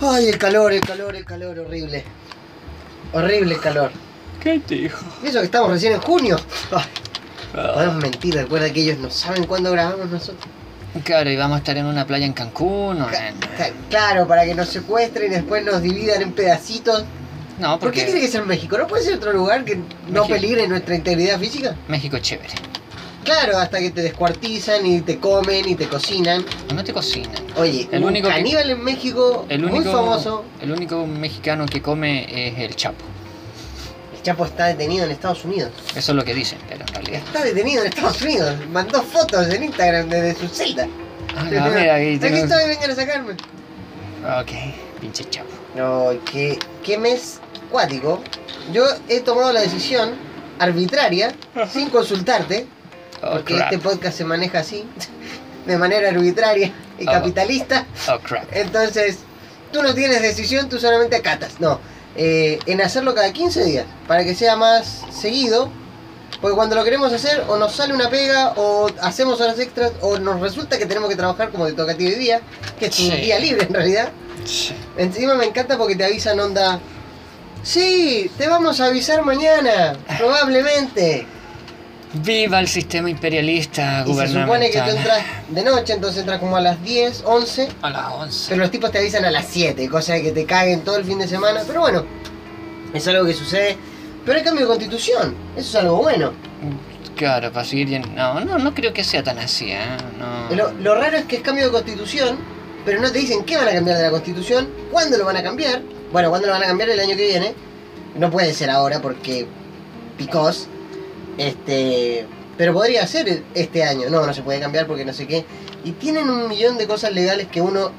Ay, el calor, el calor, el calor, horrible. Horrible el calor. ¿Qué dijo? Y eso que estamos recién en junio. Ay, podemos mentir, recuerda que ellos no saben cuándo grabamos nosotros. Claro, y vamos a estar en una playa en Cancún o en... Claro, para que nos secuestren y después nos dividan en pedacitos. No, ¿Por qué tiene porque que ser México? ¿No puede ser otro lugar que no México. peligre nuestra integridad física? México es chévere. Claro, hasta que te descuartizan y te comen y te cocinan. No te cocinan. Oye, El un único que- caníbal en México El muy único, famoso. el único mexicano que come es el Chapo. El Chapo está detenido en Estados Unidos. Eso es lo que dicen, pero en realidad. Está detenido en Estados Unidos. Mandó fotos en Instagram desde su celda. Ah, no, mira, aquí Aquí tengo- estoy, vengan a sacarme. Ok, pinche Chapo. No, qué, qué mes cuático. Yo he tomado la decisión arbitraria, sin consultarte, Oh, porque crap. este podcast se maneja así, de manera arbitraria y Oh. capitalista. Oh, crap. Entonces, tú no tienes decisión, tú solamente acatas. No, eh, en hacerlo cada 15 días, para que sea más seguido. Porque cuando lo queremos hacer, o nos sale una pega, o hacemos horas extras, o nos resulta que tenemos que trabajar como te toca a ti hoy día, que es un Sí. día libre en realidad. Sí. Encima me encanta porque te avisan onda. Sí, te vamos a avisar mañana, probablemente. Viva el sistema imperialista Y se supone que tú entras de noche, entonces entras como a las 10, 11, A las 11. pero los tipos te avisan a las 7, cosa de que te caguen todo el fin de semana. Pero bueno, es algo que sucede. Pero hay cambio de constitución, eso es algo bueno. Claro, para seguir llen- No, no, no creo que sea tan así, ¿eh? No. Lo, lo raro es que es cambio de constitución, pero no te dicen qué van a cambiar de la constitución, cuándo lo van a cambiar. Bueno, cuándo lo van a cambiar el año que viene. No puede ser ahora porque picos. Este, pero podría ser este año. No, no se puede cambiar porque no sé qué. Y tienen un millón de cosas legales que uno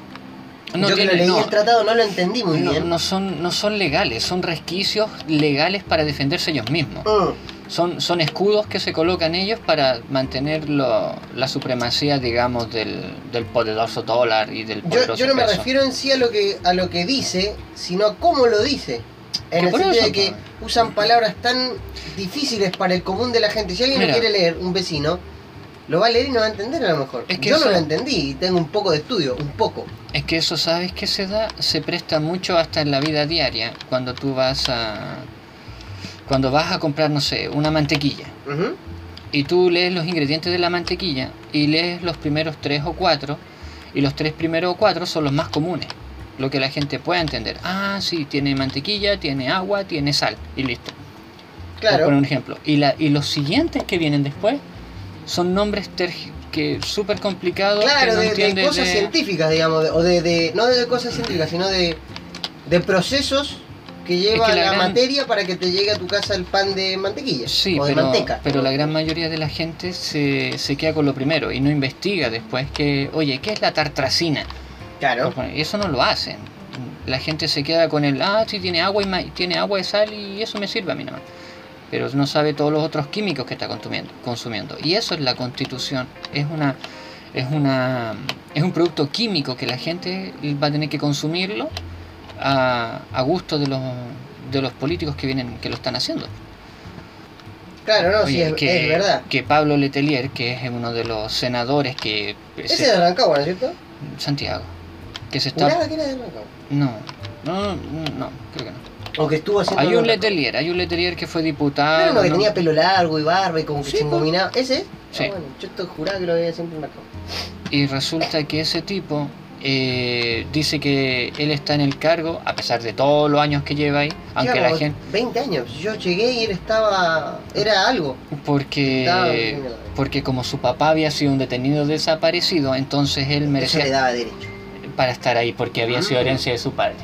No yo que lo leí no. el tratado no lo entendí muy No, bien. no son, no son legales, son resquicios legales para defenderse ellos mismos. Mm, Son, son escudos que se colocan ellos para mantener lo- la supremacía, digamos, del, del poderoso dólar y del Yo, poderoso yo no me peso. refiero en sí a lo que a lo que dice, sino a cómo lo dice. En el sentido de que usan palabras tan difíciles para el común de la gente. Si alguien lo quiere leer, un vecino, lo va a leer y no va a entender a lo mejor. Es que yo eso- no lo entendí y tengo un poco de estudio, un poco. Es que eso, ¿sabes qué se da? Se presta mucho hasta en la vida diaria, cuando tú vas a... Cuando vas a comprar, no sé, una mantequilla. Y tú lees los ingredientes de la mantequilla y lees los primeros tres o cuatro y los tres primeros o cuatro son los más comunes lo que la gente pueda entender ah sí tiene mantequilla tiene agua tiene sal y listo por Claro. poner un ejemplo y la y los siguientes que vienen después son nombres tergi- que súper complicados Claro, no de, de cosas de- científicas, digamos, de- o de, no de cosas científicas, sino de, de procesos que lleva que la la, gran- materia para que te llegue a tu casa el pan de mantequilla Sí, o de pero, manteca. pero la gran mayoría de la gente se, se queda con lo primero y no investiga después que, oye, ¿qué es la tartracina? Claro. Y eso no lo hacen. La gente se queda con el, ah, sí, tiene agua y ma- tiene agua y sal y eso me sirve a mí nomás. Pero no sabe todos los otros químicos que está consumiendo. consumiendo. Y eso es la constitución. Es una es una es un producto químico que la gente va a tener que consumirlo a, a gusto de los de los políticos que vienen que lo están haciendo. Claro, no, sí, es, que, es verdad. que Pablo Letelier, que es uno de los senadores que Ese se- es de Rancagua, ¿no es cierto? Santiago, que se está Juraba que era de Rancagua. no, no, no, no, creo que no. O que estuvo haciendo. Hay un. Letelier, hay un Letelier que fue diputado. Era uno que ¿no? tenía pelo largo y barba y como que Sí, se pues. engominaba. ¿Ese? Sí. Ah, bueno, yo estoy jurado que lo veía siempre en Rancagua. Y resulta que ese tipo eh, dice que él está en el cargo, a pesar de todos los años que lleva ahí, aunque la gente. 20 años. Yo llegué y él estaba. Era algo. Estaba Porque, haciendo- porque como su papá había sido un detenido desaparecido, entonces él Eso le merecía daba derecho. Para estar ahí, porque había sido Ah. herencia de su padre.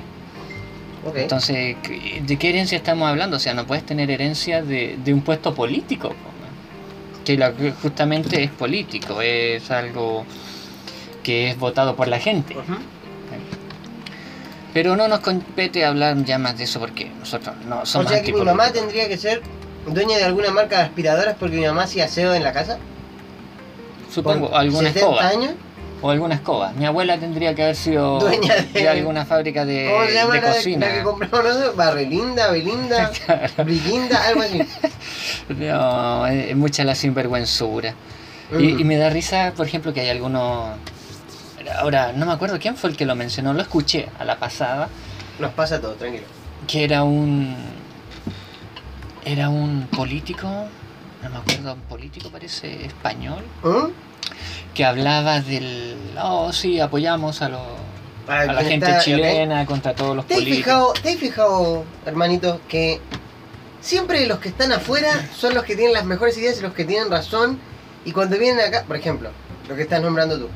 Entonces, ¿de qué herencia estamos hablando? O sea, no puedes tener herencia de, de un puesto político, que la- justamente es político, es algo que es votado por la gente. Pero no nos compete hablar ya más de eso porque nosotros no O somos sea que mi mamá tendría que ser dueña de alguna marca de aspiradoras porque mi mamá hacía aseo en la casa. Supongo, alguna 70 escoba. años. O alguna escoba. Mi abuela tendría que haber sido Dueña de- alguna fábrica de, ¿Cómo se llama de la, cocina. la que compramos nosotros? Barrelinda, Belinda, Brillinda, algo así. No, es mucha la sinvergüenzura. Y, Mm. y me da risa, por ejemplo, que hay algunos ahora no me acuerdo quién fue el que lo mencionó, lo escuché a la pasada, Nos pasa todo, tranquilo. que era un era un político, no me acuerdo, un político parece español, ¿Mm? Que hablaba del, oh sí, apoyamos a, los Ah, a la gente está- chilena contra todos los ¿Te políticos. fijado, te has fijado, hermanito, que siempre los que están afuera son los que tienen las mejores ideas y los que tienen razón? Y cuando vienen acá, por ejemplo, lo que estás nombrando tú.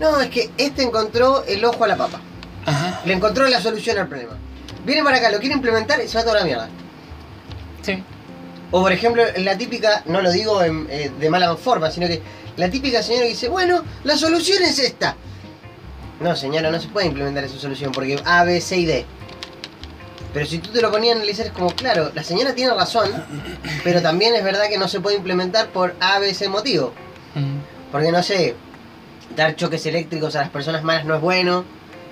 No, es que este encontró el ojo a la papa. Ajá, Le encontró la solución al problema. Viene para acá, lo quiere implementar y se va toda la mierda. sí. O por ejemplo, la típica, no lo digo en- eh, de mala forma, sino que la típica señora que dice, bueno, la solución es esta. No, señora, no se puede implementar esa solución porque A, B, C y D. Pero si tú te lo ponías a analizar es como, claro, la señora tiene razón, pero también es verdad que no se puede implementar por A, B, C motivo. Mm. Porque no sé, dar choques eléctricos a las personas malas no es bueno.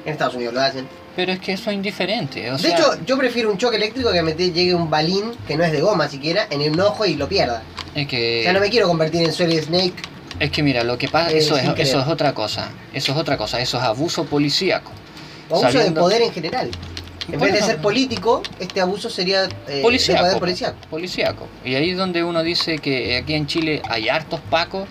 En Estados Unidos lo hacen. Pero es que eso es indiferente. O De sea, hecho, yo prefiero un choque eléctrico que me te- llegue un balín, que no es de goma siquiera, en un ojo y lo pierda. es que O sea, no me quiero convertir en Solid Snake. Es que mira, lo que pasa, Eh, eso, es, querer. eso es otra cosa. Eso es otra cosa. Eso es abuso policíaco. O abuso Sabiendo- de poder en general. En Bueno, vez de ser político, este abuso sería eh, Policíaco. de poder policial. Policíaco. Y ahí es donde uno dice que aquí en Chile hay hartos pacos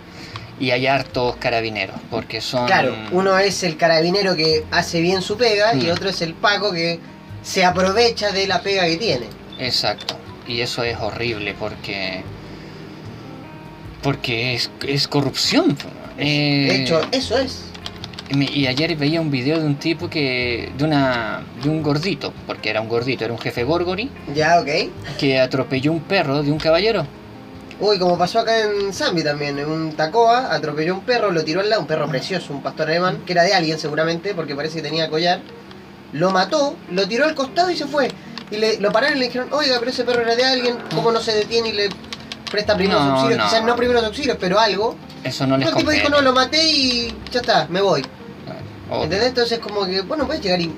y hay hartos carabineros. Porque son. Claro, uno es el carabinero que hace bien su pega y Mm. otro es el Paco que se aprovecha de la pega que tiene. Exacto. Y eso es horrible porque. Porque es, es corrupción. po. De Eh, hecho, eso es. Y ayer veía un video de un tipo que. de una. de un gordito, porque era un gordito, era un jefe gorgori, Ya, ok. que atropelló un perro de un caballero. Uy, como pasó acá en Zambi también, en un Tacoa, atropelló un perro, lo tiró al lado, un perro precioso, un pastor alemán, que era de alguien seguramente, porque parece que tenía collar. Lo mató, lo tiró al costado y se fue. Y le, lo pararon y le dijeron, oiga, pero ese perro era de alguien, ¿cómo no se detiene y le presta primeros No, auxilios? no. Quizás no primeros auxilios, pero algo. Eso no les el tipo dijo, no, lo maté y ya está, me voy. Obvio. ¿Entendés? Entonces como que, bueno, puedes llegar y,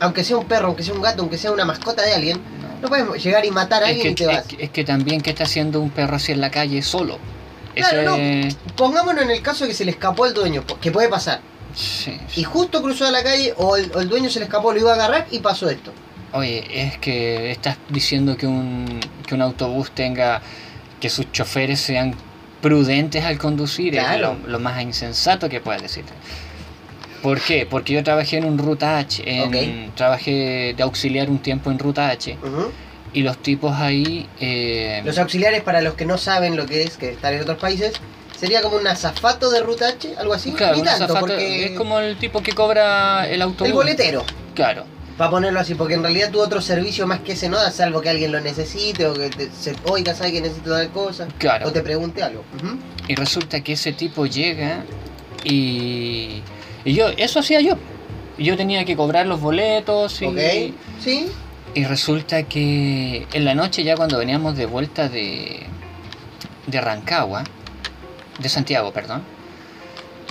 aunque sea un perro, aunque sea un gato, aunque sea una mascota de alguien, No. no puedes llegar y matar a Es alguien que, y te vas. es, que- es que también, ¿qué está haciendo un perro así en la calle solo? Claro, Eso no. es- Pongámonos en el caso de que se le escapó al dueño, que puede pasar. sí, Y sí. justo cruzó a la calle o el, o el dueño se le escapó, lo iba a agarrar y pasó esto. Oye, es que estás diciendo que un, que un autobús tenga. Que sus choferes sean prudentes al conducir. Claro. Es lo, lo más insensato que puedes decir. ¿Por qué? Porque yo trabajé en un Ruta H. En, Ok. Trabajé de auxiliar un tiempo en Ruta H. Ujú. Y los tipos ahí. eh, Los auxiliares, para los que no saben lo que es, que están en otros países, sería como un azafato de ruta H, algo así. claro, Ni tanto, porque es como el tipo que cobra el autobús. el boletero, Claro. Para ponerlo así, porque en realidad tu otro servicio más que ese no da, salvo que alguien lo necesite o que te, se oiga, sabe que necesito tal cosa, Claro. o te pregunte algo. Y resulta que ese tipo llega y, y yo, eso hacía yo. Yo tenía que cobrar los boletos y, Ok, sí, y resulta que en la noche ya cuando veníamos de vuelta de, de Rancagua, de Santiago, perdón,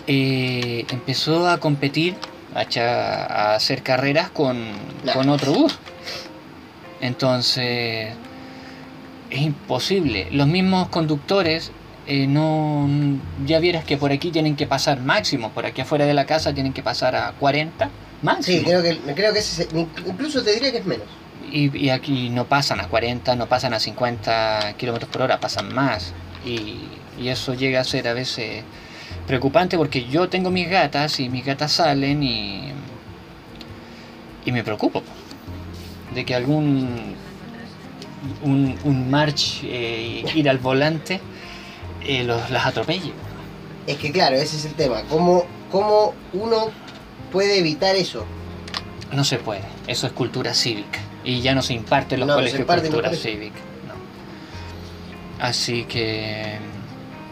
eh, empezó a competir, a, hacer carreras con, con otro bus. Entonces, es imposible. Los mismos conductores, eh, no ya vieras que por aquí tienen que pasar máximo, por aquí afuera de la casa tienen que pasar a 40 máximo. sí, creo que, creo que ese, incluso te diría que es menos. Y, y aquí no pasan a 40, no pasan a 50 kilómetros por hora, pasan más. Y, y eso llega a ser a veces preocupante porque yo tengo mis gatas y mis gatas salen y, y me preocupo po, de que algún un, un march eh, ir al volante eh, los, las atropelle. Es que claro, ese es el tema. ¿Cómo, cómo uno puede evitar eso? No se puede, eso es cultura cívica y ya no se imparte en los No, colegios los cultura cívica. no. Así que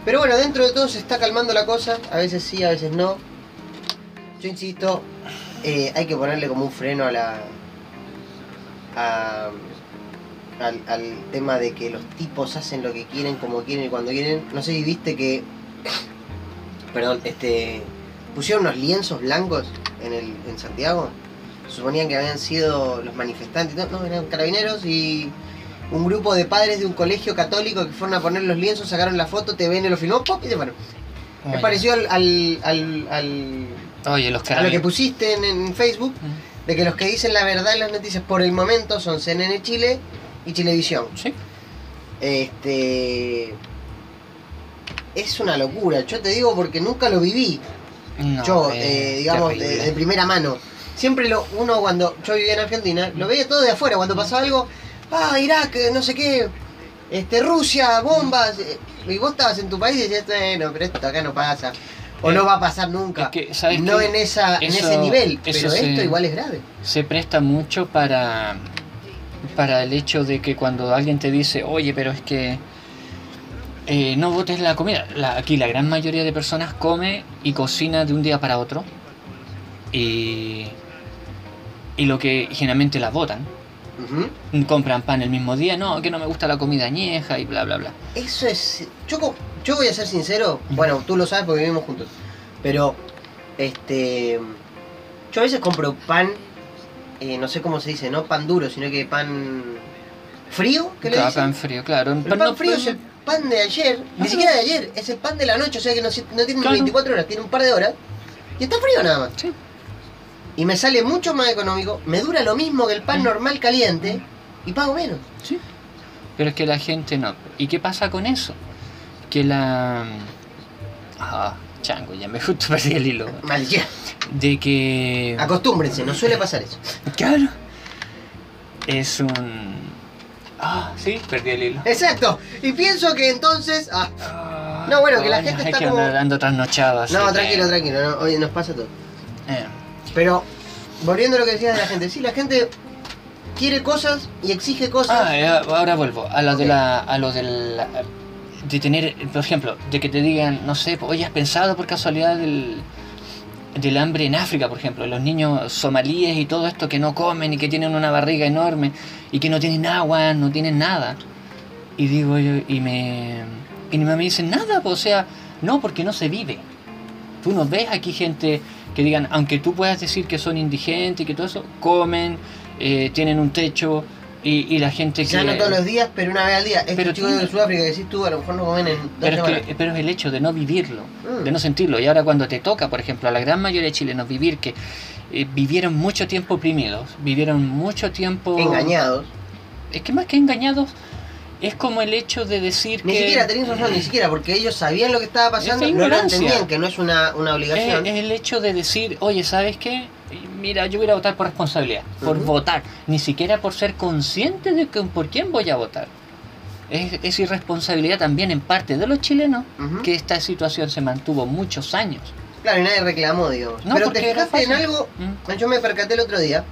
Pero bueno, dentro de todo se está calmando la cosa. A veces sí, a veces no. Yo insisto, eh, hay que ponerle como un freno a la. a- al, al tema de que los tipos hacen lo que quieren, como quieren y cuando quieren. No sé si viste que. Perdón, este. pusieron unos lienzos blancos en, el, en Santiago. Suponían que habían sido los manifestantes. No, no, eran carabineros y un grupo de padres de un colegio católico que fueron a poner los lienzos, sacaron la foto, TVN lo filmó, ¡pop! y se fueron. Es Bueno, parecido al, al, al, al, Oye, los a lo que pusiste en, en Facebook, de que los que dicen la verdad en las noticias por el momento son CNN Chile y Chilevisión. Sí. Este. Es una locura, yo te digo porque nunca lo viví. No, yo, es eh, digamos, de, de primera mano. Siempre lo, uno cuando yo vivía en Argentina, lo veía todo de afuera. Cuando pasaba algo, ah, Irak, no sé qué, este, Rusia, bombas. eh, Y vos estabas en tu país y decías, bueno, pero esto acá no pasa. O Eh, no va a pasar nunca. es que, ¿sabes no en, esa, en ese nivel, pero eso esto igual es grave. se presta mucho para para el hecho de que cuando alguien te dice, oye, pero es que eh, no botes la comida. La- aquí la gran mayoría de personas come y cocina de un día para otro y, y lo que generalmente la Compran pan el mismo día, no, que no me gusta la comida añeja y bla, bla, bla. Eso es. Yo, yo voy a ser sincero, bueno, tú lo sabes porque vivimos juntos. Pero, este. Yo a veces compro pan, eh, no sé cómo se dice, no pan duro, sino que pan frío, ¿qué le Claro, dicen? pan frío, claro. El Pan pan no- frío es el pan de ayer, ni siquiera de ayer, es el pan de la noche, o sea que no, tiene Claro. 24 horas, tiene un par de horas. Y está frío nada más. Sí. Y me sale mucho más económico, me dura lo mismo que el pan normal caliente y pago menos. Sí. Pero es que la gente no. ¿Y qué pasa con eso? Que la... Ah, chango, ya me justo perdí el hilo. Maldición. De que... Acostúmbrense, no suele pasar eso. Claro. Es un... Ah, sí, perdí el hilo. Exacto. Y pienso que entonces. Ah, No, bueno, que la gente es está que como- ando, ando trasnochado, así no, tranquilo, tranquilo. No, hoy nos pasa todo. Eh, Pero, volviendo a lo que decías de la gente, sí, la gente quiere cosas y exige cosas. Ah, ahora vuelvo a lo de la, a lo del, de tener, por ejemplo, de que te digan, no sé, oye, ¿has pensado por casualidad del, del hambre en África, por ejemplo? Los niños somalíes y todo esto que no comen y que tienen una barriga enorme y que no tienen agua, no tienen nada. Y digo yo, y me, y me dice, nada, pues, o sea, no, porque no se vive. Tú no ves aquí gente que digan, aunque tú puedas decir que son indigentes y que todo eso, comen, eh, tienen un techo y, y la gente Quizás que... no todos los días, pero una vez al día. Estos Pero chicos tú- de Sudáfrica que decís tú, a lo mejor no comen en dos Pero es, que, pero es el hecho de no vivirlo, Mm. de no sentirlo. Y ahora cuando te toca, por ejemplo, a la gran mayoría de chilenos vivir que eh, vivieron mucho tiempo oprimidos, vivieron mucho tiempo... Engañados. Es que más que engañados, es como el hecho de decir Ni que... siquiera, tenés razón, ni siquiera, porque ellos sabían lo que estaba pasando, no lo entendían, que no es una, una obligación. es el hecho de decir, oye, ¿sabes qué? Mira, yo voy a votar por responsabilidad, por votar, ni siquiera por ser consciente de que, por quién voy a votar. Es, es irresponsabilidad también en parte de los chilenos que esta situación se mantuvo muchos años. Claro, y nadie reclamó, digamos. No, pero te fijaste en algo, Mm. yo me percaté el otro día.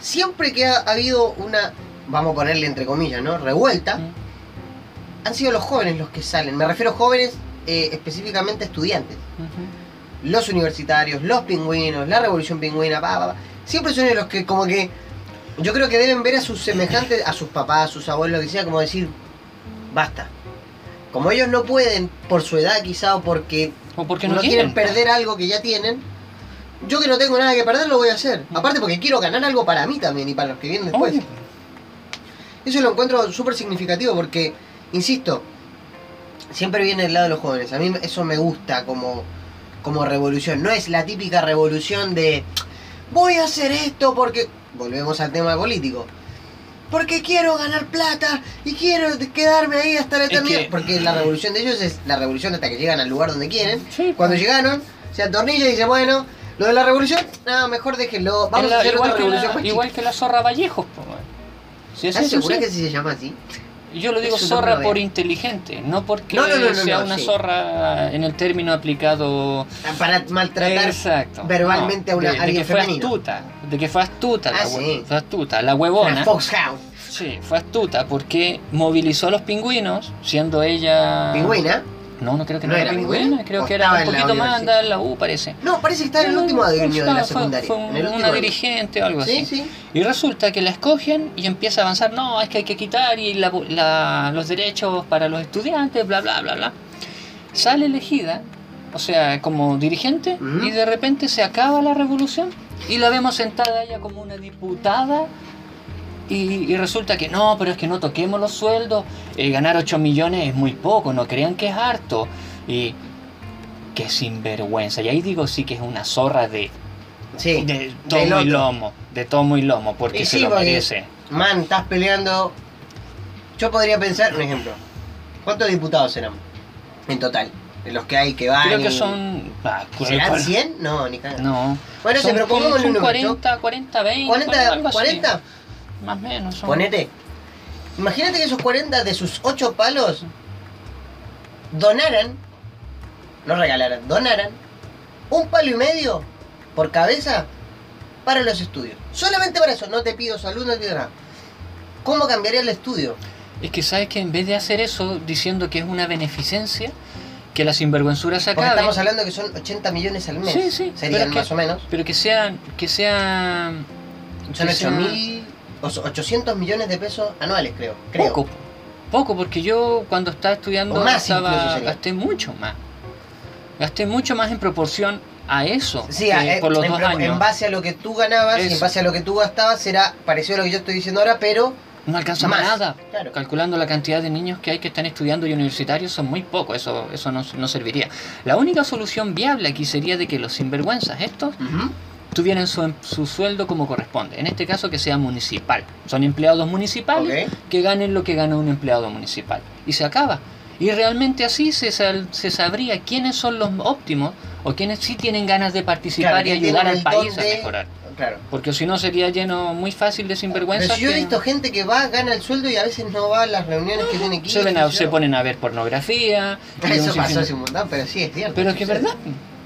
Siempre que ha habido una, vamos a ponerle entre comillas, ¿no? Revuelta, han sido los jóvenes los que salen. Me refiero a jóvenes, eh, específicamente estudiantes. Los universitarios, los pingüinos, la revolución pingüina, pa, pa, pa. Siempre son los que como que yo creo que deben ver a sus semejantes, a sus papás, a sus abuelos, lo que sea, como decir, basta. Como ellos no pueden, por su edad quizá, o porque O porque no, no, quieren perder algo que ya tienen, yo que no tengo nada que perder lo voy a hacer. Aparte porque quiero ganar algo para mí también y para los que vienen después. Obvio. Eso lo encuentro súper significativo porque, insisto, siempre viene del lado de los jóvenes. A mí eso me gusta como, como revolución. No es la típica revolución de voy a hacer esto porque... Volvemos al tema político. Porque quiero ganar plata y quiero quedarme ahí hasta la Es eternidad. que- Porque la revolución de ellos es la revolución hasta que llegan al lugar donde quieren. Sí, Cuando llegaron, se atornilla y dice, bueno, lo de la revolución, no, mejor déjenlo. Vamos la- a hacer igual, otra que revolución la, igual que la zorra Vallejos. Si es ¿Estás segura sí. que así se llama así? Yo lo digo zorra por inteligente, no porque No, no, no, sea una sí. zorra en el término aplicado Para maltratar. Exacto. verbalmente a una- de, de alguien que fue femenino. astuta, de que fue astuta, Ah, la, sí. fue astuta, la huevona. Foxhound. Sí, fue astuta porque movilizó a los pingüinos, siendo ella. Pingüina. No, no creo que ¿No no, era pingüina? creo ¿O que era estaba un poquito más, andaba en la U, parece. No, parece que está en el último año de la secundaria. Fue, en el último una dirigente o algo Sí, así. sí. Y resulta que la escogen y empieza a avanzar, no, es que hay que quitar y la- la- los derechos para los estudiantes, bla, bla, bla, bla. Sale elegida, o sea, como dirigente, y de repente se acaba la revolución y la vemos sentada ella como una diputada. Y, y resulta que no, pero es que no toquemos los sueldos, eh, ganar 8 millones es muy poco, no crean que es harto. Y qué sinvergüenza. Y ahí digo sí que es una zorra de, Sí. de tomo y lomo, de tomo y lomo, porque Y se sí, lo merece. Man, estás peleando. Yo podría pensar, un ejemplo. ¿Cuántos diputados serán? En total. De los que hay que van. Creo que y- son... ah, ¿Serán cuál- 100? No, ni cagando. No. Bueno, como- pongámosle un son número. 40, 40, 20. 40, algo así. 40. Más o menos. Son... Ponete. Imagínate que esos 40 de sus 8 palos donaran, no regalaran, donaran un palo y medio por cabeza para los estudios. Solamente para eso, no te pido salud, no te pido nada. ¿Cómo cambiaría el estudio? Es que sabes que en vez de hacer eso diciendo que es una beneficencia, que la sinvergüenzura se Porque estamos hablando que son 80 millones al mes. Sí, sí, Serían que- más o menos. pero que sea, que sea Son que sea 8 mil, 800 millones de pesos anuales, creo. creo. poco, poco, porque yo cuando estaba estudiando estaba, gasté mucho más, gasté mucho más en proporción a eso, Sí, a- eh, por los en, dos años. en base a lo que tú ganabas y en base a lo que tú gastabas será parecido a lo que yo estoy diciendo ahora, pero No alcanza Más, nada. claro. Calculando la cantidad de niños que hay que están estudiando y universitarios son muy pocos, eso, eso no, no serviría. La única solución viable aquí sería de que los sinvergüenzas estos tuvieran su, su sueldo como corresponde. En este caso que sea municipal. Son empleados municipales que ganen lo que gana un empleado municipal. Y se acaba. Y realmente así se, sal- se sabría quiénes son los óptimos o quienes sí tienen ganas de participar Claro, y ayudar al país a mejorar. Claro. Porque si no sería lleno muy fácil de Pero sinvergüenzas. si yo he visto gente que va, gana el sueldo y a veces no va a las reuniones que tiene que ir. se, ven a- ponen a ver pornografía. Eso pasó hace un montón, pero sí es cierto. Pero es que es verdad.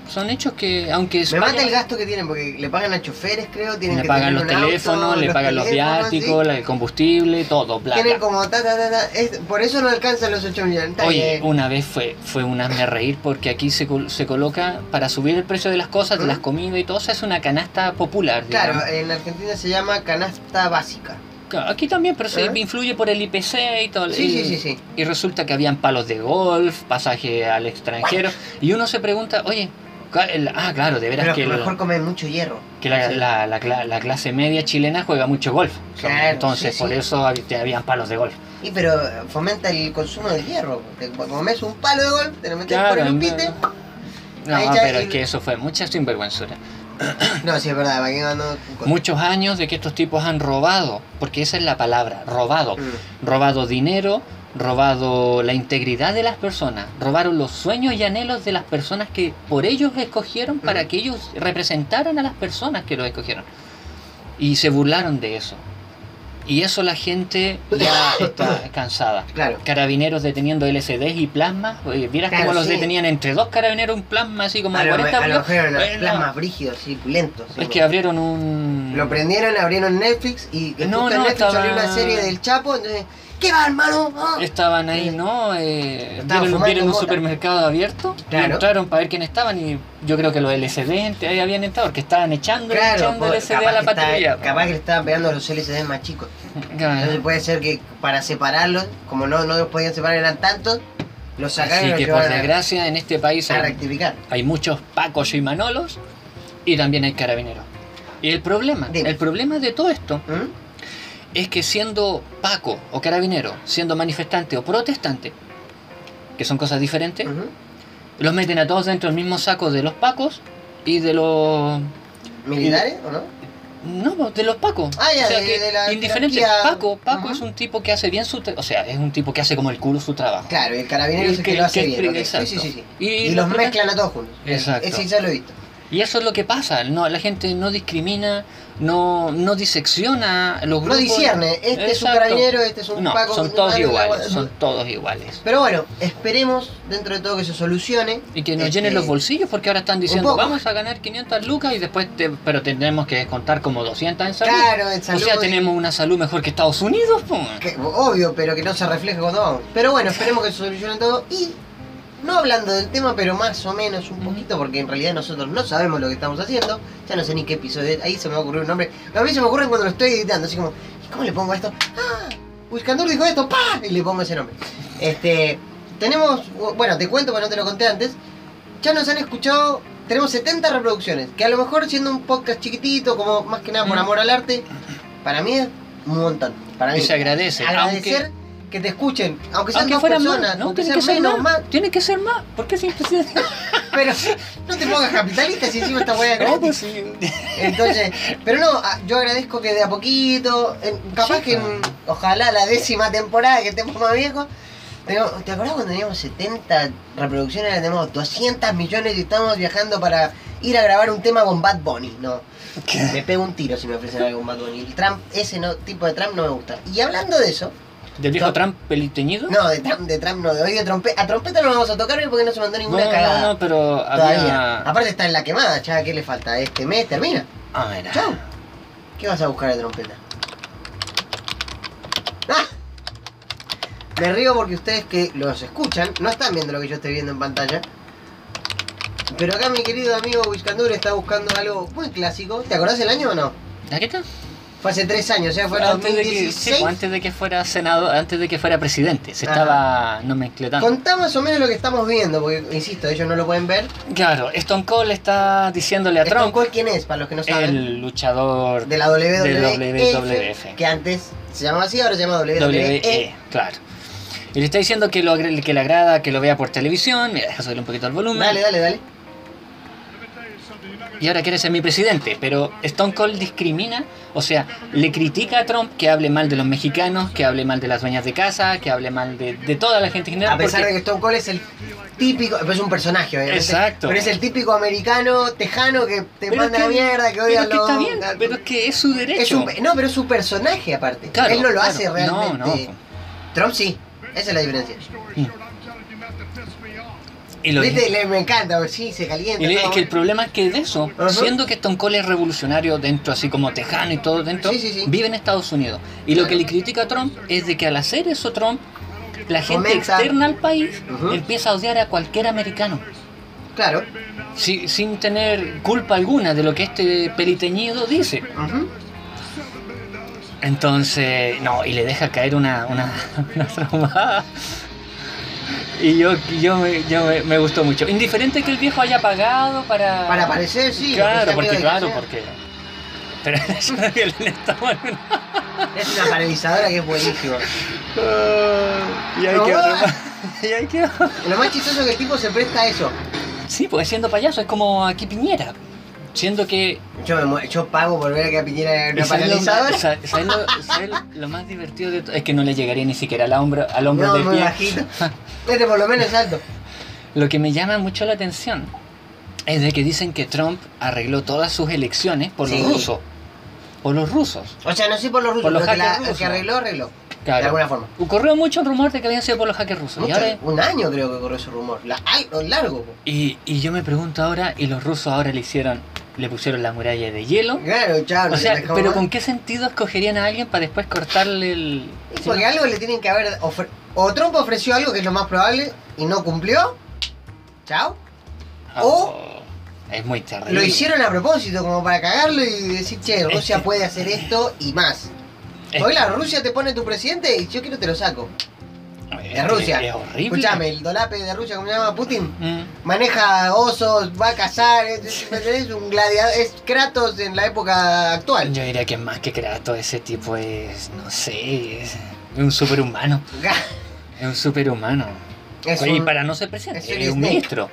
Son hechos que, aunque Me mata el gasto que tienen porque le pagan a choferes, creo. Tienen le que pagan los auto, teléfonos, le los pagan los viáticos, sí. el combustible, todo, bla, Tienen como ta, ta, ta, ta. Es- por eso no alcanzan los 8 millones. Oye, una vez fue, fue un hazme reír porque aquí se, se coloca, para subir el precio de las cosas, de ¿Mm? las comidas y todo, se hace una canasta popular. Claro, en Argentina se llama canasta básica. Aquí también, pero se ¿Ah? influye por el IPC y todo. Sí, y, sí, sí, sí. Y resulta que habían palos de golf, pasaje al extranjero. Y uno se pregunta, oye, el- ah, claro, de veras Pero que, el- mejor comen mucho hierro. que la, Sí. la- la la clase media chilena juega mucho golf. Claro, Entonces, sí, por sí. eso habían palos de golf. Y pero fomenta el consumo del hierro. Te comes un palo de golf, te lo metes Claro, por el upite. No, ya pero el- es que eso fue mucha sinvergüenzura. No, sí es verdad, ¿para qué ando con- Muchos años de que estos tipos han robado, porque esa es la palabra, robado. Mm. Robado dinero, robado la integridad de las personas, robaron los sueños y anhelos de las personas que por ellos escogieron para Mm. que ellos representaran a las personas que los escogieron. Y se burlaron de eso. Y eso la gente ya está cansada. Claro. Carabineros deteniendo LCDs y plasmas. ¿Vieras Claro, cómo los sí. detenían entre dos carabineros un plasma así como A de lo, 40 a lo los Bueno, plasmas brígidos, sí, Es que abrieron un... Lo prendieron, abrieron Netflix y No, no, Netflix estaba- salió una serie del Chapo, entonces, ¿qué va hermano? Ah. Estaban ahí, ¿no? Eh, vieron, un supermercado abierto Claro. y entraron para ver quién estaban y yo creo que los LCD ahí habían entrado porque estaban echando, Claro, echando LCD a la patrulla. capaz que le estaban pegando a los LCD más chicos. Claro. Entonces puede ser que para separarlos, como no, no los podían separar, eran tantos, los sacaron y Así los que por desgracia en este país hay, rectificar. hay muchos pacos y manolos y también hay carabineros. Y el problema, Dime. el problema de todo esto ¿Mm? Es que siendo paco o carabinero, siendo manifestante o protestante, que son cosas diferentes, los meten a todos dentro del mismo saco de los pacos y de los ¿Militares o no? No, de los Pacos. Ah, ya, o sea de- que de la indiferente. jerarquía. Paco, Paco es un tipo que hace bien su tra- o sea, es un tipo que hace como el culo su trabajo. Claro, el carabinero es el que, que- lo hace que- bien. ok. exacto. Sí, sí, sí. Y Y, los mezclan a todos juntos. Exacto. Ese ya lo he visto. Y eso es lo que pasa. No, la gente no discrimina, no, no disecciona los No grupos. discierne, este es un carabinero, este es un No, paco. son todos iguales, son todos iguales. Pero bueno, esperemos dentro de todo que se solucione. Y que nos Este, llenen los bolsillos porque ahora están diciendo vamos a ganar 500 lucas y después te- pero tendremos que descontar como 200 en salud. Claro, en o salud sea, y- tenemos una salud mejor que Estados Unidos. que- obvio, pero que no se refleje cuando vamos. Pero bueno, esperemos que se solucione todo. Y no hablando del tema, pero más o menos un poquito, porque en realidad nosotros no sabemos lo que estamos haciendo. Ya no sé ni qué episodio. Ahí se me va a ocurrir un nombre. A mí se me ocurre cuando lo estoy editando, así como, ¿y ¿cómo le pongo a esto? ¡Ah! Wiscandor dijo esto, ¡pa! Y le pongo ese nombre. Este. Tenemos. Bueno, te cuento, porque no te lo conté antes. Ya nos han escuchado. Tenemos 70 reproducciones. Que a lo mejor siendo un podcast chiquitito, como más que nada por amor al arte, para mí es un montón. Para mí. Y se agradece, Agradecer que te escuchen. Aunque sean Aunque dos personas, más, no, aunque sean que ser más. más. Tiene que ser más. ¿Por qué siempre se- Pero no te pongas capitalista si encima esta es No, pues sí. Entonces, pero no, a- yo agradezco que de a poquito, capaz que ojalá la décima temporada que estemos más viejos. ¿Te acuerdas cuando teníamos 70 reproducciones? Ahora tenemos 200 millones y estamos viajando para ir a grabar un tema con Bad Bunny. No, me pego un tiro si me ofrecen algo con Bad Bunny. El Trump, ese no, tipo de Trump no me gusta. Y hablando de eso, ¿Del viejo No. Trump peliteñido? no, de Trump, de Trump no, de hoy de trompeta. A trompeta no lo vamos a tocar hoy porque no se mandó no, ninguna no, cagada. no, pero Todavía. había... Aparte está en la quemada, chaval, ¿qué le falta? Este mes termina. Ah, mira. Chau. ¿Qué vas a buscar de trompeta? ¡Ah! Me río porque ustedes que los escuchan no están viendo lo que yo estoy viendo en pantalla. Pero acá mi querido amigo Wiscandur está buscando algo muy clásico. ¿Te acordás el año o no? ¿A qué tal? Fue hace tres años, o sea, fue Antes de, que, sí, 2016. pues, antes de que fuera senador, antes de que fuera presidente, se Ajá. estaba nomencletando. Contá más o menos lo que estamos viendo, porque insisto, ellos no lo pueden ver. Claro, Stone Cold está diciéndole a Stone Trump, Cold, ¿quién es? Para los que no saben. el luchador de la WWF, de WWF. que antes se llamaba así, ahora se llama WWE. WE, claro. Y le está diciendo que, lo, que le agrada que lo vea por televisión. Mira, deja subirle un poquito el volumen. Dale, dale, dale. Y ahora quiere ser mi presidente. Pero Stone Cold discrimina, o sea, le critica a Trump que hable mal de los mexicanos, que hable mal de las dueñas de casa, que hable mal de, de toda la gente en general. A pesar porque- de que Stone Cold es el típico, pero es un personaje, obviamente. Exacto. Pero es el típico americano tejano que te Pero manda es que- mierda, que pero odia es que los- está bien, pero es que es su derecho. es un, no, pero es su personaje aparte. Claro, Él no lo claro. hace realmente. No, no. Trump sí. Esa es la diferencia. Y lo- Viste, le- me encanta, sí, se calienta. Y le- todo. es que el problema es que de eso, siendo que Stone Cold es revolucionario dentro, así como tejano y todo dentro, Sí, sí, sí. vive en Estados Unidos. Y lo que le critica a Trump es de que al hacer eso Trump, la gente externa al país empieza a odiar a cualquier americano. Claro. si- sin tener culpa alguna de lo que este peliteñido dice. Entonces, no, y le deja caer una, una, una traumada. Y yo, yo, me, yo me, me gustó mucho. Indiferente que el viejo haya pagado para... Para aparecer, sí. Claro, que porque, claro, que porque... Pero es que una- sea. Es una paralizadora que es buenísima. Y ahí No, quedó. ah. Y ahí quedó. Lo más chistoso es que el tipo se presta a eso. Sí, pues siendo payaso es como aquí Piñera. Siendo que... Yo, me yo pago por ver a que a Piñera y una ¿sabes lo, paralizadora. sa- sabes lo- sabes lo más divertido de todo? Es que no le llegaría ni siquiera al hombro, al hombro No, del pie. Este por lo menos alto. Lo que me llama mucho la atención es de que dicen que Trump arregló todas sus elecciones por Sí. los rusos. Por los rusos. O sea, no sé por los rusos, Por los pero que la- rusos. que arregló, arregló. Claro. De alguna forma. Ocurrió mucho el rumor de que habían sido por los hackers rusos. Y, Mucho, ahora, Un año creo que corrió ese rumor. La, largo. y, y yo me pregunto ahora, y los rusos ahora le hicieron, le pusieron la muralla de hielo. Claro, chao, O sea, pero. ¿con qué sentido escogerían a alguien para después cortarle el... Porque algo le tienen que haber ofre- O Trump ofreció algo que es lo más probable y no cumplió. Chao. Oh, es muy terrible. Lo hicieron a propósito, como para cagarlo y decir, che, Rusia puede hacer esto y más. Es- Porque claro, Rusia te pone tu presidente y yo quiero te lo saco. Es, De Rusia. Es horrible. Escuchame, el dolape de Rusia, ¿cómo se llama? Putin. Mm. Maneja osos, va a cazar, es, es- es un gladiador, es Kratos en la época actual. Yo diría que más que Kratos, ese tipo es, no sé, es un superhumano. Es un superhumano. Es y un- para no ser presidente, es es, un un Snake. ministro.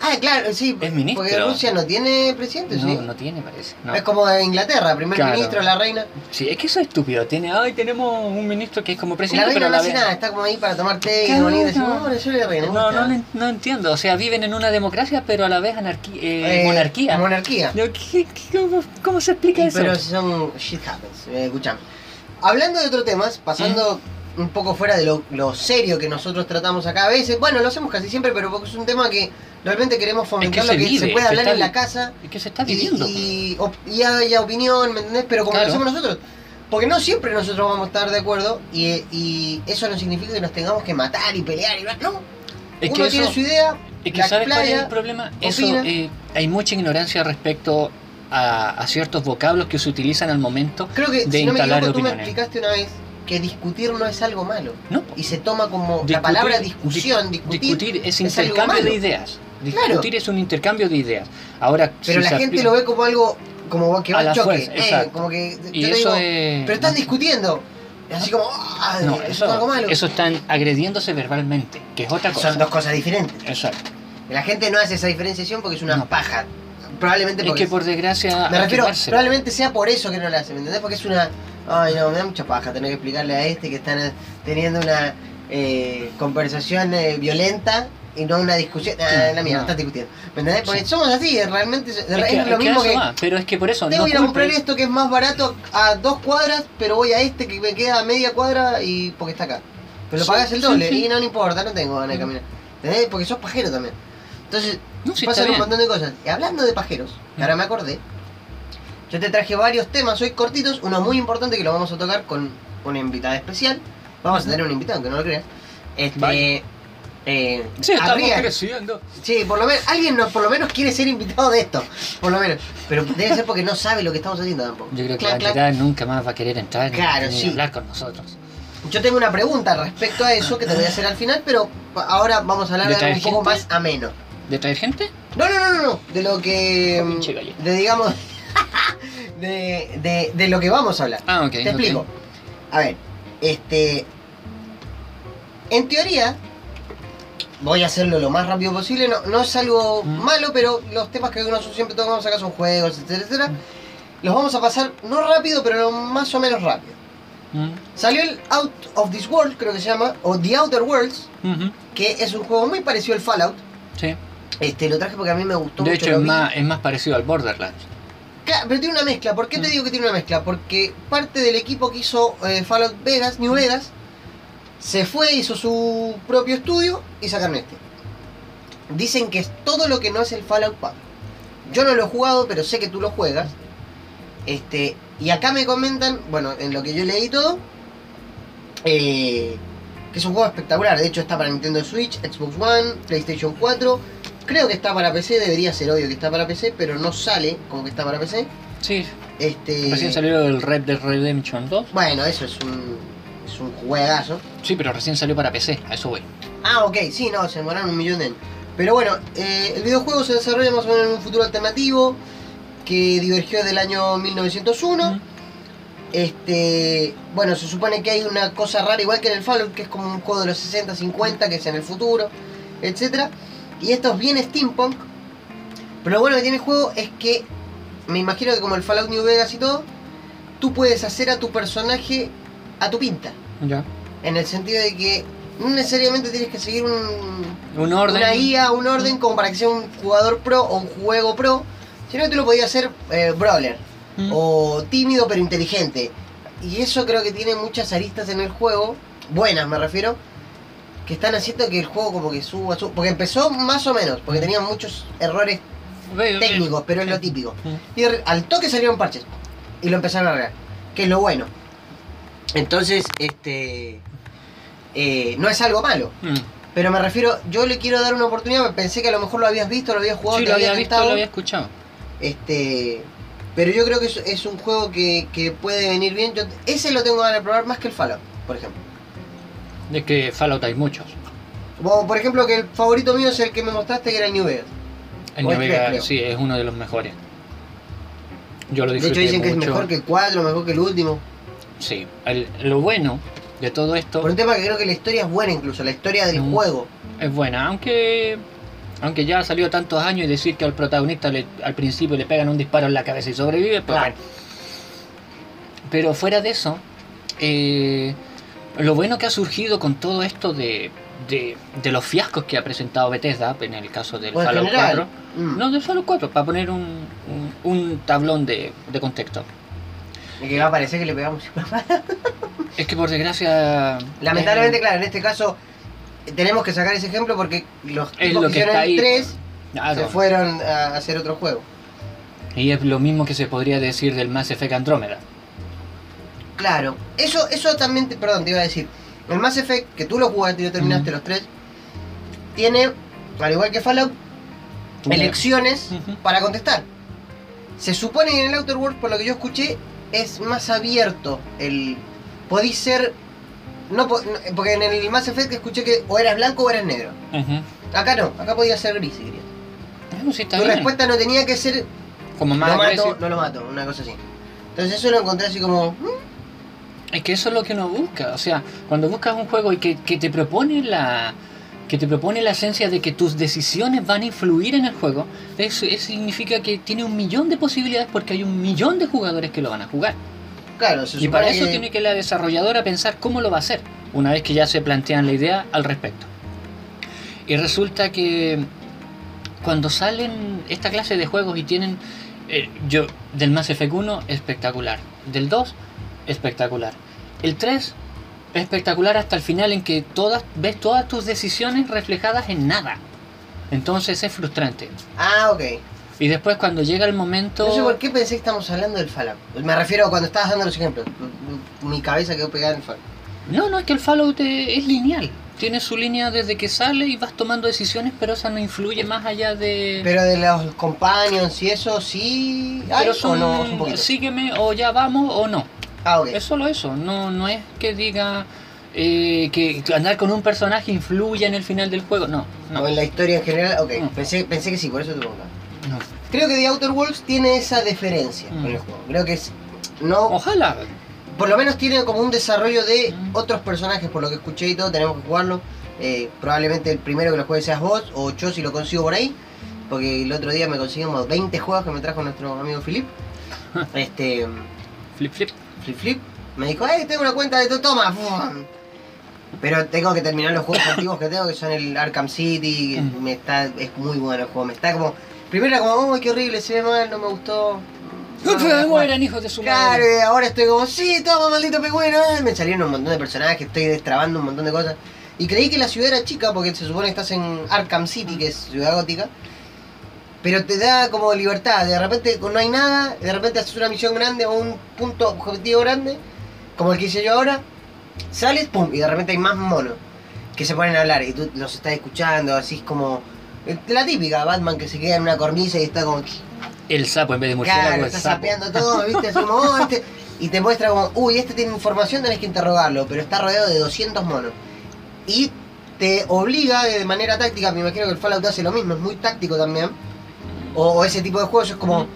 Ah, claro, sí. Es ministro. Porque Rusia no tiene presidente, No, ¿sí? no tiene, parece. no. Es como Inglaterra, primer Claro. ministro, la reina. Sí, es que eso es estúpido. Tiene, ay, tenemos un ministro que es como La presidente, reina pero no la hace nada, está como ahí para tomar té y Claro. bonita. Decimos, oh, yo soy la reina. No, gusta". no, no, entiendo. O sea, viven en una democracia, pero a la vez anarquía, Eh, monarquía. Monarquía. Yo, ¿qué- qué- cómo, cómo se explica Y eso? pero son shit happens, eh, escuchame. Hablando de otros temas, pasando Mm. un poco fuera de lo, lo serio que nosotros tratamos acá a veces, bueno, lo hacemos casi siempre, pero porque es un tema que realmente queremos fomentar lo que vive, se puede hablar está en la casa Es que se está y, viviendo. y, op- y haya opinión, ¿me entendés? Pero como Claro. lo hacemos nosotros. Porque no siempre nosotros vamos a estar de acuerdo y, y eso no significa que nos tengamos que matar y pelear y no. es que Uno eso, tiene su idea, es que ¿sabes cuál es playa, el problema? Eso, eh, hay mucha ignorancia respecto a, a ciertos vocablos que se utilizan al momento Creo que, de si no me equivoco, tú me explicaste una vez que discutir no es algo malo. No, Y se toma como la Discutir- palabra discusión, di- discutir. es intercambio de malo. Ideas. Claro. Discutir es un intercambio de ideas. Ahora, Pero si la gente aplica- lo ve como algo como que va A la choque. fuerza, eh, exacto. como que Y yo te eso digo, es. pero están discutiendo. Así como, ah, No, eso eso, es algo malo. eso están agrediéndose verbalmente, que es otra cosa. Son dos cosas diferentes. Exacto. La gente no hace esa diferenciación porque es una No. paja. Probablemente Es porque... que por desgracia. Me refiero, probablemente sea por eso que no la hace, ¿me entendés? Porque es una... Ay, no, me da mucha paja tener que explicarle a este que están teniendo una eh, conversación eh, violenta y no una discusión... Ah, Sí, la mierda, no. estás discutiendo. ¿Me entendés? Porque Sí. somos así, realmente es, Es que- lo mismo que... va, Pero es que por eso. Tengo no que ir a comprar esto que es más barato a dos cuadras, pero voy a este que me queda a media cuadra y porque está acá. Pero lo Sí, pagas el doble sí. y no, no importa, no tengo ganas de Mm. caminar. ¿Entendés? Porque sos pajero también. Entonces, No, pasan un montón de cosas. Y hablando de pajeros, que Mm. ahora me acordé, yo te traje varios temas hoy cortitos, uno muy importante que lo vamos a tocar con una invitada especial. Vamos a tener un invitado, aunque no lo creas. Este. Eh, Sí, estamos habría- creciendo. Sí, por lo menos, alguien no, por lo menos quiere ser invitado de esto, por lo menos. Pero debe ser porque no sabe lo que estamos haciendo tampoco. Yo creo que Clac, la clac. entidad nunca más va a querer entrar ni- Claro, ni sí. hablar con nosotros. Yo tengo una pregunta respecto a eso que te voy a hacer al final, pero ahora vamos a hablar ¿De de algo un poco más ameno. ¿De traer gente? No, no, no, no, no, de lo que. Oh, galleta. De digamos. de, de, de lo que vamos a hablar. Ah, ok. Te explico. A ver, este. En teoría, voy a hacerlo lo más rápido posible. No, no es algo Mm. malo, pero los temas que nosotros siempre tocamos acá son juegos, etcétera, etcétera. Mm. Los vamos a pasar no rápido, pero más o menos rápido. Mm, Salió el Out of This World, creo que se llama, o The Outer Worlds, ujú, que es un juego muy parecido al Fallout. Sí. Este, lo traje porque a mí me gustó De mucho. hecho, lo es más, es más parecido al Borderlands. Claro, pero tiene una mezcla. ¿Por qué te Mm. digo que tiene una mezcla? Porque parte del equipo que hizo eh, Fallout Vegas, New Vegas, se fue, hizo su propio estudio y sacaron este. Dicen que es todo lo que no es el Fallout 4. Yo no lo he jugado, pero sé que tú lo juegas. Este, y acá me comentan, bueno, en lo que yo leí todo, eh, que es un juego espectacular. De hecho, está para Nintendo Switch, Xbox One, PlayStation 4. Creo que está para PC, debería ser obvio que está para PC, pero no sale como que está para PC. Sí. Este, Recién salió el Red Dead Redemption 2. Bueno, eso es un, es un juegazo. Sí, pero recién salió para PC. A eso voy. Ah, ok, sí, no, se demoraron un millón de años. Pero bueno, eh, el videojuego se desarrolla más o menos en un futuro alternativo que divergió del año 1901. Mm, Este, bueno, se supone que hay una cosa rara, igual que en el Fallout, que es como un juego de los 60, 50, que es en el futuro, etcétera. Y esto es bien steampunk. Pero lo bueno que tiene el juego es que, me imagino que como el Fallout New Vegas y todo, tú puedes hacer a tu personaje a tu pinta. Ya. En el sentido de que no necesariamente tienes que seguir un, Un orden. una guía, un orden como para que sea un jugador pro o un juego pro, sino que tú lo podías hacer eh, brawler Mm. o tímido pero inteligente. Y eso creo que tiene muchas aristas en el juego, buenas me refiero, que están haciendo que el juego como que suba, suba. Porque empezó más o menos, porque tenía muchos errores técnicos, pero es lo típico. Mm. Y al toque salieron parches y lo empezaron a arreglar, que es lo bueno. Entonces, este... eh, no es algo malo. Mm. Pero me refiero, yo le quiero dar una oportunidad, pensé que a lo mejor lo habías visto, lo habías jugado, Sí, te lo había visto, lo había escuchado. Este, pero yo creo que es, es un juego que, que puede venir bien. Yo, ese lo tengo ganas de probar más que el Fallout, por ejemplo. Es que Fallout hay muchos. Por ejemplo, que el favorito mío es el que me mostraste, que era el New Vegas. El O New Vegas, creo. sí, es uno de los mejores. Yo lo De disfruté hecho, dicen que es mejor que el 4, mejor que el último. Sí, el- lo bueno de todo esto Por un tema que creo que la historia es buena, incluso, la historia del Mm. juego. es buena, aunque aunque ya salió tantos años y decir que al protagonista le- al principio le pegan un disparo en la cabeza y sobrevive, pues Claro. bueno. Pero fuera de eso, eh, lo bueno que ha surgido con todo esto de, de, de los fiascos que ha presentado Bethesda, en el caso del Fallout general. 4, Mm. no del Fallout 4, para poner un, un, un tablón de, de contexto. Y que va a parecer que le pegamos. Es que por desgracia... Lamentablemente, eh, claro, en este caso eh, tenemos que sacar ese ejemplo porque los es lo que que hicieron el ahí. 3 claro. se fueron a hacer otro juego. Y es lo mismo que se podría decir del Mass Effect Andrómeda. Claro, eso, eso también, te, perdón, te iba a decir. El Mass Effect, que tú lo jugaste y lo terminaste los tres, tiene, al igual que Fallout, elecciones para contestar. Se supone que en el Outer Worlds, por lo que yo escuché, es más abierto. El podéis ser. No, po- no, porque en el Mass Effect escuché que o eras blanco o eras negro. Acá no, acá podía ser gris si querías. Sí, está Tu bien. respuesta no tenía que ser Como más lo mato, agresivo. no lo mato, una cosa así. Entonces eso lo encontré así como. "Mm, Es que eso es lo que uno busca. O sea, cuando buscas un juego y que, que te propone la, que te propone la esencia de que tus decisiones van a influir en el juego, eso, eso significa que tiene un millón de posibilidades porque hay un millón de jugadores que lo van a jugar. Claro, se Y para eso que- tiene que la desarrolladora pensar cómo lo va a hacer, una vez que ya se plantean la idea al respecto. Y resulta que cuando salen esta clase de juegos y tienen... eh, yo, del Mass Effect 1, espectacular. Del 2, espectacular. El 3, espectacular hasta el final en que todas ves todas tus decisiones reflejadas en nada. Entonces es frustrante. Ah, ok. Y después cuando llega el momento... No sé por qué pensé que estamos hablando del Fallout. Me refiero a cuando estabas dando los ejemplos. Mi cabeza quedó pegada en el Fallout. No, no, es que el Fallout es lineal. Tiene su línea desde que sale y vas tomando decisiones, pero esa no influye más allá de... Pero de los companions y eso, sí. ¿Hay Pero o son, no? Un poquito. sígueme o ya vamos o no. Es solo eso, no, no es que diga eh, que andar con un personaje influya en el final del juego, no, no. O en la historia en general, ok. No. Pensé, pensé que sí, por eso te preguntaba. no. Creo que The Outer Worlds tiene esa deferencia Mm. con el juego. Creo que es. No. Ojalá. Por lo menos tiene como un desarrollo de Mm. otros personajes, por lo que escuché y todo, tenemos que jugarlo. Eh, probablemente el primero que lo juegue seas vos, o yo si lo consigo por ahí. Porque el otro día me conseguimos 20 juegos que me trajo nuestro amigo Philip. Este. Flip, flip. Flip Flip. Me dijo, hey, tengo una cuenta de todo, toma. Pero tengo que terminar los juegos antiguos que tengo, que son el Arkham City. Mm. Me está, es muy bueno el juego. Me está como. Primero era como, uy, qué horrible, se ve mal, no me gustó. No lo voy a jugar". mueran hijos de su Claro, madre. y ahora estoy como, sí, toma, maldito pegüeno. eh, Me salieron un montón de personajes, estoy destrabando un montón de cosas. Y creí que la ciudad era chica porque se supone que estás en Arkham City, que es ciudad gótica. Pero te da como libertad, de repente no hay nada, de repente haces una misión grande o un punto objetivo grande, como el que hice yo ahora, sales, pum, y de repente hay más monos que se ponen a hablar y tú los estás escuchando, así es como eh, la típica Batman que se queda en una cornisa y está como, El sapo en vez de murciélago Claro, es está sapeando todo, ¿viste? Así como, oh, este- Y te muestra como, uy, este tiene información, tenés que interrogarlo, pero está rodeado de 200 monos. Y te obliga de manera táctica, me imagino que el Fallout hace lo mismo, es muy táctico también. O, o ese tipo de juegos es como,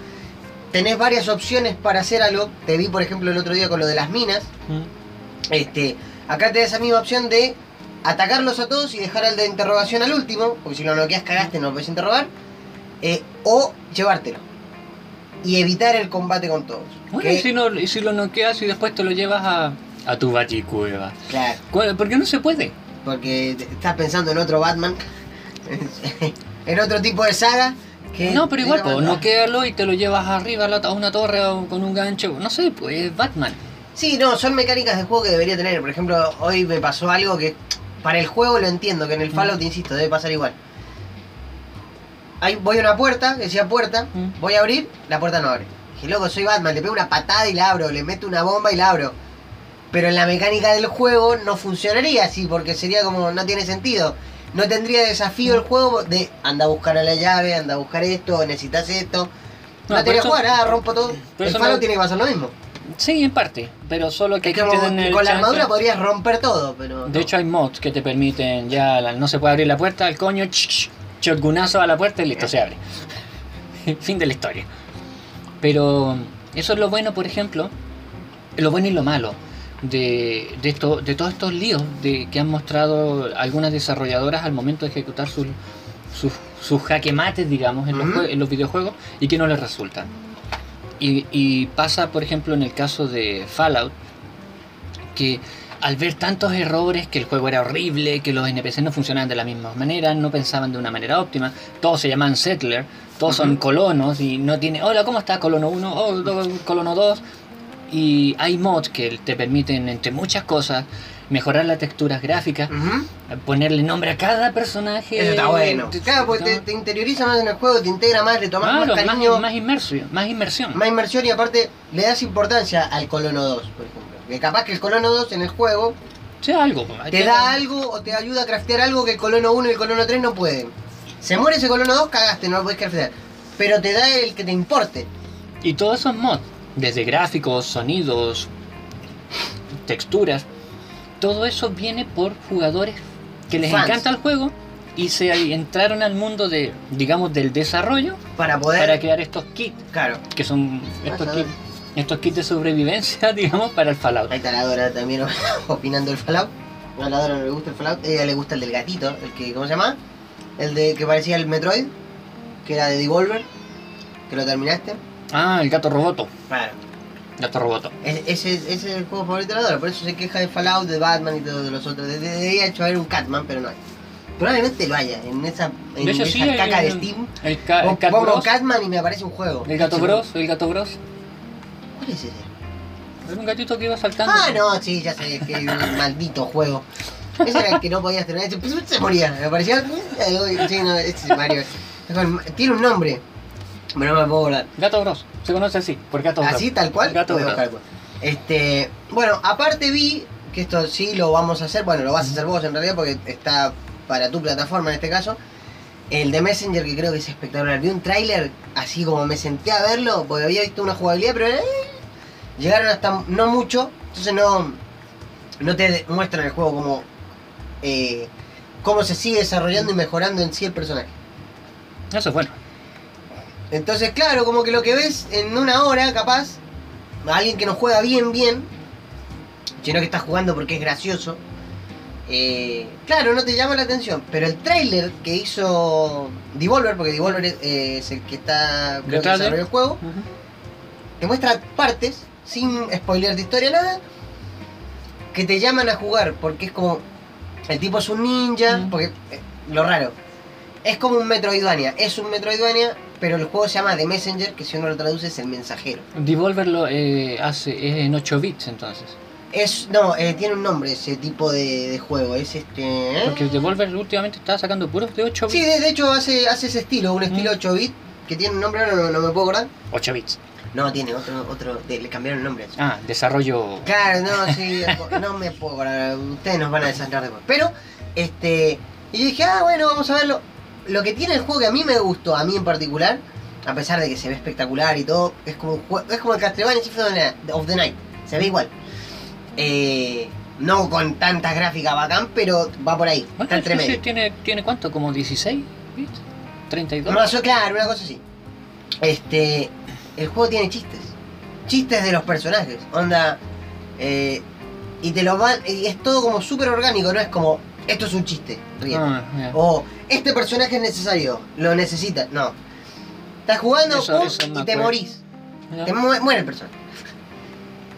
tenés varias opciones para hacer algo. Te vi, por ejemplo, el otro día con lo de las minas. Este, acá te da esa misma opción de atacarlos a todos y dejar al de interrogación al último, porque si lo noqueas cagaste, no lo puedes interrogar. eh, o llevártelo. Y evitar el combate con todos. Bueno, Que- y si, no, y si lo noqueas y después te lo llevas a, a tu baticueva. Claro, ¿Cuál- ¿Por qué no se puede? porque estás pensando en otro Batman, en otro tipo de saga. No, pero igual, pues, "Ah". noquealo y te lo llevas arriba a, una torre o con un gancho. No sé, pues es Batman. Sí, no, son mecánicas de juego que debería tener. Por ejemplo, hoy me pasó algo que para el juego lo entiendo, que en el Mm. Fallout, insisto, debe pasar igual. Ahí voy a una puerta, que decía puerta, Mm. voy a abrir, la puerta no abre. Dije, loco, soy Batman, le pego una patada y la abro, le meto una bomba y la abro. Pero en la mecánica del juego no funcionaría así, porque sería como, no tiene sentido. No tendría desafío el juego de anda a buscar a la llave, anda a buscar esto, necesitas esto. No, No, eso- jugar, ah, rompo todo. El Fallout no- tiene que pasar lo mismo. Sí, en parte, pero solo que Es como el con la armadura podrías romper todo, pero. De hecho hay mods que te permiten ya, la- no se puede abrir la puerta, el coño, ch, ch, shotgunazo a la puerta y listo, se abre. fin de la historia. Pero eso es lo bueno, por ejemplo, lo bueno y lo malo de, de, esto, de todos estos líos de, que han mostrado algunas desarrolladoras al momento de ejecutar sus sus sus jaque mates, digamos, en, los en los videojuegos y que no les resultan. Y, y pasa, por ejemplo, en el caso de Fallout, que al ver tantos errores, que el juego era horrible, que los NPC no funcionaban de la misma manera, no pensaban de una manera óptima, todos se llaman settler, todos son colonos y no tiene, hola, ¿cómo está? Colono 1, oh, do- colono 2. Y hay mods que te permiten, entre muchas cosas, mejorar las texturas gráficas, ponerle nombre a cada personaje. Eso está bueno. Te- Claro, porque te, te interioriza más en el juego, te integra más, le tomas Claro, más más, cariño, más, más inmersión, más inmersión. inmersión y aparte le das importancia al colono 2, por ejemplo. Que capaz que el colono 2 en el juego sea algo. te da algo o te ayuda a craftear algo que el colono 1 y el colono 3 no pueden. Se muere ese colono 2, cagaste, no lo puedes craftear. Pero te da el que te importe. Y todos esos mods, desde gráficos, sonidos, texturas, todo eso viene por jugadores que les Fans. encanta el juego y se entraron al mundo de, digamos, del desarrollo Para poder. para crear estos kits, Claro. que son estos kits, estos kits de sobrevivencia, digamos, para el Fallout. Ahí está la Dora también opinando el Fallout. A la Dora no le gusta el Fallout. A ella le gusta el del gatito, el que, ¿cómo se llama? El de que parecía el Metroid, que era de Devolver, que lo terminaste. Ah, el gato roboto. Claro. Gato roboto. Ese, ese, ese es el juego favorito de la Dora, por eso se queja de Fallout, de Batman y todos los otros. De- de- Debería hecho haber un Catman, pero no hay. Probabeblemente lo haya, en esa, en esa el- caca de Steam. El, ca- el Pongo Cat pongo Bros. Catman y me aparece un juego. El gato Bros. El gato Bros. ¿Cuál es ese? Era un gatito que iba saltando. Ah, no, sí, ya sé, que el maldito juego. Ese era el que no podías tener, se, se moría, me parecía. Sí, no, ese es Mario. Es Tiene un nombre, pero no me puedo acordar. Gato Bros. Se conoce así, por gato Bros. Así, tal cual. Gato Bros. Este, bueno, aparte vi que esto sí lo vamos a hacer, bueno, lo vas a hacer vos en realidad porque está para tu plataforma en este caso. El de Messenger que creo que es espectacular. Vi un tráiler así como me senté a verlo porque había visto una jugabilidad, pero eh, llegaron hasta no mucho, entonces no no te muestran el juego como eh, cómo se sigue desarrollando y mejorando en sí el personaje. Eso es bueno. Entonces, claro, como que lo que ves en una hora, capaz, alguien que no juega bien, bien, sino que está jugando porque es gracioso, eh, claro, no te llama la atención. Pero el trailer que hizo Devolver, porque Devolver es, eh, es el que está creo que el juego, te muestra partes, sin spoiler de historia, nada, que te llaman a jugar, porque es como, el tipo es un ninja, porque, eh, lo raro, es como un Metroidvania, es un Metroidvania, pero el juego se llama The Messenger, que si uno lo traduce es el mensajero. Devolver lo eh, hace, es en 8 bits entonces. Es, no, eh, tiene un nombre ese tipo de, de juego, es este... ¿eh? Porque Devolver últimamente está sacando puros de 8 bits. Sí, de, de hecho hace, hace ese estilo, un estilo Mm. 8 bit, que tiene un nombre, no, no me puedo acordar. 8 bits. No, tiene otro, otro, de- le cambiaron el nombre. Ah, desarrollo. Claro, no, sí, no me puedo acordar, ustedes nos van a desandar después. Pero, este, y dije, ah, bueno, vamos a verlo. Lo que tiene el juego que a mí me gustó, a mí en particular, a pesar de que se ve espectacular y todo, es como, es como el Castlevania Symphony of the Night- se ve igual. Eh, no con tantas gráficas bacán, pero va por ahí, Bueno, está entre sí, medio. tiene, ¿Tiene cuánto? ¿Como 16 bits? ¿32? No, yo- claro, una cosa así. Este, el juego tiene chistes. Chistes de los personajes. Onda, eh, y te lo van, y es todo como súper orgánico, no es como, esto es un chiste, ríete. Ah. O, este personaje es necesario, lo necesita. No. Estás jugando Eso- pum, eso me y te morís. Te mu- muere el personaje.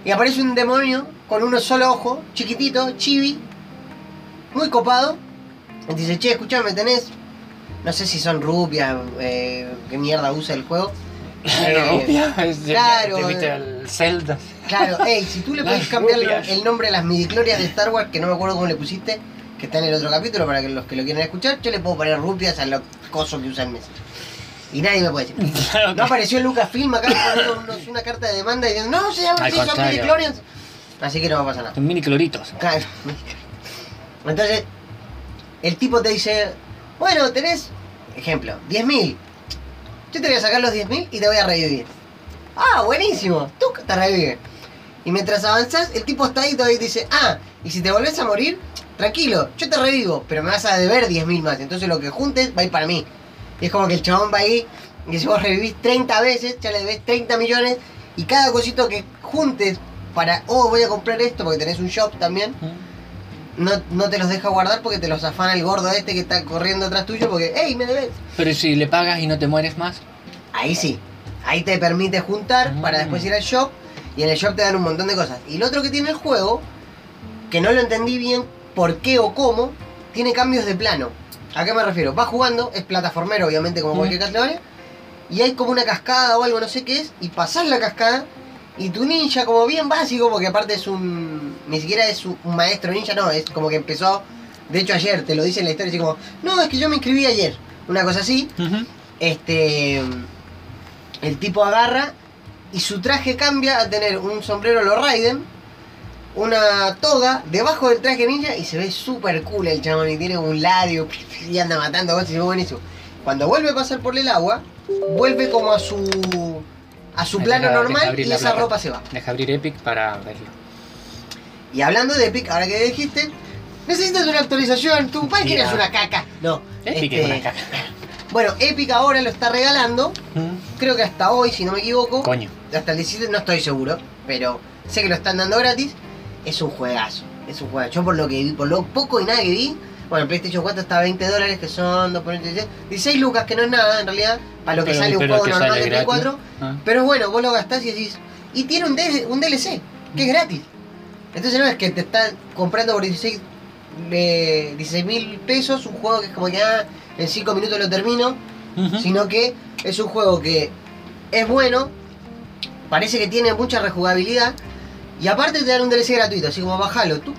Y aparece un demonio con uno solo ojo, chiquitito, chibi, muy copado. Y te dice, che, escuchame, tenés. No sé si son rupias, eh, qué mierda usa el juego. Eh, claro, de- viste al Zelda. Claro, ey, si tú le puedes cambiar rupias. el nombre a las midiclorias de Star Wars, que no me acuerdo cómo le pusiste, que está en el otro capítulo para que los que lo quieran escuchar, yo le puedo poner rupias a los cosos que usan Messi. Y nadie me puede decir. No apareció Lucasfilm acá poniéndonos una carta de demanda diciendo, no, se llaman así, son contrario. midichlorians. Así que no va a pasar nada. Son mini cloritos. Claro. Entonces, el tipo te dice, bueno, tenés, ejemplo, 10.000. Yo te voy a sacar los 10.000 y te voy a revivir. Ah, buenísimo. Tú te revive. Y mientras avanzás, el tipo está ahí y todavía te dice, ah, y si te volvés a morir, tranquilo, yo te revivo, pero me vas a deber 10.000 más. Entonces lo que juntes va a ir para mí. Y es como que el chabón va ahí y si vos revivís 30 veces, ya le debes 30 millones. Y cada cosito que juntes para, oh, voy a comprar esto porque tenés un shop también, no, no te los deja guardar porque te los afana el gordo este que está corriendo atrás tuyo porque, hey, me debes. Pero si le pagas y no te mueres más. Ahí sí. Ahí te permite juntar para Mm. después ir al shop y en el shop te dan un montón de cosas. Y lo otro que tiene el juego, que no lo entendí bien por qué o cómo, tiene cambios de plano. ¿A qué me refiero? Vas jugando, es plataformero obviamente como cualquier Castlevania, y hay como una cascada o algo, no sé qué es, y pasás la cascada y tu ninja como bien básico, porque aparte es un... ni siquiera es un maestro ninja, no, es como que empezó, de hecho ayer, te lo dice en la historia, así como, no, es que yo me inscribí ayer, una cosa así, este el tipo agarra y su traje cambia a tener un sombrero Raiden, una toga debajo del traje ninja y se ve súper cool el chabón y tiene un ladio y anda matando cosas y se ve buenísimo. Cuando vuelve a pasar por el agua, vuelve como a su a su plano deja normal y esa placa. ropa se va. Deja abrir Epic para verlo. Y hablando de Epic, ahora que dijiste, necesitas una actualización, tu página Ya. es una caca. No, Epic este, es una caca. Bueno, Epic ahora lo está regalando, creo que hasta hoy, si no me equivoco. Coño. hasta el 17 no estoy seguro, pero sé que lo están dando gratis. Es un juegazo. es un juego. Yo por lo que vi, por lo poco y nada que vi, bueno, el PlayStation 4 está a 20 dólares, que son 2 por 16, 16 lucas, que no es nada en realidad, para lo que Pero- sale un juego normal de Play gratis. 4. Ah. Pero bueno, vos lo gastás y decís. Y tiene un, D- un DLC, que es gratis. Entonces no es que te están comprando por 16 eh, 16 mil pesos un juego que es como que ah, en 5 minutos lo termino, sino que es un juego que es bueno, parece que tiene mucha rejugabilidad y aparte te dan un DLC gratuito, así como bajalo tú.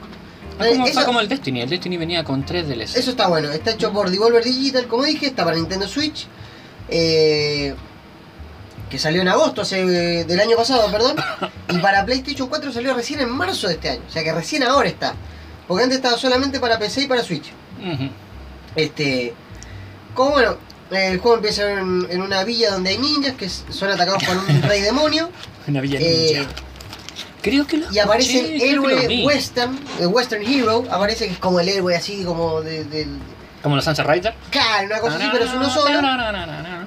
Es como, eso, fue como el Destiny. El Destiny venía con 3 DLC. eso está bueno, está hecho por Devolver Digital, como dije, está para Nintendo Switch. eh, que salió en agosto hace, del año pasado, perdón. Y para PlayStation 4 salió recién en marzo de este año. O sea que recién ahora está. Porque antes estaba solamente para PC y para Switch. Este. Como bueno, el juego empieza en, en una villa donde hay ninjas que son atacados por un rey demonio. Una villa eh, ninja. Creo que lo y aparece escuché, el creo que lo héroe vi. western, el western hero, aparece que es como el héroe así como de, del- Como los Sunset Rider. Claro, una cosa así, pero es uno solo.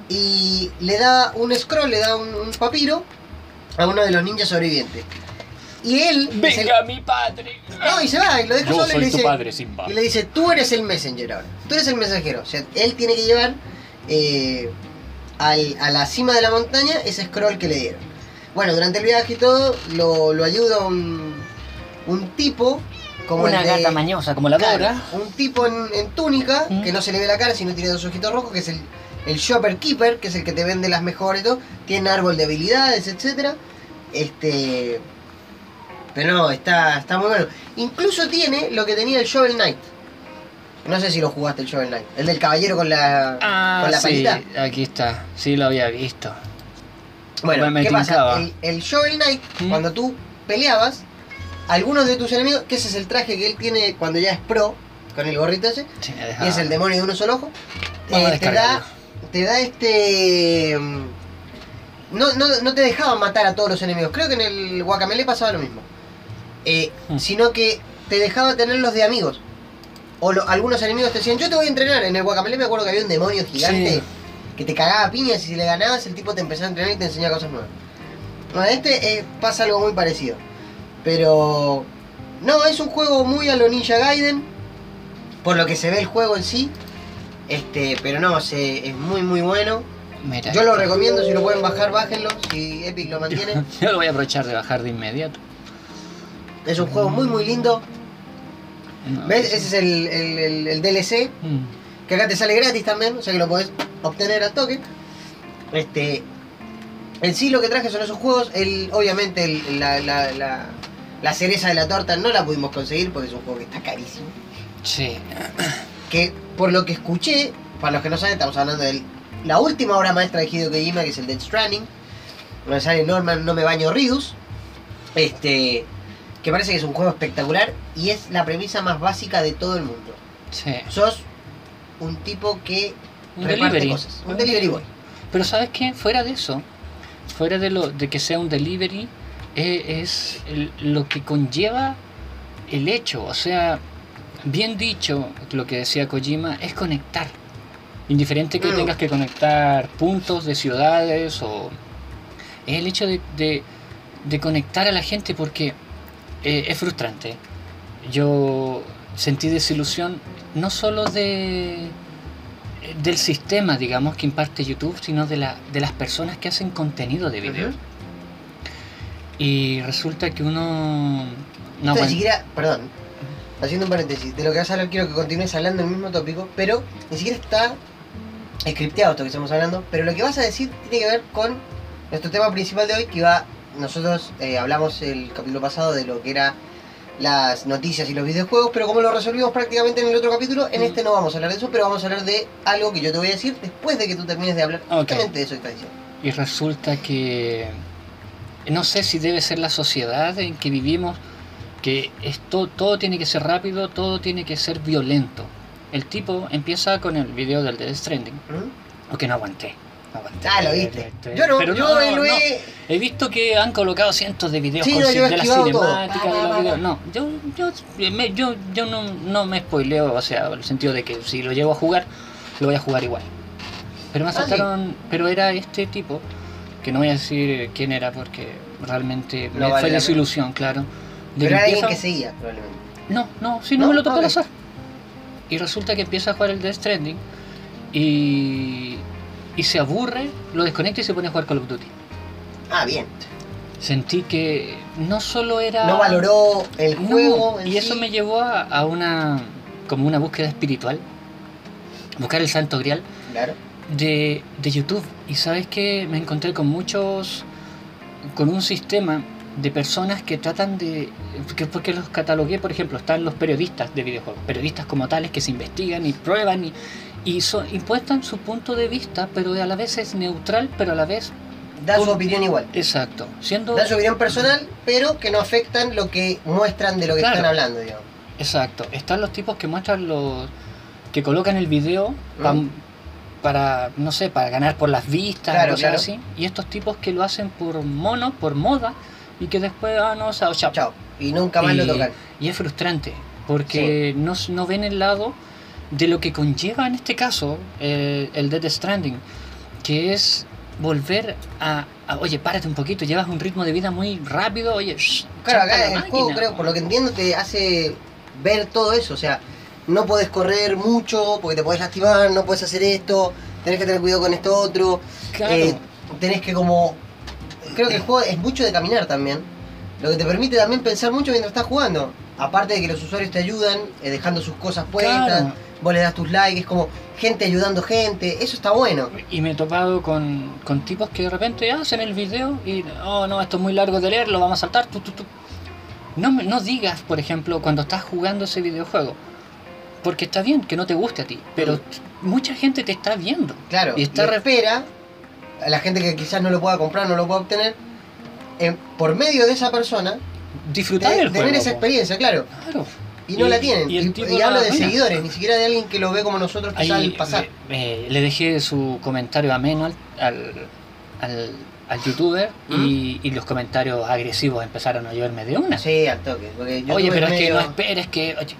y le da un scroll, le da un, un papiro a uno de los ninjas sobrevivientes. Y él. es el- Venga, mi padre. no, y se va, y lo deja Yo solo y le tu dice. padre, Simba. Y le dice, tú eres el messenger ahora. Tú eres el mensajero. O sea, él tiene que llevar eh, al- a la cima de la montaña ese scroll que le dieron. Bueno, durante el viaje y todo, lo, lo ayuda un, un tipo. Como Una el de- gata mañosa como la Dora. un tipo en, en túnica, Mm. que no se le ve la cara, sino tiene dos ojitos rojos, que es el, el Shopper Keeper, que es el que te vende las mejores y todo. Tiene árbol de habilidades, etcétera Este. Pero no, está, está muy bueno. Incluso tiene lo que tenía el Shovel Knight. No sé si lo jugaste el Shovel Knight. El del caballero con la, Ah, con la sí, palita. aquí está. Sí, lo había visto. Bueno, me ¿qué pasa? El, el Shovel Knight, ¿Mm? cuando tú peleabas, algunos de tus enemigos, que ese es el traje que él tiene cuando ya es pro, con el gorrito ese, Sí, y es el demonio de uno solo ojo, eh, te, da, te da este... mm, No, no, no te dejaba matar a todos los enemigos, creo que en el Guacamele pasaba lo mismo, Eh, Hmm. sino que te dejaba tenerlos de amigos. O lo- algunos enemigos te decían, yo te voy a entrenar. En el Guacamele me acuerdo que había un demonio gigante Sí. Que te cagaba piñas y si le ganabas el tipo te empezaba a entrenar y te enseñaba cosas nuevas. Bueno, este eh, pasa algo muy parecido. Pero... No, es un juego muy a lo Ninja Gaiden. Por lo que se ve el juego en sí. Este, pero no, se, es muy muy bueno. Mira, Yo lo recomiendo, si lo pueden bajar, bájenlo. Si Epic lo mantiene. Yo lo voy a aprovechar de bajar de inmediato. Es un juego muy muy lindo. No, ¿Ves? Ese es el, el- el- el DLC. Mm. Que acá te sale gratis también. O sea que lo podés obtener al toque. Este. En sí lo que traje son esos juegos. El, obviamente el- la, la- la- la cereza de la torta no la pudimos conseguir porque es un juego que está carísimo. Sí. que por lo que escuché, para los que no saben, estamos hablando de la última obra maestra de Hideo Kojima, que es el Dead Stranding, donde sale Norman No Me Baño Ridus, este, que parece que es un juego espectacular y es la premisa más básica de todo el mundo. Sí. Sos un tipo que Un reparte delivery. cosas, un delivery boy. Pero ¿sabes qué? Fuera de eso, fuera de lo de que sea un delivery, eh, es el- lo que conlleva el hecho. O sea, bien dicho, lo que decía Kojima, es conectar. Indiferente que Mm. tengas que conectar puntos de ciudades o... Es el hecho de, de- de conectar a la gente porque eh, es frustrante. Yo sentí desilusión no solo de del sistema, digamos, que imparte YouTube, sino de, la, de las personas que hacen contenido de video. Ujú. Y resulta que uno... No, bueno, siquiera, perdón, haciendo un paréntesis, de lo que vas a hablar quiero que continúes hablando del mismo tópico, pero ni siquiera está scripteado esto que estamos hablando, pero lo que vas a decir tiene que ver con nuestro tema principal de hoy, que va, nosotros eh, hablamos el capítulo pasado de lo que era las noticias y los videojuegos, pero como lo resolvimos prácticamente en el otro capítulo, en Mm. este no vamos a hablar de eso, pero vamos a hablar de algo que yo te voy a decir después de que tú termines de hablar justamente de eso que estás diciendo. y resulta que... No sé si debe ser la sociedad en que vivimos, que esto, todo tiene que ser rápido, todo tiene que ser violento. El tipo empieza con el video del Death Stranding, ¿Mm? o que no aguanté. Ah, lo viste. Este, Yo no, pero yo no, he... He visto que han colocado cientos de videos Sí, con no, yo de la todo. cinemática de pa, los pa, videos. pa. No, yo, yo, me- yo, yo no, no me spoileo, o sea, en el sentido de que si lo llego a jugar, lo voy a jugar igual. Pero me Ah, sí. asaltaron, pero era este tipo, que no voy a decir quién era porque realmente No me vale fue la desilusión, claro. de Pero era alguien que seguía, probablemente. No, no, sí, no, ¿No? me lo tocó al Ok. azar. Y resulta que empieza a jugar el Death Stranding y, y se aburre, lo desconecta y se pone a jugar Call of Duty. Ah, bien. Sentí que no solo era... No valoró el No, juego. en y eso me llevó a, a una como una búsqueda espiritual, buscar el santo grial Claro. de, de YouTube. Y sabes que me encontré con muchos, con un sistema de personas que tratan de, que porque los catalogué, por ejemplo, están los periodistas de videojuegos, periodistas como tales que se investigan y prueban y, y, son, y muestran su punto de vista, pero a la vez es neutral, pero a la vez Da su opinión igual. exacto, siendo Da su opinión personal, pero que no afectan lo que muestran de lo que Claro. están hablando, digamos. Exacto. Están los tipos que muestran los. que colocan el video pa- Mm. para, no sé, para ganar por las vistas, Claro, cosas claro. así. Y estos tipos que lo hacen por mono, por moda, y que después, ah, no, o sea, chao. Chao. Y nunca más lo tocan. Y es frustrante, porque no, s- no ven el lado de lo que conlleva en este caso eh, el Dead Stranding, que es volver a, a, oye, párate un poquito, llevas un ritmo de vida muy rápido, oye, shh, Claro, acá el juego, creo, por lo que entiendo, te hace ver todo eso. O sea, no podés correr mucho porque te podés lastimar, no podés hacer esto, tenés que tener cuidado con esto otro. Claro. eh, tenés que como... Creo que el juego es mucho de caminar también. Lo que te permite también pensar mucho mientras estás jugando. Aparte de que los usuarios te ayudan, eh, dejando sus cosas puestas, Claro. Vos le das tus likes, es como gente ayudando gente, eso está bueno. Y me he topado con, con tipos que de repente hacen el video y, oh no, esto es muy largo de leer, lo vamos a saltar. tu, tu, tu". No, no digas, por ejemplo, cuando estás jugando ese videojuego, porque está bien que no te guste a ti, pero Mm. mucha gente te está viendo. Claro, Y y está espera a la gente que quizás no lo pueda comprar, no lo pueda obtener, eh, por medio de esa persona, Disfrutar de- del tener juego. esa experiencia, claro. Claro. Y no Y- la tienen. y Y, el y la hablo de seguidores, ni siquiera de alguien que lo ve como nosotros quizás al pasar. le, eh, le dejé su comentario ameno al, al, al, al youtuber y, y los comentarios agresivos empezaron a lloverme de una. Sí, al toque. Oye, pero es que no esperes que. oye,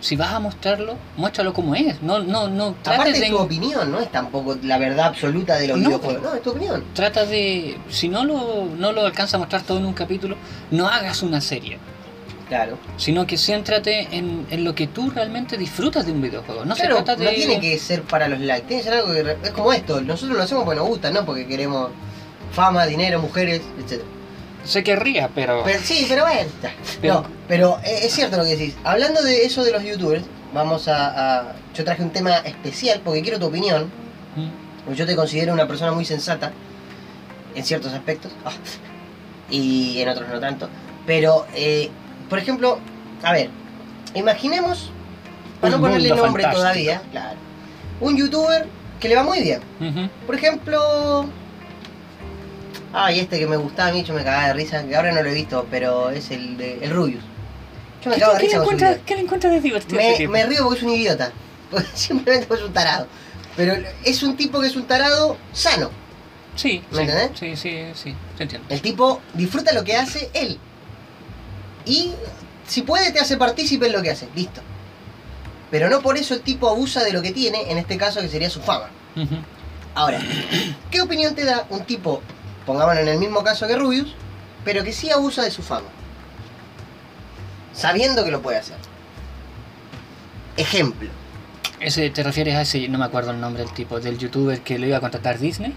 si vas a mostrarlo, muéstralo como es. No, no, no Aparte de. tu opinión, no es tampoco la verdad absoluta de los No. videojuegos. No, es tu opinión. Trata de. Si no lo, no lo alcanza a mostrar todo en un capítulo, no hagas una serie. Claro. Sino que céntrate en, en lo que tú realmente disfrutas de un videojuego. No claro, se trata de. no tiene que ser para los likes. Tiene que ser algo que es como esto. Nosotros lo hacemos porque nos gusta, no porque queremos fama, dinero, mujeres, etc. Se querría, pero. Pero, sí, pero bueno. Pero- no, pero eh, es cierto lo que decís. Hablando de eso de los youtubers, vamos a, a- Yo traje un tema especial porque quiero tu opinión. Mm, Yo te considero una persona muy sensata en ciertos aspectos. Ah, Y en otros no tanto. Pero, eh, por ejemplo, a ver, imaginemos, para Un no ponerle nombre fantástico. todavía, claro, un youtuber que le va muy bien. Por ejemplo. Ay, este que me gustaba a mí, yo me cagaba de risa, que ahora no lo he visto, pero es el de el Rubius. Yo me ¿Qué, cago de qué le risa encuentras, video. ¿Qué le encuentras de divertido Me, me río porque es un idiota. Porque Simplemente porque es un tarado. Pero es un tipo que es un tarado sano. Sí, ¿Me sí, entendés? sí, sí, sí, te entiendo. El tipo disfruta lo que hace él. Y si puede te hace partícipe en lo que hace. Listo. Pero no por eso el tipo abusa de lo que tiene, en este caso que sería su fama. Ahora, ¿qué opinión te da un tipo, pongámoslo en el mismo caso que Rubius, pero que sí abusa de su fama? Sabiendo que lo puede hacer. Ejemplo. Ese, ¿Te refieres a ese, no me acuerdo el nombre del tipo, del youtuber que lo iba a contratar Disney?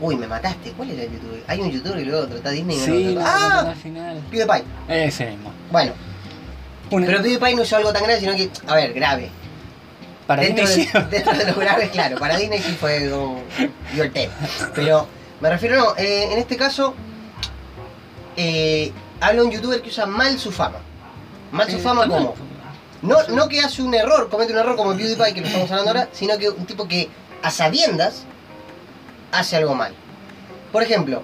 Uy, me mataste. ¿Cuál era el youtuber? Hay un youtuber que luego trata a Disney y Sí, ¡Ah! al final. PewDiePie. Ese mismo. Bueno, Una- pero PewDiePie no hizo algo tan grave, sino que, a ver, grave. para dentro, Disney de, dentro de lo grave, claro. Para Disney sí fue como. dio el tema. Pero me refiero, no, eh, en este caso, eh, habla un youtuber que usa mal su fama. Mal su Eh, fama está como. No, no que hace un error, comete un error como PewDiePie que lo estamos hablando ahora, sino que un tipo que a sabiendas hace algo mal. Por ejemplo,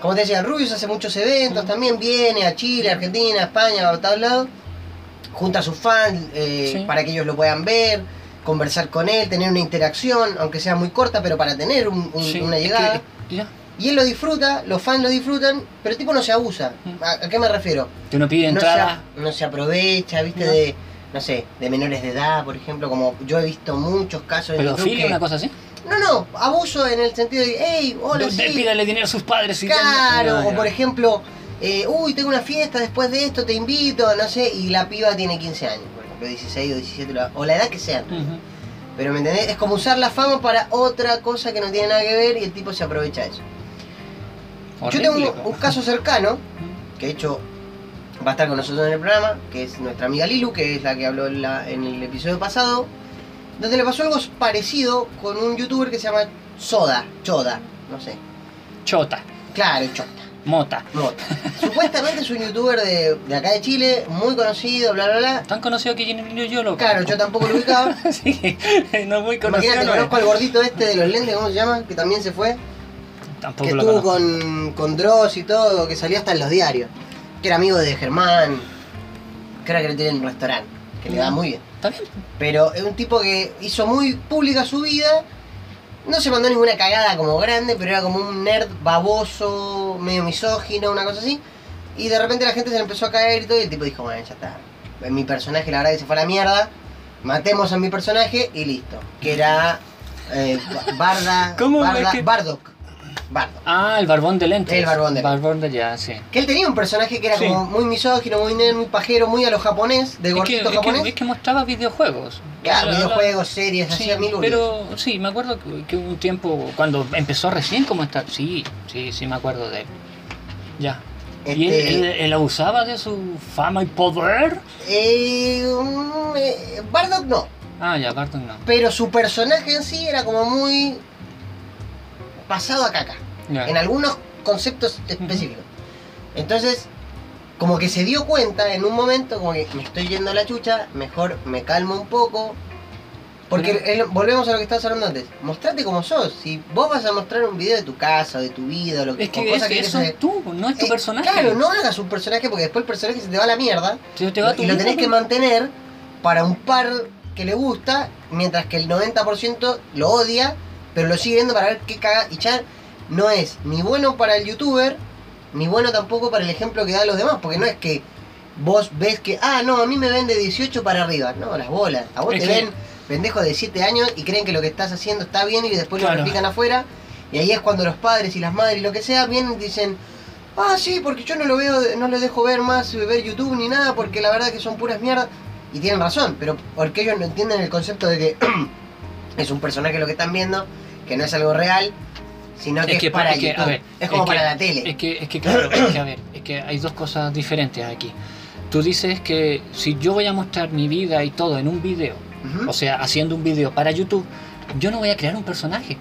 como te decía, Rubius hace muchos eventos, también viene a Chile, Argentina, España, a todos lados, junta a sus fans eh, Sí. para que ellos lo puedan ver, conversar con él, tener una interacción, aunque sea muy corta, pero para tener un- un- Sí, una es que- llegada. ya, Y él lo disfruta, los fans lo disfrutan, pero el tipo no se abusa. ¿A, a qué me refiero? que uno pide no se, entrada. no se aprovecha, viste, No. de, no sé, de menores de edad, por ejemplo, como yo he visto muchos casos YouTube Pedofilia, una cosa así. No, no, abuso en el sentido de, hey, hola, sí, Pídale dinero a sus padres y claro, o por ejemplo, eh, uy, tengo una fiesta después de esto, te invito, no sé, y la piba tiene 15 años, por ejemplo, 16 o 17, la- o la edad que sea. Pero me entendés, es como usar la fama para otra cosa que no tiene nada que ver y el tipo se aprovecha de eso. Yo tengo un caso cercano, que de hecho va a estar con nosotros en el programa, que es nuestra amiga Lilu, que es la que habló en, la- en el episodio pasado, donde le pasó algo parecido con un youtuber que se llama Soda, Choda, no sé. Chota, Claro, Chota. mota. Mota. Supuestamente es un youtuber de, de acá de Chile, muy conocido, bla bla bla. Tan conocido que yo, yo lo Claro, yo tampoco lo ubicaba. sí, no muy conocido. Imagínate, no es. conozco al gordito este de los lentes, ¿cómo se llama? Que también se fue. Tampoco que lo estuvo conozco. con, con Dross y todo, que salió hasta en los diarios. Que era amigo de Germán. Ahora que le tiene un restaurante, que le va muy bien. Está bien. Pero es un tipo que hizo muy pública su vida. No se mandó ninguna cagada como grande, pero era como un nerd baboso, medio misógino, una cosa así. Y de repente la gente se le empezó a caer y todo, y el tipo dijo, bueno, ya está. Mi personaje la verdad que se fue a la mierda. Matemos a mi personaje y listo. Que era eh, Barda. ¿Cómo Barda- es que- Bardock. Bardock. Ah, el barbón de lentes. El barbón de lentes. Barbón de ya, sí. Que él tenía un personaje que era Sí. como muy misógino, muy nerd, muy pajero, muy a lo japonés, de Es que, gordito es, japonés. que, es que mostraba videojuegos. Claro, La- la- videojuegos, series, Sí, hacía mil pero sí, me acuerdo que, que un tiempo, cuando empezó recién como está, sí, sí, sí me acuerdo de él. Ya. ¿Y él, Este- él- él abusaba de su fama y poder? Eh, eh, Bardock no, Ah, ya, Barton no. pero su personaje en sí era como muy pasado a caca, en algunos conceptos específicos. Entonces, como que se dio cuenta en un momento, como que me estoy yendo a la chucha, mejor me calmo un poco. Porque el- volvemos a lo que estabas hablando antes. Mostrate como sos. Si vos vas a mostrar un video de tu casa, de tu vida, lo Es que es- querés eso hacer, es tú, no es tu eh, personaje. Claro, no hagas un personaje porque después el personaje se te va a la mierda. Te- te va tu y lo tenés que mantener para un par que le gusta, mientras que el 90% lo odia, pero lo sigue viendo para ver qué caga. Y ya no es ni bueno para el youtuber, ni bueno tampoco para el ejemplo que da a los demás, porque no es que vos ves que, ah, no, a mí me ven de 18 para arriba. No, las bolas. A vos Es te que- ven pendejos de 7 años y creen que lo que estás haciendo está bien y después lo replican afuera. Y ahí es cuando los padres y las madres y lo que sea vienen y dicen, ah, sí, porque yo no lo veo, no les dejo ver más, ver YouTube ni nada, porque la verdad que son puras mierdas. Y tienen razón, pero porque ellos no entienden el concepto de que es un personaje lo que están viendo, que no es algo real, sino que es, que, para es que, YouTube. ver, es como para la tele. Es que, es que claro, es que a ver, es que hay dos cosas diferentes aquí. Tú dices que si yo voy a mostrar mi vida y todo en un video, o sea, haciendo un video para YouTube, yo no voy a crear un personaje,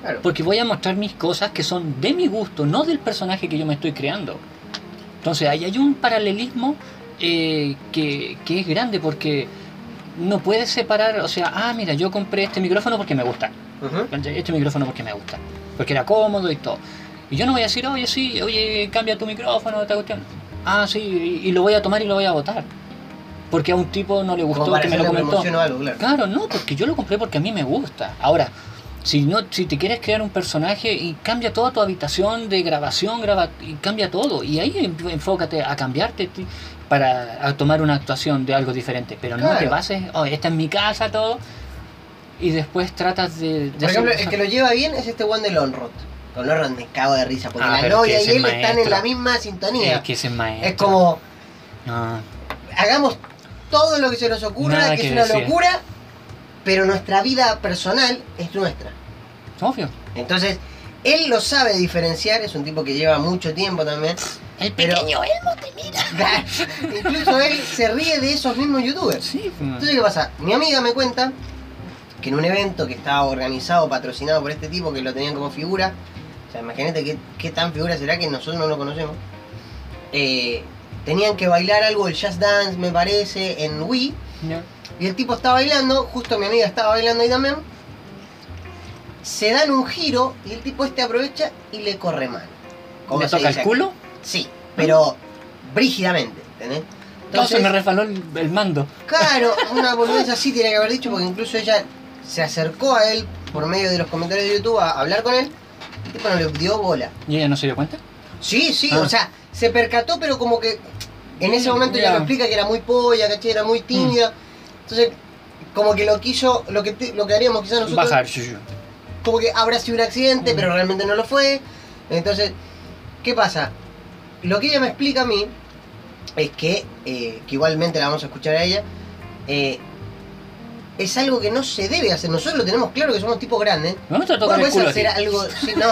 claro. porque voy a mostrar mis cosas que son de mi gusto, no del personaje que yo me estoy creando. Entonces ahí hay un paralelismo eh, que, que es grande porque no puedes separar, o sea, ah, mira, yo compré este micrófono porque me gusta. Este micrófono porque me gusta, porque era cómodo y todo. Y yo no voy a decir, oye, sí, oye, cambia tu micrófono, esta cuestión. Ah, sí, y, y lo voy a tomar y lo voy a votar. Porque a un tipo no le gustó que me lo comentó. algo, claro. Claro, no, porque yo lo compré porque a mí me gusta. Ahora, si no, si te quieres crear un personaje y cambia toda tu habitación de grabación, graba y cambia todo. Y ahí en- enfócate a cambiarte para a tomar una actuación de algo diferente. Pero no te bases, oh, esta es mi casa, todo. Y después tratas de. de Por ejemplo, el que lo lleva bien es este one de Lonrod. Con Lonrod me cago de risa, porque Ah, la pero novia y él es están en la misma sintonía. Es que ese es maestro. Es como, No, hagamos todo lo que se nos ocurra, Nada que, que es una decir. locura, pero nuestra vida personal es nuestra. obvio. Entonces, él lo sabe diferenciar, es un tipo que lleva mucho tiempo también. El Pero- pequeño Elmo te mira. Incluso él se ríe de esos mismos youtubers. Sí, Entonces, ¿qué pasa? Mi amiga me cuenta que en un evento que estaba organizado, patrocinado por este tipo, que lo tenían como figura, o sea, imagínate qué, qué tan figura será que nosotros no lo conocemos, eh, tenían que bailar algo, el Jazz Dance, me parece, en Wii, Ya. y el tipo está bailando, justo mi amiga estaba bailando ahí también, se dan un giro y el tipo este aprovecha y le corre mano. ¿Le se toca el culo? Sí, pero brígidamente, ¿entendés? No, se me resbaló el, el mando. Claro, una boludez así tiene que haber dicho, porque incluso ella se acercó a él por medio de los comentarios de YouTube a hablar con él. El tipo no le dio bola. ¿Y ella no se dio cuenta? Sí, sí, Ah. o sea, se percató, pero como que en ese momento ya Ya. lo explica que era muy polla, ¿cachai? Era muy tímida. Entonces, como que lo quiso, lo que, lo que haríamos quizás nosotros, Bajar. como que habrá sido un accidente, Mm. pero realmente no lo fue. Entonces, ¿qué pasa? lo que ella me explica a mí es que, eh, que igualmente la vamos a escuchar a ella, eh, es algo que no se debe hacer. Nosotros lo tenemos claro que somos tipos grandes. Vamos a tocar no el puedes culo a hacer algo. sí, no.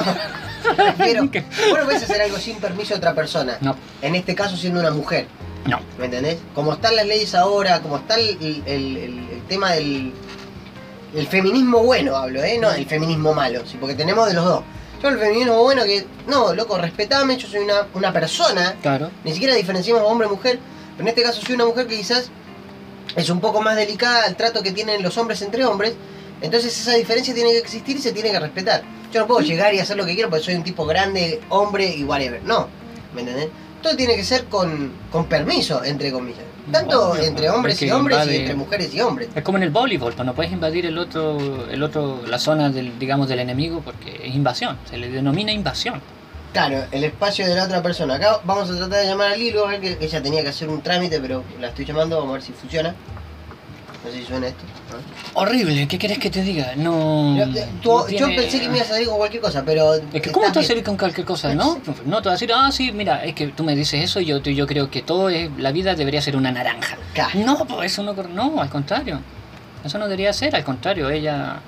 Pero vos no puedes hacer algo sin permiso de otra persona. No, En este caso siendo una mujer. no. ¿Me entendés? Como están las leyes ahora, como está el, el- el- el tema del el feminismo bueno, hablo, ¿eh? No del feminismo malo, sí, porque tenemos de los dos. Yo el feminismo bueno que, no, loco, respetame, yo soy una, una persona, Claro. ni siquiera diferenciamos hombre y mujer, pero en este caso soy una mujer que quizás es un poco más delicada al trato que tienen los hombres entre hombres, entonces esa diferencia tiene que existir y se tiene que respetar. Yo no puedo llegar y hacer lo que quiero porque soy un tipo grande, hombre y whatever, no, ¿me entendés? Todo tiene que ser con, con permiso, entre comillas. Tanto Obvio, entre hombres y hombres y entre mujeres y hombres. Es como en el voleibol, pues no puedes invadir el otro, el otro, la zona del, digamos, del enemigo porque es invasión, se le denomina invasión. Claro, el espacio de la otra persona. Acá vamos a tratar de llamar a Lilo, a ver que ella tenía que hacer un trámite, pero la estoy llamando, vamos a ver si funciona. No sé si suena esto. ¿no? Horrible, ¿qué quieres que te diga? No. Yo, eh, tú- no yo pensé que me ibas a salir con cualquier cosa, pero. Es que, ¿cómo te vas a salir con cualquier cosa? No, no te vas a decir, ah, sí, mira, es que tú me dices eso y yo, yo creo que todo es, la vida debería ser una naranja. Claro. No, pues eso no, no, al contrario. Eso no debería ser, al contrario, ella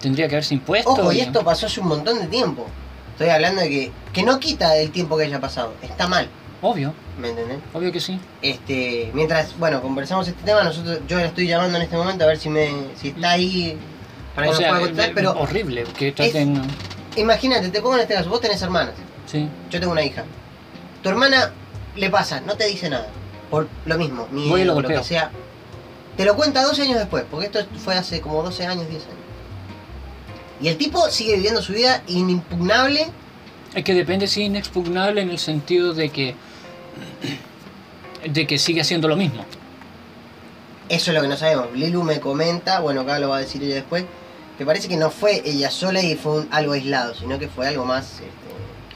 tendría que haberse impuesto. Ojo, y y- esto pasó hace un montón de tiempo. Estoy hablando de que, que no quita el tiempo que haya pasado. Está mal, Obvio, ¿me entendés? obvio que sí. Este, mientras, bueno, conversamos este tema, nosotros, yo la estoy llamando en este momento a ver si me, si está ahí para que o nos sea, pueda contar, eh, pero horrible que traten... imagínate, te pongo en este caso, vos tenés hermanas, Sí, yo tengo una hija. Tu hermana le pasa, no te dice nada. Por lo mismo, ni Voy lo lo que sea. Te lo cuenta 12 años después, porque esto fue hace como 12 años, 10 años. Y el tipo sigue viviendo su vida inimpugnable. es que depende si es inexpugnable en el sentido de que de que sigue haciendo lo mismo. Eso es lo que no sabemos. Lilu me comenta, bueno, acá lo va a decir ella después, que parece que no fue ella sola y fue un- algo aislado, sino que fue algo más... este,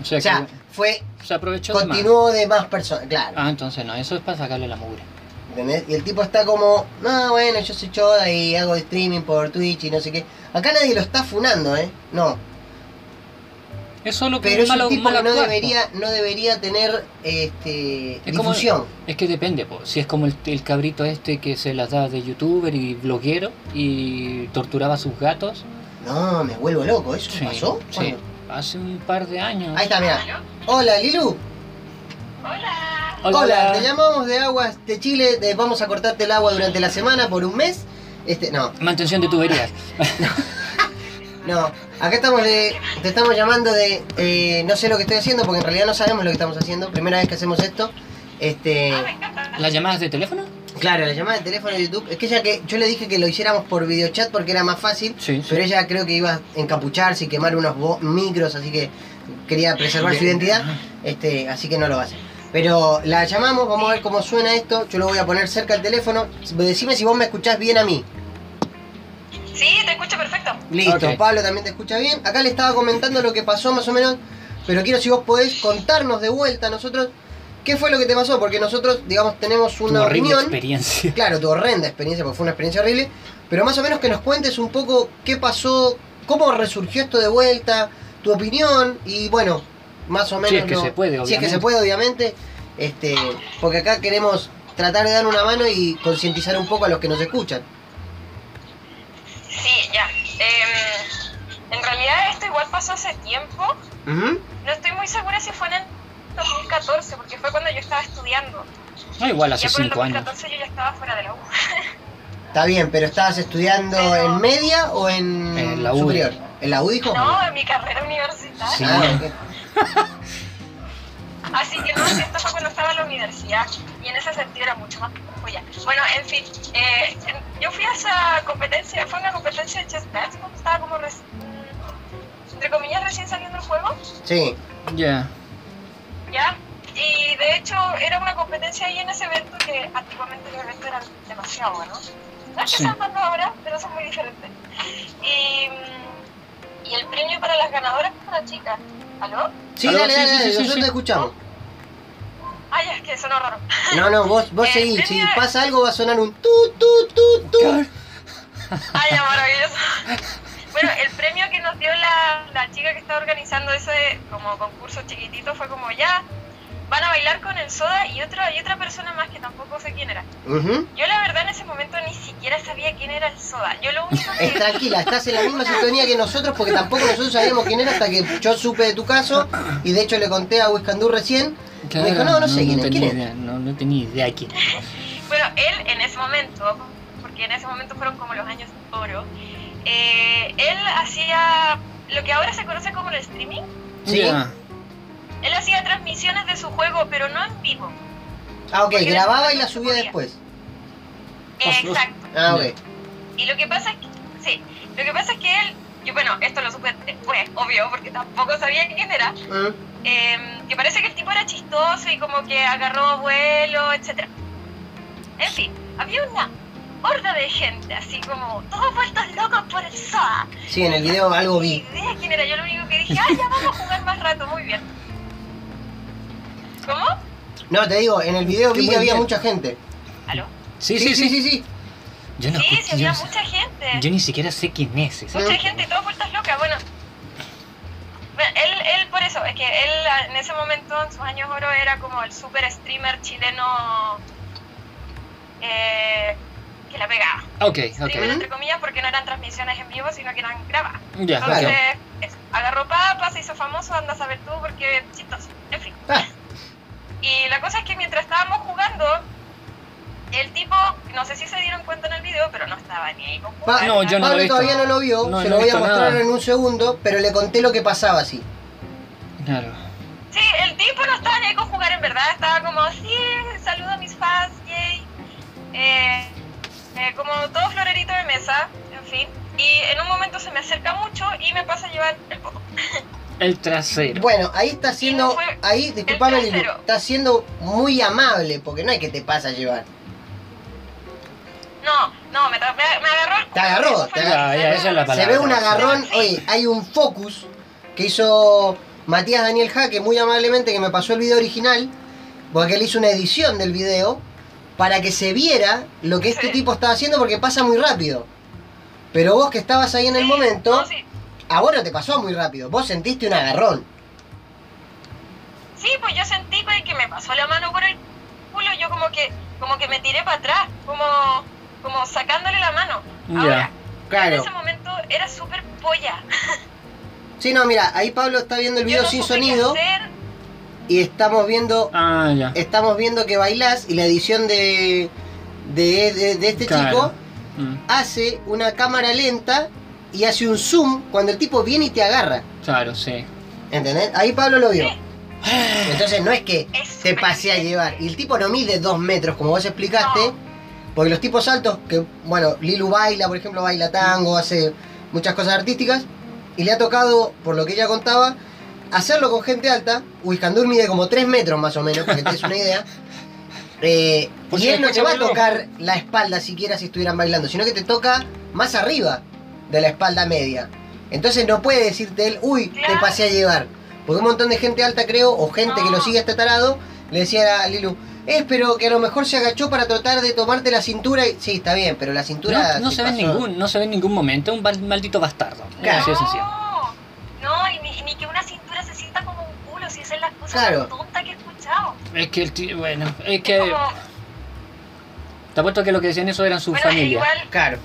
O sea, o sea, que fue... se aprovechó de más. Continuó de más personas, claro. Ah, entonces no, eso es para sacarle la mugre. ¿Entendés? Y el tipo está como, no, bueno, yo soy choda y hago streaming por Twitch y no sé qué. Acá nadie lo está funando, ¿eh? No. Es solo que Pero es malo, un tipo malo que no debería, no debería tener este, Es como-. Es que depende, po. si es como el, el cabrito este que se las da de youtuber y bloguero y torturaba a sus gatos. No, me vuelvo loco. ¿Eso Sí, pasó? sí, hace un par de años. Ahí está, mira. Hola, Lilu. Hola. Hola, te llamamos de Aguas de Chile. vamos a cortarte el agua durante la semana por un mes. Este, no, Mantención de tuberías. no. Acá estamos de, te estamos llamando de, eh, no sé lo que estoy haciendo porque en realidad no sabemos lo que estamos haciendo. Primera vez que hacemos esto. Este. ¿Las llamadas de teléfono? claro, la llamada de teléfono de YouTube. Es que ella que yo le dije que lo hiciéramos por videochat porque era más fácil. Sí, sí. Pero ella creo que iba a encapucharse y quemar unos micros, así que quería preservar su identidad, este, así que no lo va a hacer. Pero la llamamos, vamos a ver cómo suena esto. Yo lo voy a poner cerca al teléfono. Decime si vos me escuchás bien a mí. Sí, te escucho perfecto. Listo, Ok. Pablo también te escucha bien. Acá le estaba comentando lo que pasó más o menos, pero quiero si vos podés contarnos de vuelta a nosotros qué fue lo que te pasó, porque nosotros, digamos, tenemos Tu una horrible opinión. experiencia. Claro, tu horrenda experiencia, porque fue una experiencia horrible, pero más o menos que nos cuentes un poco qué pasó, cómo resurgió esto de vuelta, tu opinión y bueno, más o menos. Si es que lo- se puede, Si es que obviamente. se puede, obviamente, este, porque acá queremos tratar de dar una mano y concientizar un poco a los que nos escuchan. Sí, ya. Em, en realidad esto igual pasó hace tiempo. No estoy muy segura si fue en el 2014, porque fue cuando yo estaba estudiando. No, igual hace ya por el cinco años. 2014 yo ya estaba fuera de la U. Está bien, pero ¿estabas estudiando Pero- en media o en, En la U. superior? ¿En la U dijo? No, en mi carrera universitaria. Sí. Ah. Así que no, sí, esto fue cuando estaba en la universidad y en ese sentido era mucho más joya. Bueno, en fin, eh, yo fui a esa competencia, fue una competencia de chess dance cuando estaba como, reci- mm, entre comillas, recién saliendo el juego, Sí. Ya. ¿ya? Y de hecho era una competencia ahí en ese evento que antiguamente los eventos eran demasiado buenos. No es que Sí. sean malos ahora, pero son muy diferentes. Y, mm, y el premio para las ganadoras fue una chica. ¿Aló? Sí, Aló, dale, sí, dale, sí, dale, sí, sí, nosotros sí. te escuchamos. Ay, es que sonó raro. No, no, vos, vos Eh, seguís. Si pasa algo va a sonar un tu, tu, tu, tu. Ay, ya, maravilloso. Bueno, el premio que nos dio la, la chica que estaba organizando ese como concurso chiquitito fue como ya, van a bailar con el soda y otra, y otra persona más que tampoco sé quién era. Ujú. Yo la verdad en ese momento ni siquiera sabía quién era el soda. Yo lo único que... tranquila, estás en la misma sintonía que nosotros porque tampoco nosotros sabíamos quién era hasta que yo supe de tu caso y de hecho le conté a Wiscandú recién. Me dijo, no, no sé quién es, tenía quién es. idea, no, no tenía idea quién es. Bueno, él en ese momento, porque en ese momento fueron como los años de oro, eh, él hacía lo que ahora se conoce como el streaming. Sí. Ya. Él hacía transmisiones de su juego, pero no en vivo. Ah, ok, grababa y la subía después. Exacto. Ah, ok. Y lo que pasa es que, sí, lo que pasa es que él, yo bueno, esto lo supe después, obvio, porque tampoco sabía quién era, Mm. eh, que parece que el tipo era chistoso y como que agarró vuelo, etcétera. En fin, había una horda de gente, así como todos vueltos locos por el SOA. Sí, en el video algo vi. idea quién era, yo lo único que dije, ah, ya vamos a jugar más rato, muy bien. ¿Cómo? No, te digo, en el video vi que había bien. mucha gente. ¿Aló? Sí, sí, sí. sí, sí. Yo no Sí, sí, había yo, mucha gente. yo ni siquiera sé quién es. ese. Mucha gente y todas vueltas locas, bueno. Bueno, Él, él por eso, es que él en ese momento, en sus años oro, era como el super streamer chileno eh, que la pegaba. Ok, Streamer ok. entre comillas porque no eran transmisiones en vivo, sino que eran grabadas. Ya, Entonces, ok. eso, agarró papas, se hizo famoso, anda a saber tú porque chistoso, en fin. Ah, Y la cosa es que mientras estábamos jugando, el tipo, no sé si se dieron cuenta en el video, pero no estaba ni ahí con jugar, No, nada. yo no lo he Pablo visto. todavía no lo vio, No, se no lo he voy a visto mostrar nada. en un segundo, pero le conté lo que pasaba así. Claro. Sí, el tipo no estaba ni ahí con jugar en verdad, estaba como, sí, saludo a mis fans, yay. Eh, eh, como todo florerito de mesa, en fin. Y en un momento se me acerca mucho y me pasa a llevar el poco. El trasero. Bueno, ahí está siendo, ahí, disculpame, está siendo muy amable, porque no hay que te pasa a llevar. No, no, me, me, me agarró Te agarró, te agarró. hice. Ya, esa es la Se palabra. ve un agarrón, oye, hay un focus que hizo Matías Daniel Jaque muy amablemente que me pasó el video original, porque él hizo una edición del video para que se viera lo que este Sí. tipo estaba haciendo porque pasa muy rápido. Pero vos que estabas ahí en el Sí, momento, no, sí. A vos no te pasó muy rápido, vos sentiste un agarrón. Sí, pues yo sentí pues, que me pasó la mano por el culo, yo como que, como que me tiré para atrás, como, como sacándole la mano. Ya. Ahora, en Claro. ese momento era súper polla. Sí, no, mira, ahí Pablo está viendo el video no sin sonido y estamos viendo Ah, ya. estamos viendo que bailás y la edición de de, de- de este Claro. chico Mm, hace una cámara lenta y hace un zoom cuando el tipo viene y te agarra. Claro, sí. ¿Entendés? Ahí Pablo lo vio. Sí. Entonces no es que Es te pasé a llevar. Y el tipo no mide dos metros, como vos explicaste. No. Porque los tipos altos, que bueno, Lilu baila, por ejemplo, baila tango, hace muchas cosas artísticas. Y le ha tocado, por lo que ella contaba, hacerlo con gente alta. Wiscandur mide como 3 metros más o menos, para que te des una idea. Eh, Pues y él no te va a tocar la espalda siquiera si estuvieran bailando, sino que te toca más arriba de la espalda media. Entonces no puede decirte él, uy, te pasé a llevar. Porque un montón de gente alta, creo, o gente que lo sigue a este tarado, le decía a Lilu, es pero que a lo mejor se agachó para tratar de tomarte la cintura y. Sí, está bien, pero la cintura. No, no se se ve en pasó. ningún, no se ve en ningún momento un maldito bastardo. Claro. No, no, y ni, ni que una cintura se sienta como un culo, si esa es la cosa Claro. más tonta que he escuchado. Es que el tío, bueno, es Es que como, te apuesto que lo que decían eso eran su bueno, familia. igual, Claro.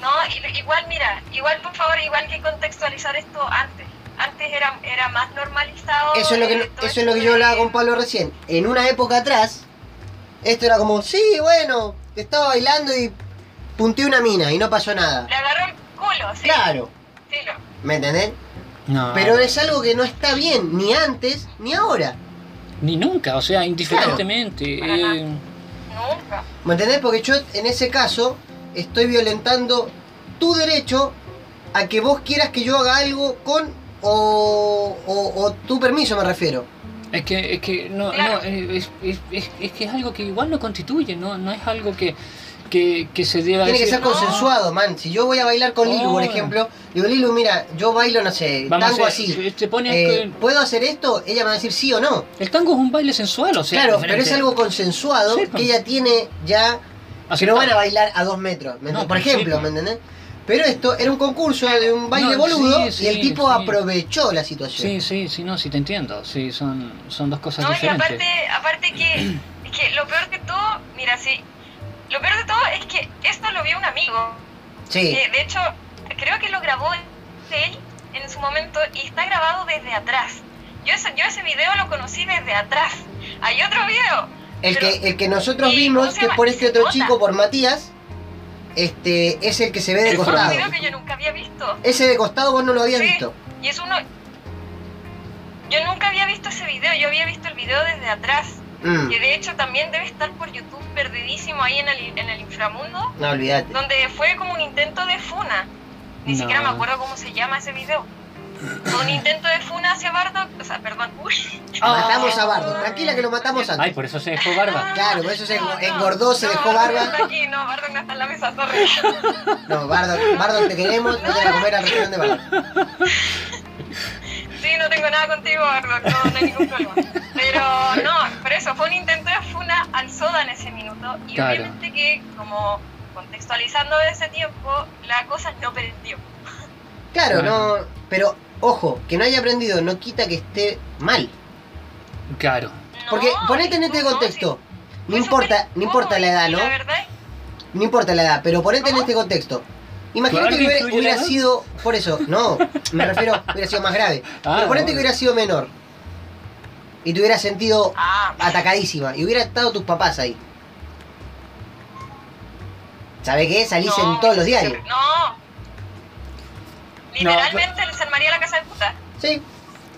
No, igual, mira, igual por favor, igual que contextualizar esto antes. Antes era, era más normalizado. Eso es lo que, eso es lo que yo hablaba con Pablo recién. En una época atrás, esto era como, sí, bueno, estaba bailando y punteé una mina y no pasó nada. Le agarró el culo, sí. Claro, sí, lo- ¿me entendés? No, Pero es algo que no está bien, ni antes ni ahora. ni nunca, o sea, indiferentemente. Eh, nunca. ¿Me entendés? Porque yo en ese caso estoy violentando tu derecho a que vos quieras que yo haga algo con o, o- o tu permiso me refiero. es que, es que no, eh, es, es, es- es que es algo que igual no constituye, no, no es algo que, que, que se deba Tiene que ser consensuado, man. Si yo voy a bailar con Lilu, por Oh. ejemplo, digo, Lilu, mira, yo bailo, no sé, Vamos a tango hacer- así. Te pones Eh, que- ¿Puedo hacer esto? Ella me va a decir sí o no. el tango es un baile sensual, o sea, claro, diferente. pero es algo consensuado Sí, que pues. ella tiene ya... Que no van a bailar a dos metros. ¿me No, por sí, ejemplo. ¿me entendés? Pero esto era un concurso de un baile No, boludo sí, y el sí, tipo sí. aprovechó la situación. Sí, sí, sí, no, sí te entiendo. Sí, son, son dos cosas No, y diferentes. aparte, aparte que, es que lo peor de todo, mira, sí, lo peor de todo es que esto lo vio un amigo. Sí, que de hecho, creo que lo grabó él en su momento y está grabado desde atrás. Yo ese, yo ese video lo conocí desde atrás. Hay otro video. El, pero- que, el que nosotros ¿y vimos, que es por este otro nota. chico, por Matías, este es el que se ve de Es Es un costado. video que yo nunca había visto. Ese de costado vos no lo habías Sí. visto. Y es uno... Yo nunca había visto ese video, yo había visto el video desde atrás. Mm, Que de hecho también debe estar por YouTube perdidísimo ahí en el, en el inframundo. no, olvídate. donde fue como un intento de funa. Ni No. siquiera me acuerdo cómo se llama ese video. Fue un intento de funa hacia Bardock, o sea, perdón, uy. Matamos a Bardo, tranquila que lo matamos antes. Ay, por eso se dejó barba. Claro, por eso se No, no, engordó, se dejó barba. No está aquí, no, Bardock no está en la mesa, sorry. No, Bardo, Bardo te queremos, no te a comer al restaurante de Bardo. Sí, no tengo nada contigo, Bardock, no, no hay ningún problema. Pero no, por eso, fue un intento de funa al Soda en ese minuto. Y Claro. obviamente que, como contextualizando ese tiempo, la cosa no. Claro, Claro. no, pero ojo, que no haya aprendido no quita que esté mal. Claro. Porque No, ponete en este no, contexto. No importa, no importa la edad, ¿no? No importa la edad, pero ponete en este contexto. Imagínate Claro que que hubiera, sido, por eso, no, me refiero, hubiera sido más grave. Ah, pero ponete que hubiera sido menor. Y te hubieras sentido Ah, atacadísima. Y hubiera estado tus papás ahí. ¿Sabe qué? Salís no, en todos los diarios. No. Literalmente se armaría la casa de puta. Sí.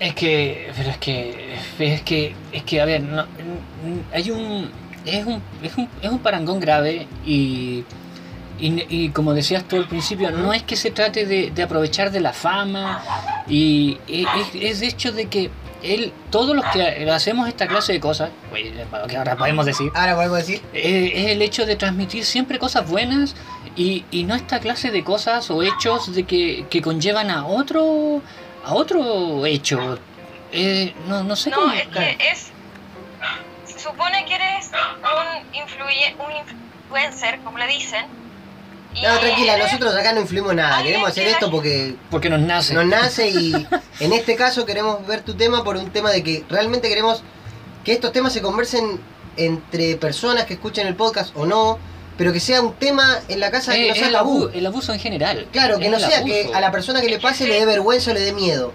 Es que, pero es que, es que, es que, a ver, no, hay un, es un, es un, es un parangón grave y, y, y como decías tú al principio, no es que se trate de, de aprovechar de la fama y es, es de hecho de que él, todos los que hacemos esta clase de cosas, pues, que ahora podemos decir, Ahora podemos decir. eh, es el hecho de transmitir siempre cosas buenas y, y no esta clase de cosas o hechos de que, que conllevan a otro a otro hecho Eh, no, no sé No, cómo es que es. Se supone que eres un, influye, un influencer, como le dicen. No, tranquila, nosotros acá no influimos nada. Queremos hacer que esto porque porque nos nace nos nace y en este caso queremos ver tu tema por un tema de que realmente queremos que estos temas se conversen entre personas que escuchen el podcast o no, pero que sea un tema en la casa que Eh, no sea el, tabú. abu- el abuso en general Claro, que Es no sea que abuso. a la persona que le pase le dé vergüenza o le dé miedo.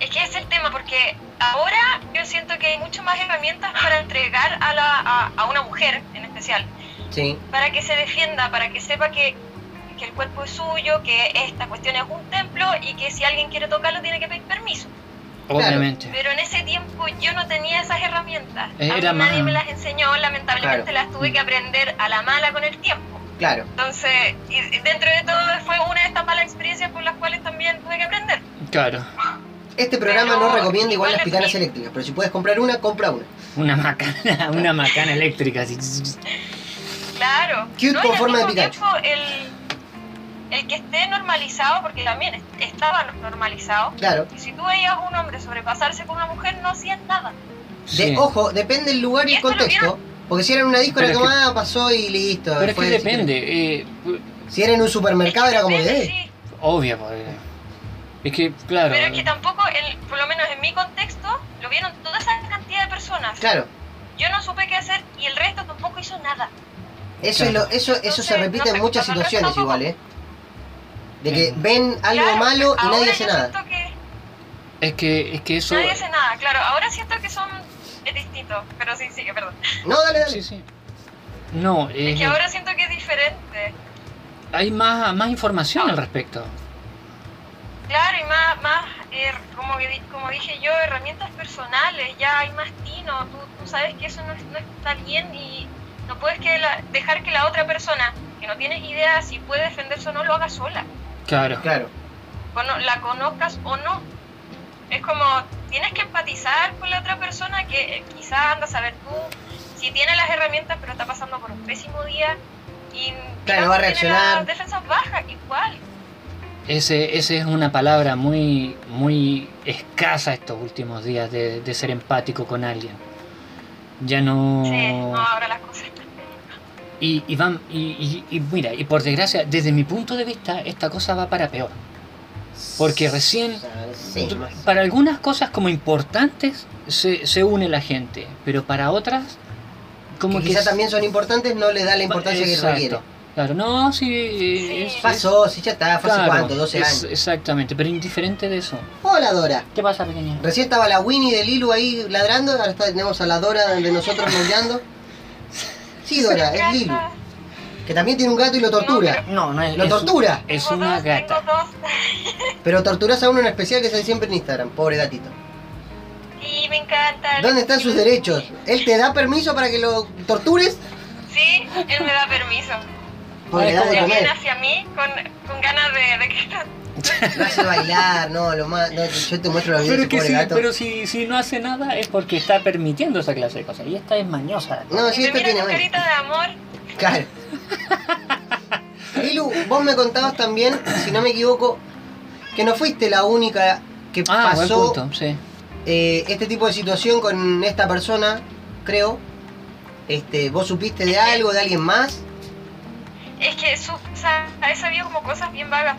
Es que es el tema, porque ahora yo siento que hay mucho más herramientas para entregar a, la, a, a una mujer en especial, Sí, para que se defienda, para que sepa que, que el cuerpo es suyo, que esta cuestión es un templo y que si alguien quiere tocarlo tiene que pedir permiso. obviamente Pero en ese tiempo yo no tenía esas herramientas. Eh, a era mí nadie más- me las enseñó, lamentablemente las tuve que aprender a la mala con el tiempo. claro. Entonces, y dentro de todo fue una de estas malas experiencias por las cuales también tuve que aprender. claro Este programa Pero no recomienda igual igual las picanas eléctricas, pero si puedes comprar una, compra una. una macana una macana eléctrica así. Claro. Cute No, con forma de mismo Pikachu. tiempo, el, el que esté normalizado, porque también est- estaba normalizado, Claro. y si tú veías a un hombre sobrepasarse con una mujer, no hacían nada. De, Sí. Ojo, depende del lugar y ¿Y el contexto. Porque si era en una disco era como, que- ah, pasó y listo. pero es que depende eh, Si era en un supermercado era como Depende, de... sí. obvio pues, es que claro Pero es que tampoco, el, por lo menos en mi contexto, lo vieron toda esa cantidad de personas. Claro, Yo no supe qué hacer y el resto tampoco hizo nada. Eso, es lo, eso, eso se repite no en muchas situaciones tampoco. igual, ¿eh? De que ven algo Claro, malo y ahora nadie hace yo nada. siento que es que es que eso nadie hace nada, claro. Ahora siento que son es distinto, pero sí, sí, perdón. No, dale, dale. sí sí no Es eh, que ahora siento que es diferente. hay más más información al respecto Claro, y más, más eh, como, que di- como dije yo, herramientas personales, ya hay más tino, tú, tú sabes que eso no, no está bien y no puedes que la- dejar que la otra persona, que no tienes idea si puede defenderse o no, lo haga sola. claro Claro. La conozcas o no. Es como, tienes que empatizar con la otra persona que eh, quizás anda a saber tú si tiene las herramientas pero está pasando por un pésimo día y Claro, va a tiene reaccionar. las defensas bajas, igual. Ese, ese es una palabra muy, muy escasa estos últimos días de, de ser empático con alguien. Ya no. Sí, no, ahora las cosas están Y, y van, y, y- mira, y por desgracia, desde mi punto de vista, esta cosa va para peor. Porque recién, sí, para algunas cosas como importantes, se, se une la gente, pero para otras, como que que... quizá es- también son importantes, no le da la importancia que Exacto. requiere. Claro, no, sí, Sí. es- Pasó, sí, ya está, fue hace cuánto, 12 es- años. Exactamente, pero indiferente de eso. Hola Dora. ¿Qué pasa, pequeña? Recién estaba la Winnie de Lilu ahí ladrando, ahora está- tenemos a la Dora de nosotros moldeando. Sí, Dora, es Lilu. Que también tiene un gato y lo tortura. No, no es... ¿Lo es- tortura? Es Tengo una dos, gata. Tengo dos. Pero torturas a uno en especial que está siempre en Instagram, pobre gatito. Sí, me encanta. ¿Dónde están sus derechos? ¿Él te da permiso para que lo tortures? Sí, él me da permiso. Porque Ay, le da ¿cómo de Y comer. viene hacia mí con, con ganas de, de que... Lo hace bailar, no, lo más. No, yo te muestro los videos Pero, de que ese sí, gato. pero si, si no hace nada es porque está permitiendo esa clase de cosas. Y esta es mañosa. No, esto mira tiene carita de amor. Claro. Lilu, vos me contabas también, si no me equivoco, que no fuiste la única que Ah, pasó punto, sí. eh, este tipo de situación con esta persona, creo. Este, ¿Vos supiste de algo, de alguien más? Es que su, o sea, he sabido como cosas bien vagas.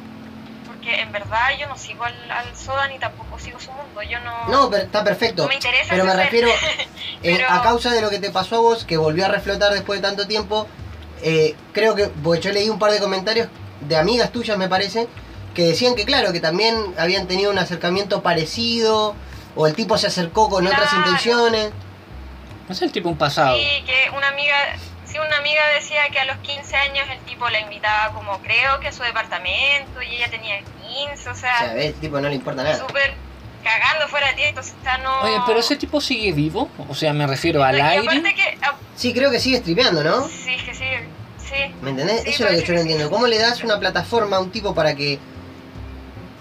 Porque en verdad yo no sigo al, al Soda ni tampoco sigo su mundo. Yo no... No, pero está perfecto. no me interesa Pero me ser. refiero, eh, Pero- a causa de lo que te pasó a vos, que volvió a reflotar después de tanto tiempo, eh, creo que, porque yo leí un par de comentarios de amigas tuyas, me parece, que decían que claro, que también habían tenido un acercamiento parecido, o el tipo se acercó con otras intenciones. No es el tipo un pasado. Sí, que una amiga, sí, una amiga decía que a los 15 años el tipo la invitaba como creo que a su departamento y ella tenía 15, o O sea, sea, ¿ves? el tipo no le importa nada. súper cagando fuera de ti, entonces o sea, no... Oye, pero ese tipo sigue vivo. O sea, me refiero al Y aire. aparte que... ah, Sí, creo que sigue streameando, ¿no? Sí, es que sí, sí. ¿Me entendés? Sí, Eso es lo que yo no que sí. entiendo. ¿Cómo le das una plataforma a un tipo para que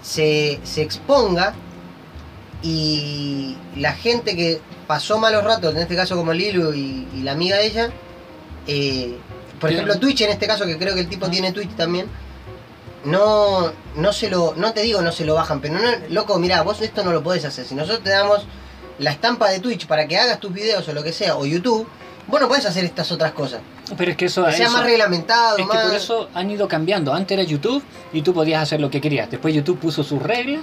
se, se exponga y la gente que pasó malos ratos, en este caso como Lilu y, y la amiga de ella, eh, por ejemplo Twitch en este caso, que creo que el tipo tiene Twitch también, no, no se lo, no te digo no se lo bajan, pero no, loco, mirá, vos esto no lo podés hacer. Si nosotros te damos la estampa de Twitch para que hagas tus videos o lo que sea, o YouTube, vos no podés hacer estas otras cosas. Pero es que eso, Que sea eso- más reglamentado, es que por eso han ido cambiando. Antes era YouTube y tú podías hacer lo que querías. Después YouTube puso sus reglas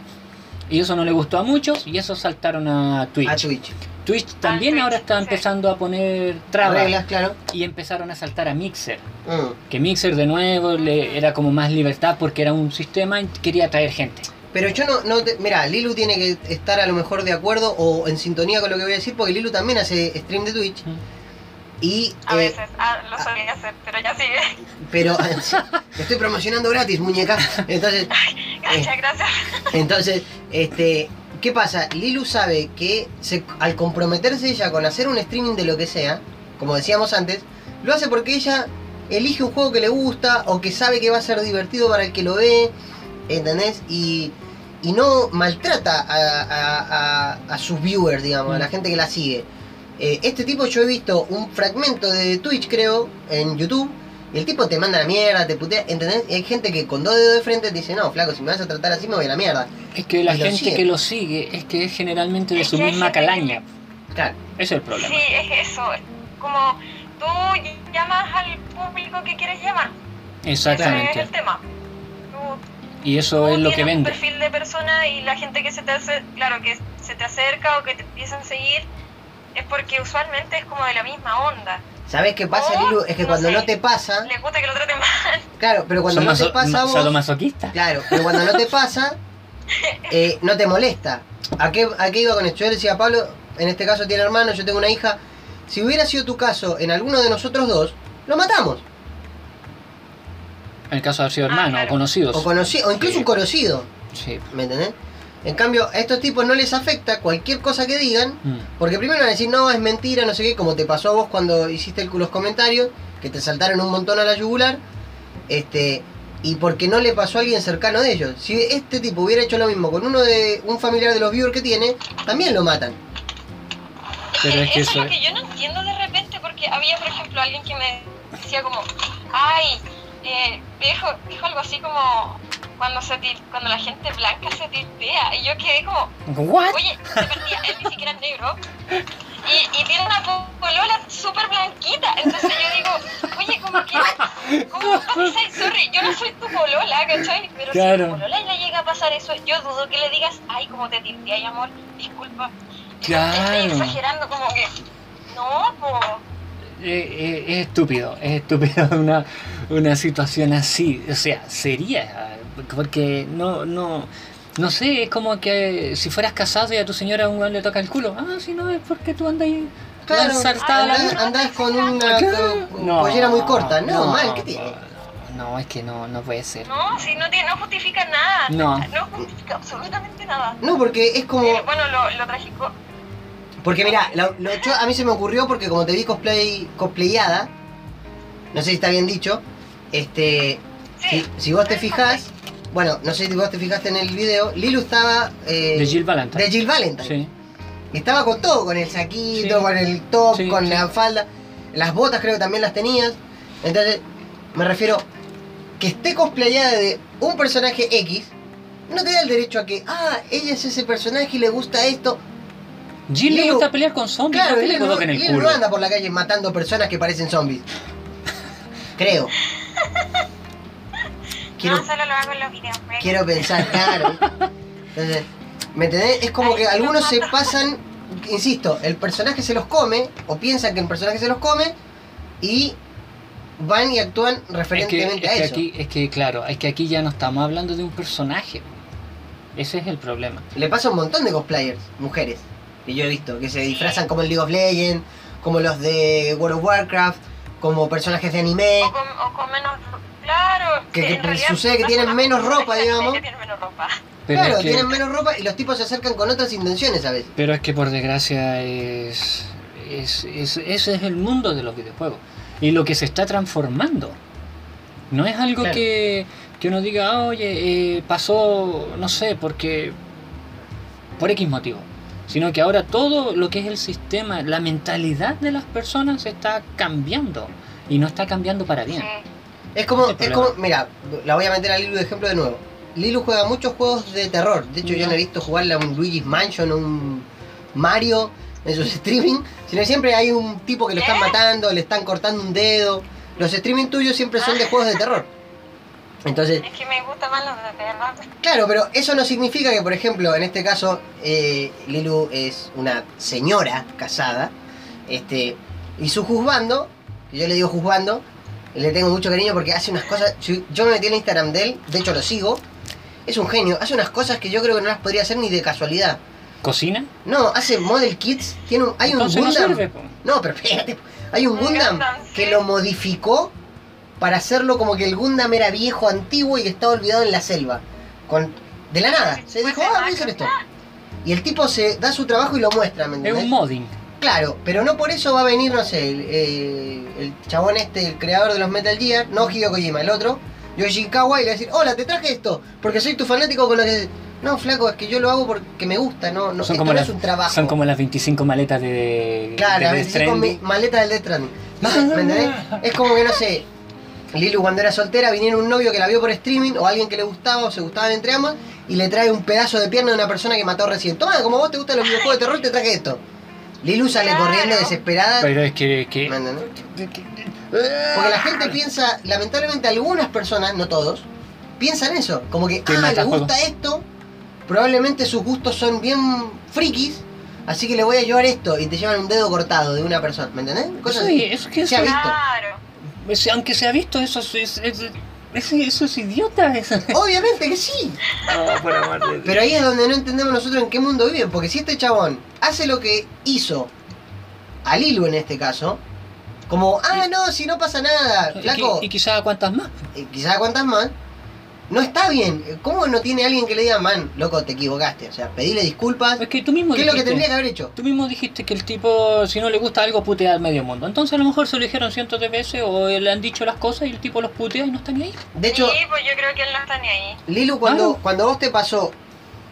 y eso no le gustó a muchos y eso saltaron a Twitch. A Twitch. Twitch también Twitch, ahora está sí. empezando a poner trabas Reglas, claro. y empezaron a saltar a Mixer. Mm. Que Mixer de nuevo le, era como más libertad porque era un sistema y quería atraer gente. Pero yo no, no te, mira, Lilu tiene que estar a lo mejor de acuerdo o en sintonía con lo que voy a decir, porque Lilu también hace stream de Twitch. Mm. Y, A eh, veces, ah, lo solía hacer, pero ya sigue. pero te estoy promocionando gratis, muñeca. Entonces, Gracias, gracias. entonces, este, ¿qué pasa? Lilu sabe que se- al comprometerse ella con hacer un streaming de lo que sea, como decíamos antes, lo hace porque ella elige un juego que le gusta o que sabe que va a ser divertido para el que lo ve, ¿entendés? Y, y no maltrata a, a- a- a sus viewers, digamos, a la Mm. gente que la sigue. Eh, este tipo yo he visto un fragmento de Twitch, creo, en YouTube, y el tipo te manda la mierda, te putea, ¿entendés? Y hay gente que con dos dedos de frente te dice, no, flaco, si me vas a tratar así me voy a la mierda. Es que la Y gente que lo sigue es que es generalmente de Es su misma gente calaña. Claro. Ese es el problema. Sí, es eso. es Como tú llamas al público que quieres llamar. Ese es Exactamente. el tema. Tú, Y eso tú es lo que tienes un vende. perfil de persona y la gente que se te hace, claro, que se te acerca o que te empiezan a seguir es porque usualmente es como de la misma onda. ¿Sabés qué pasa, O, Lilu? Es que no cuando sé. no te pasa, Les gusta que lo traten mal. claro, pero cuando no te pasa a ma- vos, sadomasoquistas. claro, pero cuando no te pasa, eh, no te molesta. ¿A qué, ¿A qué iba con esto? Yo le decía a Pablo, en este caso tiene hermano, yo tengo una hija, si hubiera sido tu caso en alguno de nosotros dos, lo matamos. En el caso de haber sido Ah, hermano claro. o conocidos. O, conoci- o incluso Sí. un conocido, Sí. ¿me entendés? En cambio, a estos tipos no les afecta cualquier cosa que digan, Mm. porque primero van a decir, no, es mentira, no sé qué, como te pasó a vos cuando hiciste el- los comentarios, que te saltaron un montón a la yugular, este, y porque no le pasó a alguien cercano de ellos. Si este tipo hubiera hecho lo mismo con uno de un familiar de los viewers que tiene, también lo matan. Pero es que eso eso es lo que yo no entiendo de repente, porque había, por ejemplo, alguien que me decía como, ay, eh, dijo, dijo algo así como cuando se cuando la gente blanca se tiltea. Y yo quedé como, ¿What? oye, de partida, él ni siquiera es negro. Y, y tiene una po- polola súper blanquita. Entonces yo digo, oye, como que, ¿cómo pasáis? Sorry, yo no soy tu polola, ¿cachai? Pero si tu polola le llega a pasar eso, yo dudo que le digas, ay, como te tilté, ay, amor, disculpa. Claro. Estoy exagerando, como que, no, po. Eh, eh, es estúpido, es estúpido una, una situación así. O sea, sería, porque no, no, no sé, es como que si fueras casado y a tu señora un le toca el culo. Ah, si no, es porque tú andas ahí Claro, andás, andás con una Claro. co- pollera muy corta. No, mal, ¿qué tiene? No, es que no, no puede ser. No, si no, tiene, no justifica nada. No. No justifica absolutamente nada. No, porque es como. Eh, bueno, lo, lo trágico. Porque mira, lo, lo- yo- a mí se me ocurrió porque como te vi cosplay, cosplayada, no sé si está bien dicho, este, Sí. si, si vos te fijás, bueno, no sé si vos te fijaste en el video, Lilu estaba eh, De Jill Valentine. de Jill Valentine. Sí. Y estaba con todo, con el saquito, Sí. con el top, Sí, con sí. la falda, las botas creo que también las tenías. Entonces, me refiero que esté cosplayada de un personaje X, no te da el derecho a que, ah, ella es ese personaje y le gusta esto. Jill le Lilu- gusta pelear con zombies, Claro, ¿por qué le colocan el Lilo culo? no anda por la calle matando personas que parecen zombies. Creo. Quiero, No, solo lo hago en los videos. quiero pensar, claro. Entonces, ¿me entendés? Es como Ay, que no algunos se pasan, insisto, el personaje se los come, o piensan que el personaje se los come, y van y actúan Es que, referentemente es a que eso. aquí, es que claro, es que aquí ya no estamos hablando de un personaje. Ese es el problema. Le pasa a un montón de cosplayers, mujeres, que yo he visto, que se disfrazan como el League of Legends, como los de World of Warcraft, como personajes de anime. O con, o con menos. Claro. Que- que en realidad sucede que tienen menos ropa, que digamos. tienen menos ropa. Pero, claro, es que, tienen menos ropa y los tipos se acercan con otras intenciones a veces. pero es que por desgracia es, es, es- ese es el mundo de los videojuegos. Y lo que se está transformando. No es algo Claro. que, que uno diga, "Ah, oye, eh, pasó, no sé, porque... Por X motivo. Sino que ahora todo lo que es el sistema, la mentalidad de las personas está cambiando. Y no está cambiando para bien. Es como, es como, mira, la voy a meter a Lilu de ejemplo de nuevo. Lilu juega muchos juegos de terror. De hecho, yo no he visto jugarle a un Luigi's Mansion o un Mario en sus streaming. Sino que siempre hay un tipo que lo están matando, le están cortando un dedo. Los streaming tuyos siempre son de juegos de terror. Entonces, Es que me gustan más los de terror. Claro, pero eso no significa que, por ejemplo, en este caso, eh, Lilu es una señora casada, este, y su juzgando, yo le digo juzgando, le tengo mucho cariño porque hace unas cosas, yo me metí en el Instagram de él, de hecho lo sigo, es un genio, hace unas cosas que yo creo que no las podría hacer ni de casualidad. ¿Cocina? No, hace model kits, tiene un, hay un no Gundam, sirve. no, pero espérate, hay un Un Gundam Gundam, que sí. lo modificó para hacerlo como que el Gundam era viejo, antiguo y que estaba olvidado en la selva. Con, de la nada. Se dijo, ah, voy a hacer esto. Y el tipo se da su trabajo y lo muestra, ¿me Es entendés? un modding. Claro, pero no por eso va a venir, no sé, el, eh, el chabón este, el creador de los Metal Gear, no Hideo Kojima, el otro, Yoshi Kawa, y le va a decir, hola, te traje esto, porque soy tu fanático con lo que... No, flaco, es que yo lo hago porque me gusta, no, no, Son esto como, no las, es un trabajo. son como las 25 maletas de, Claro, de la Death 25 mi- Stranding. maleta del Death Stranding. ¿Me entendés? Es como que no sé. Lilu cuando era soltera viniera un novio que la vio por streaming o alguien que le gustaba o se gustaban entre ambos y le trae un pedazo de pierna de una persona que mató recién. Toma, como vos te gustan los videojuegos de terror, te traje esto. Lilu sale Claro. corriendo desesperada. Pero es que... que-. Porque la gente piensa, lamentablemente algunas personas, no todos, piensan eso. Como que, ah, le gusta juego. esto, probablemente sus gustos son bien frikis, así que le voy a llevar esto y te llevan un dedo cortado de una persona, ¿me entendés? Cosas Eso, así. es que Se ha eso- visto. Claro. Es- aunque se ha visto, eso es, es, es- es- eso es idiota. Obviamente que sí. No, por amor de Dios. Pero ahí es donde no entendemos nosotros en qué mundo viven. Porque si este chabón hace lo que hizo a Lilu en este caso, como, ah, no, si no pasa nada, Y flaco, qui- Y, quizás cuántas más. y quizás cuántas más, no está bien. ¿Cómo no tiene alguien que le diga, man, loco, te equivocaste? O sea, pedile disculpas. Es que tú mismo ¿Qué es lo que tendría que haber hecho? Tú mismo dijiste que el tipo, si no le gusta algo, putea al medio mundo. Entonces a lo mejor se lo dijeron cientos de veces o le han dicho las cosas y el tipo los putea y no está ni ahí. De hecho, sí, pues yo creo que él no está ni ahí. Lilu, cuando, Claro. cuando vos te pasó,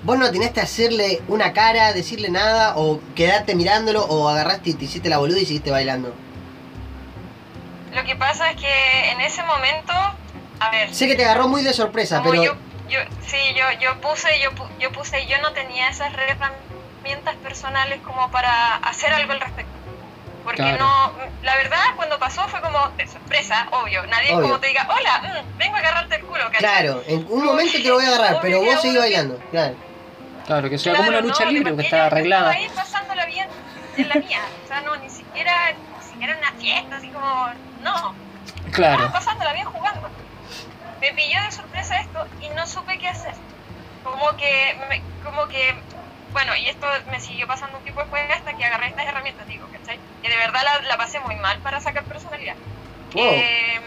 vos no atinaste a hacerle una cara, decirle nada, o quedarte mirándolo, o agarraste y te hiciste la boluda y seguiste bailando. Lo que pasa es que en ese momento, a ver, Sé que te agarró muy de sorpresa, pero yo, yo, sí, yo, yo puse, yo, yo puse, yo no tenía esas herramientas personales como para hacer algo al respecto. Porque Claro. no, la verdad cuando pasó fue como de sorpresa, obvio. Nadie Obvio. como te diga, hola, mm, vengo a agarrarte el culo, ¿cachai? Claro, en un momento te lo voy a agarrar, pero vos seguís bailando. Claro. Claro, que sea Claro, como una lucha no, libre, que está arreglada. Estaba ahí pasándola bien en la mía. O sea, no, ni siquiera, ni siquiera una fiesta, así como, no. Claro. Estaba pasándola bien jugando. Me pilló de sorpresa esto y no supe qué hacer. Como que, me- como que, bueno, y esto me siguió pasando un tiempo después hasta que agarré estas herramientas, digo, ¿cachai? Que de verdad la, la pasé muy mal para sacar personalidad. Wow. Eh,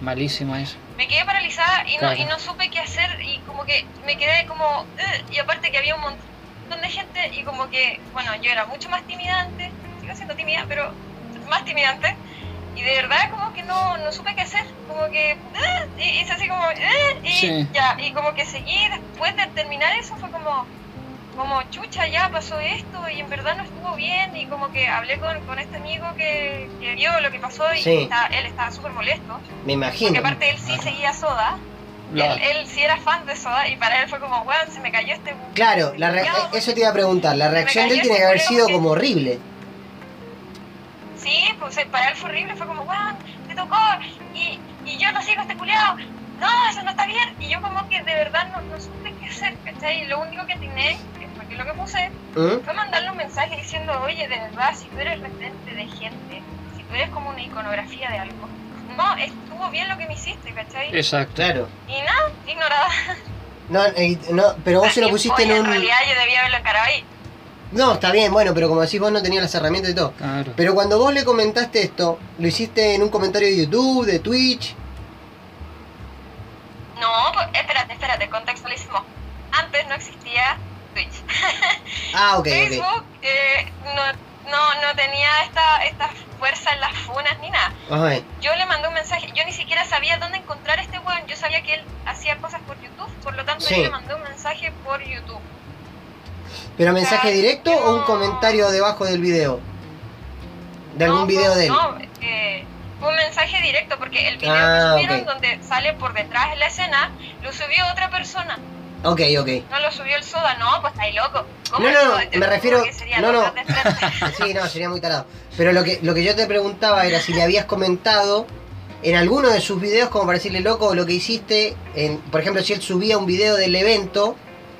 Malísimo eso. me quedé paralizada y no, Claro. y no supe qué hacer y como que me quedé como... "Ugh", y aparte que había un montón de gente y como que, bueno, yo era mucho más timidante, sigo siendo tímida, pero más timidante. Y de verdad como que no, no supe qué hacer, como que... "Ugh", y hice así como... "Ugh", y Sí. ya, y como que seguí, después de terminar eso fue como... Como chucha, ya pasó esto y en verdad no estuvo bien y como que hablé con, con este amigo que, que vio lo que pasó y Sí. está- él estaba súper molesto. Me Porque imagino. aparte él sí seguía Soda. Él, él sí era fan de Soda y para él fue como, weón, se me cayó este... Claro, la re- eso te iba a preguntar. La reacción de él tiene que haber sido como horrible. Sí, pues para él fue horrible, fue como, weón, te tocó y, y yo no sigo este culiao. No, eso no está bien. Y yo como que de verdad no, no supe qué hacer, ¿cachai? Y lo único que atiné, que fue que lo que puse, ¿Mm? fue mandarle un mensaje diciendo, oye, de verdad, si tú eres referente de gente, si tú eres como una iconografía de algo, no, estuvo bien lo que me hiciste, ¿cachai? Exacto. Claro. Y nada, ignorada. No, eh, no, pero vos se lo pusiste en un. En realidad yo debía haberlo encarado ahí. No, está bien, bueno, pero como decís vos no tenías las herramientas y todo. Claro. Pero cuando vos le comentaste esto, ¿lo hiciste en un comentario de YouTube, de Twitch? No, pues, espérate, espérate, contextualismo. Antes no existía Twitch. Ah, ok, ok. Facebook eh, no, no, no tenía esta, esta fuerza en las funas ni nada. Ajá. Yo le mandé un mensaje, yo ni siquiera sabía dónde encontrar a este weón, yo sabía que él hacía cosas por YouTube, por lo tanto Sí. yo le mandé un mensaje por YouTube. ¿Pero mensaje directo o un no- comentario debajo del video? De algún No, video de él. No, eh, un mensaje directo porque el video Ah, que subieron donde sale por detrás de la escena, lo subió otra persona. Ok, ok. No lo subió el soda, no, pues está ahí loco. ¿Cómo No, no, Soda? Te me refiero- no, no. Sí, no, sería muy tarado. Pero lo que, lo que yo te preguntaba era si le habías comentado en alguno de sus videos como para decirle loco lo que hiciste. En, por ejemplo, si él subía un video del evento,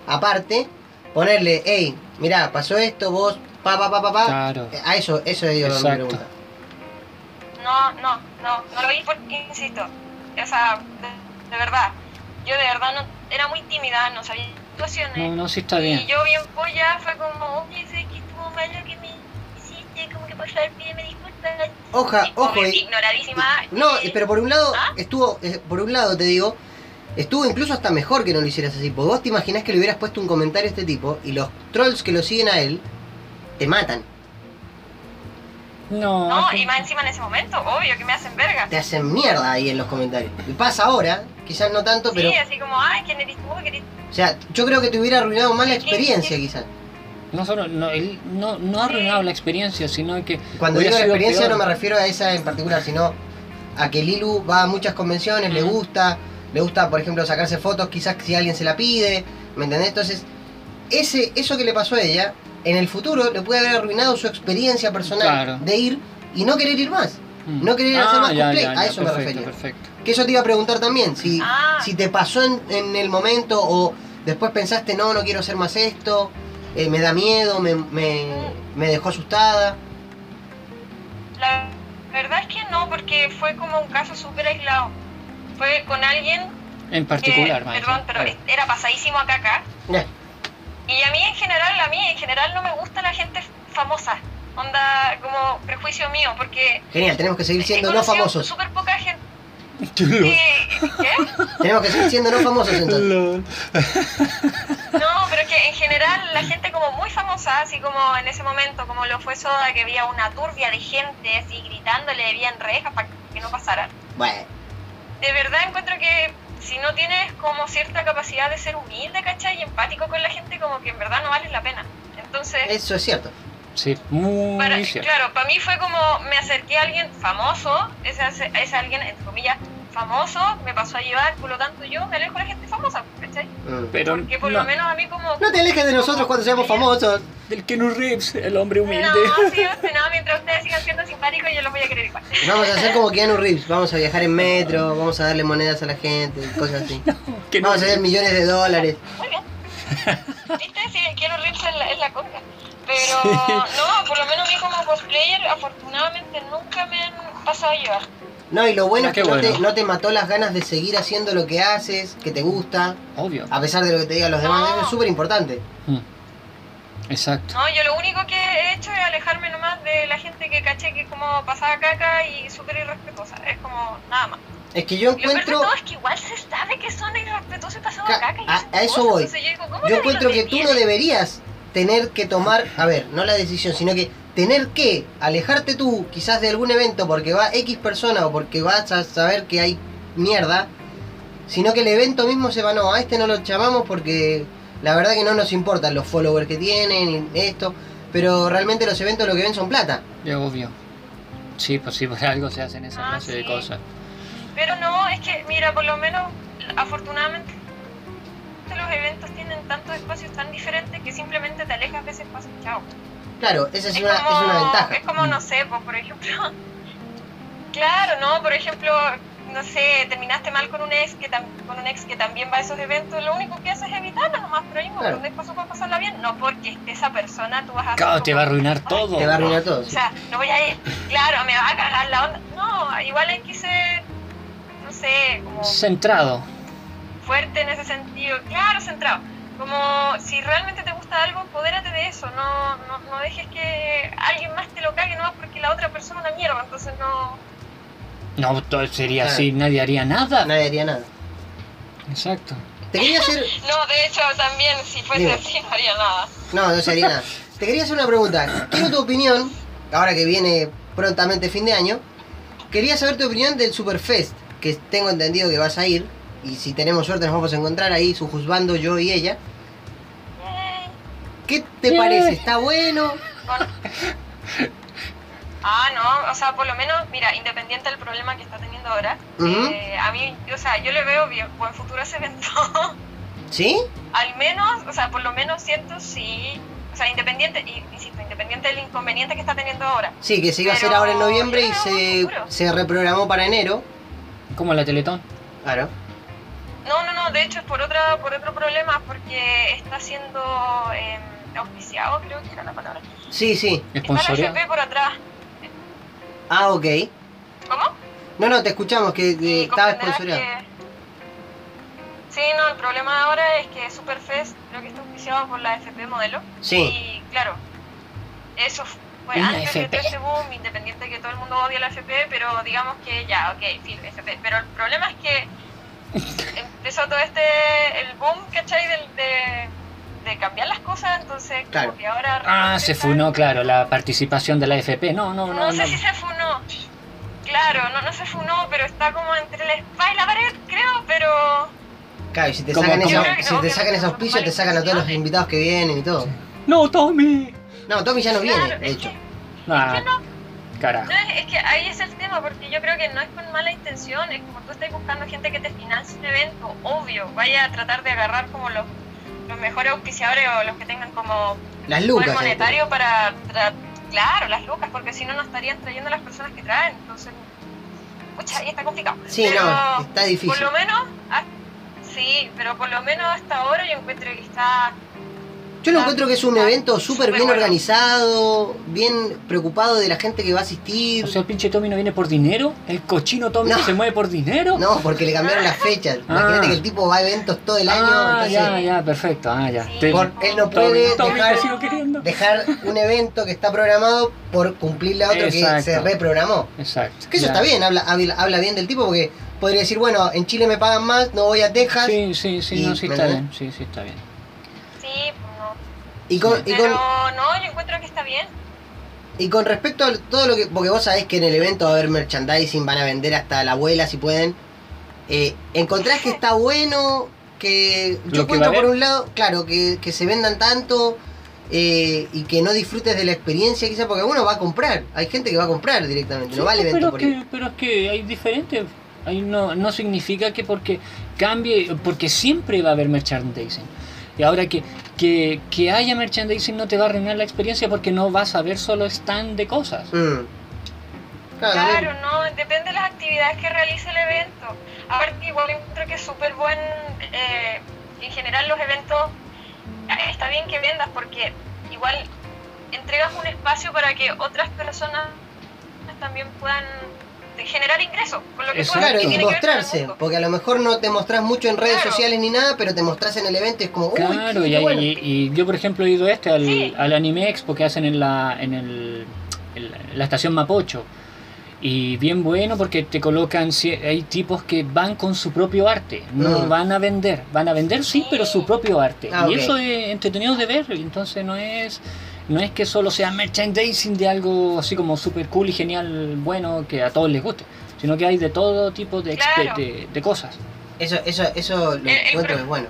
aparte, ponerle, hey, mirá, pasó esto, vos, pa, pa, pa, pa, pa. Claro. A eso, eso es mi Exacto. pregunta. No, no, no, no lo vi porque, insisto, o sea, de, de verdad, yo de verdad no, era muy tímida, no sabía situaciones. No, no, sí está Y bien. yo bien polla fue como, oye, sé que estuvo mal lo que me hiciste, como que por favor pídeme disculpas. Oja, Y como ojo, y- ignoradísima. No, y- pero por un lado, ¿Ah? estuvo, eh, por un lado te digo, estuvo incluso hasta mejor que no lo hicieras así. Porque vos te imaginás que le hubieras puesto un comentario a este tipo y los trolls que lo siguen a él te matan, No, No, y más encima en ese momento, obvio que me hacen verga. te hacen mierda ahí en los comentarios. Y pasa ahora, quizás no tanto, pero. Sí, así como, ay, ¿quién eres tú? ¿Quién eres O sea, yo creo que te hubiera arruinado más la experiencia, quizás. no solo, no, él no, no ha Sí. arruinado la experiencia, sino que Cuando digo la experiencia peor. no me refiero a esa en particular, sino a que Lilu va a muchas convenciones, le gusta, le gusta, por ejemplo, sacarse fotos, quizás si alguien se la pide, ¿me entendés? Entonces, ese, eso que le pasó a ella, en el futuro le puede haber arruinado su experiencia personal Claro. de ir y no querer ir más. Mm. no querer hacer más cosplay, a eso me refería. Perfecto. Que eso te iba a preguntar también, si, Ah. si te pasó en, en el momento o después pensaste, no, no quiero hacer más esto, eh, me da miedo, me, me, me dejó asustada. La verdad es que no, porque fue como un caso súper aislado. Fue con alguien En que, particular, más perdón, pero claro. era pasadísimo a caca. Y a mí en general, a mí en general no me gusta la gente famosa. Onda, como prejuicio mío, porque Genial, tenemos que seguir siendo no famosos. súper poca gente. que- ¿Qué? Tenemos que seguir siendo no famosos entonces. No, pero es que en general la gente como muy famosa, así como en ese momento, como lo fue Soda, que había una turbia de gente así gritándole, habían rejas para que no pasaran. Bueno, De verdad encuentro que si no tienes como cierta capacidad de ser humilde, ¿cachai? Y empático con la gente, como que en verdad no vale la pena. Entonces, eso es cierto. Sí, muy para, cierto. claro, para mí fue como me acerqué a alguien famoso, ese, ese alguien, entre comillas, famoso, me pasó a llevar, por lo tanto yo me alejo de la gente famosa, ¿cachai? Mm. Pero Porque por no, lo menos a mí como... No te alejes de nosotros cuando seamos famosos. del Kenu Reeves, el hombre humilde. No, sí, usted no, mientras ustedes sigan siendo simpáticos, yo los voy a querer igual. Vamos a hacer como Keanu Reeves, vamos a viajar en metro, vamos a darle monedas a la gente, cosas así. Keanu Vamos a hacer Reeves. millones de dólares. Muy bien. ¿Viste? Sí, quiero reírse en la, en la conga. Pero Sí. no, por lo menos a mí como cosplayer, afortunadamente nunca me han pasado a llevar. No, y lo bueno Ah, es que no, te, no te mató las ganas de seguir haciendo lo que haces, que te gusta, Obvio. a pesar de lo que te digan los demás, No. es súper importante. Mm. Exacto. No, yo lo único que he hecho es alejarme nomás de la gente que caché que como pasaba caca y súper irrespetuosa. Es como nada más. Es que yo Y lo peor de encuentro, todo es que igual se sabe que son irrespetuosos y pasaban Ca- caca. y a- eso cosas. voy. Entonces yo digo, ¿cómo yo nadie encuentro que tú no deberías tener que tomar, a ver, no la decisión, sino que tener que alejarte tú quizás de algún evento porque va X persona o porque vas a saber que hay mierda, sino que el evento mismo se va, no, a este no lo llamamos porque la verdad que no nos importan los followers que tienen y esto, pero realmente los eventos lo que ven son plata. Ya, obvio. Sí, pues sí, por algo se hacen esa Ah, clase de cosas. Pero no, es que, mira, por lo menos, afortunadamente, los eventos tienen tantos espacios tan diferentes que simplemente te alejas, veces pasan, chao. Claro, esa es, Es una, como, es una ventaja. es como, no sé, pues, por ejemplo, claro, ¿no? Por ejemplo, no sé, terminaste mal con un ex que tam- con un ex que también va a esos eventos, lo único que haces es evitarlo nomás, pero un Claro. montón de espacios para pasarla bien, no porque esa persona tú vas a Claro, te va a arruinar "Ay, todo. Te va a arruinar todo. O sea, no voy a ir, claro, me va a cagar la onda. No, igual hay que ser, no sé, como Centrado. fuerte en ese sentido, claro, centrado. Como si realmente te gusta algo, empodérate de eso, no, no, no dejes que alguien más te lo cague nomás porque la otra persona es una mierda, entonces no... No, todo sería Claro. así, nadie haría nada. Nadie haría nada. Exacto. Te quería hacer... No, de hecho también si fuese Dime. así no haría nada. No, no se haría nada. Te quería hacer una pregunta. Quiero tu opinión, ahora que viene prontamente fin de año. Quería saber tu opinión del Superfest, que tengo entendido que vas a ir. Y si tenemos suerte nos vamos a encontrar ahí, su juzgando yo y ella. ¿Qué te Yay. parece? ¿Está bueno? Ah, no, o sea, por lo menos, mira, independiente del problema que está teniendo ahora, eh, a mí, o sea, yo le veo bien, buen futuro a ese evento. ¿Sí? Al menos, o sea, por lo menos siento sí, o sea, independiente, y, insisto, independiente del inconveniente que está teniendo ahora. Sí, que se iba a hacer ahora en noviembre y se, se reprogramó para enero. Como la Teletón. Claro. No, no, no, de hecho es por otra, por otro problema, porque está siendo eh, auspiciado, creo que era la palabra. Sí, sí. Está la. FP por atrás. Ah, ok. ¿Cómo? No, no, te escuchamos, que que Y estaba sponsoreado. que- Sí, no, el problema de ahora es que Superfest creo que está auspiciado por la FP Modelo. Sí. Y claro, eso fue Una antes de FP. todo ese boom, independiente de que todo el mundo odia la FP, pero digamos que ya, ok, sí, FP. Pero el problema es que empezó todo este, el boom, ¿cachai? Del, de, de cambiar las cosas, entonces Claro. como que ahora... Ah, se funó, claro, la participación de la FP. No, no, No, no. sé no. si se funó. Claro, no, no se funó, pero está como entre la espada y la pared, creo, pero... Claro, y si te sacan, creo que si no, te sacan no son auspicio, te sacan a todos los invitados que vienen y todo. No, Tommy. No, Tommy ya no viene, Claro, de es hecho. que- Ah, que no. Carajo. No, es, que ahí es el tema, porque yo creo que no es con mala intención, es como tú estás buscando gente que te financie un evento, obvio, vaya a tratar de agarrar como los, los mejores auspiciadores o los que tengan como Las poder monetario para, tra- claro, las lucas, porque si no, no estarían trayendo a las personas que traen, entonces, pucha, ahí está complicado. Sí, Pero no, está Por difícil. lo menos, sí, pero por lo menos hasta ahora yo encuentro que está Yo lo encuentro que es un evento súper bien bueno. organizado, bien preocupado de la gente que va a asistir. O sea, el pinche Tommy no viene por dinero. El cochino Tommy No. se mueve por dinero. No, porque le cambiaron las fechas. Ah. Imagínate que el tipo va a eventos todo el año, Ah, entonces ya, ya, perfecto. Ah, ya. Sí. Te- por- él no puede Tommy, dejar, un evento que está programado por cumplirle a otro que se reprogramó. Exacto. Que eso ya. está bien, habla, habla, habla bien del tipo porque podría decir, bueno, en Chile me pagan más, no voy a Texas. Sí, sí, sí, Y- no, sí ¿me está bien. Sí, sí, está bien. Sí. Y con, y Pero con, no, yo encuentro que está bien. y con respecto a todo lo que. Porque vos sabés que en el evento va a haber merchandising, van a vender hasta la abuela si pueden. Eh, ¿Encontrás que está bueno? Que yo encuentro por haber. un lado, claro, que, que se vendan tanto eh, y que no disfrutes de la experiencia, quizás porque uno va a comprar. Hay gente que va a comprar directamente, no va al evento pero, por es ir. que, pero es que hay diferentes. Ahí no, no significa que porque cambie, porque siempre va a haber merchandising. Y ahora que, que, que haya merchandising no te va a arruinar la experiencia porque no vas a ver solo stand de cosas. Mm. Claro. Claro, no, depende de las actividades que realice el evento. Aparte, igual encuentro que es súper buen, eh, en general los eventos, eh, está bien que vendas porque igual entregas un espacio para que otras personas también puedan generar ingresos con lo que Exacto. que que ver mostrarse, mundo. porque a lo mejor no te mostrás mucho en redes Claro. sociales ni nada, pero te mostrás en el evento y es como, uy, Claro, y, bueno. y- y yo por ejemplo he ido a este al, Sí. al Anime Expo que hacen en la en, el, en la- en la estación Mapocho. Y bien bueno porque te colocan, cie- hay tipos que van con su propio arte, no Mm. van a vender, van a vender sí, pero su propio arte. Ah, y eso es entretenido de ver, entonces no es no es que solo sea merchandising de algo así como super cool y genial, bueno, que a todos les guste, sino que hay de todo tipo de, expe- Claro. de, de cosas. Eso, eso, eso lo El- el encuentro que es bueno.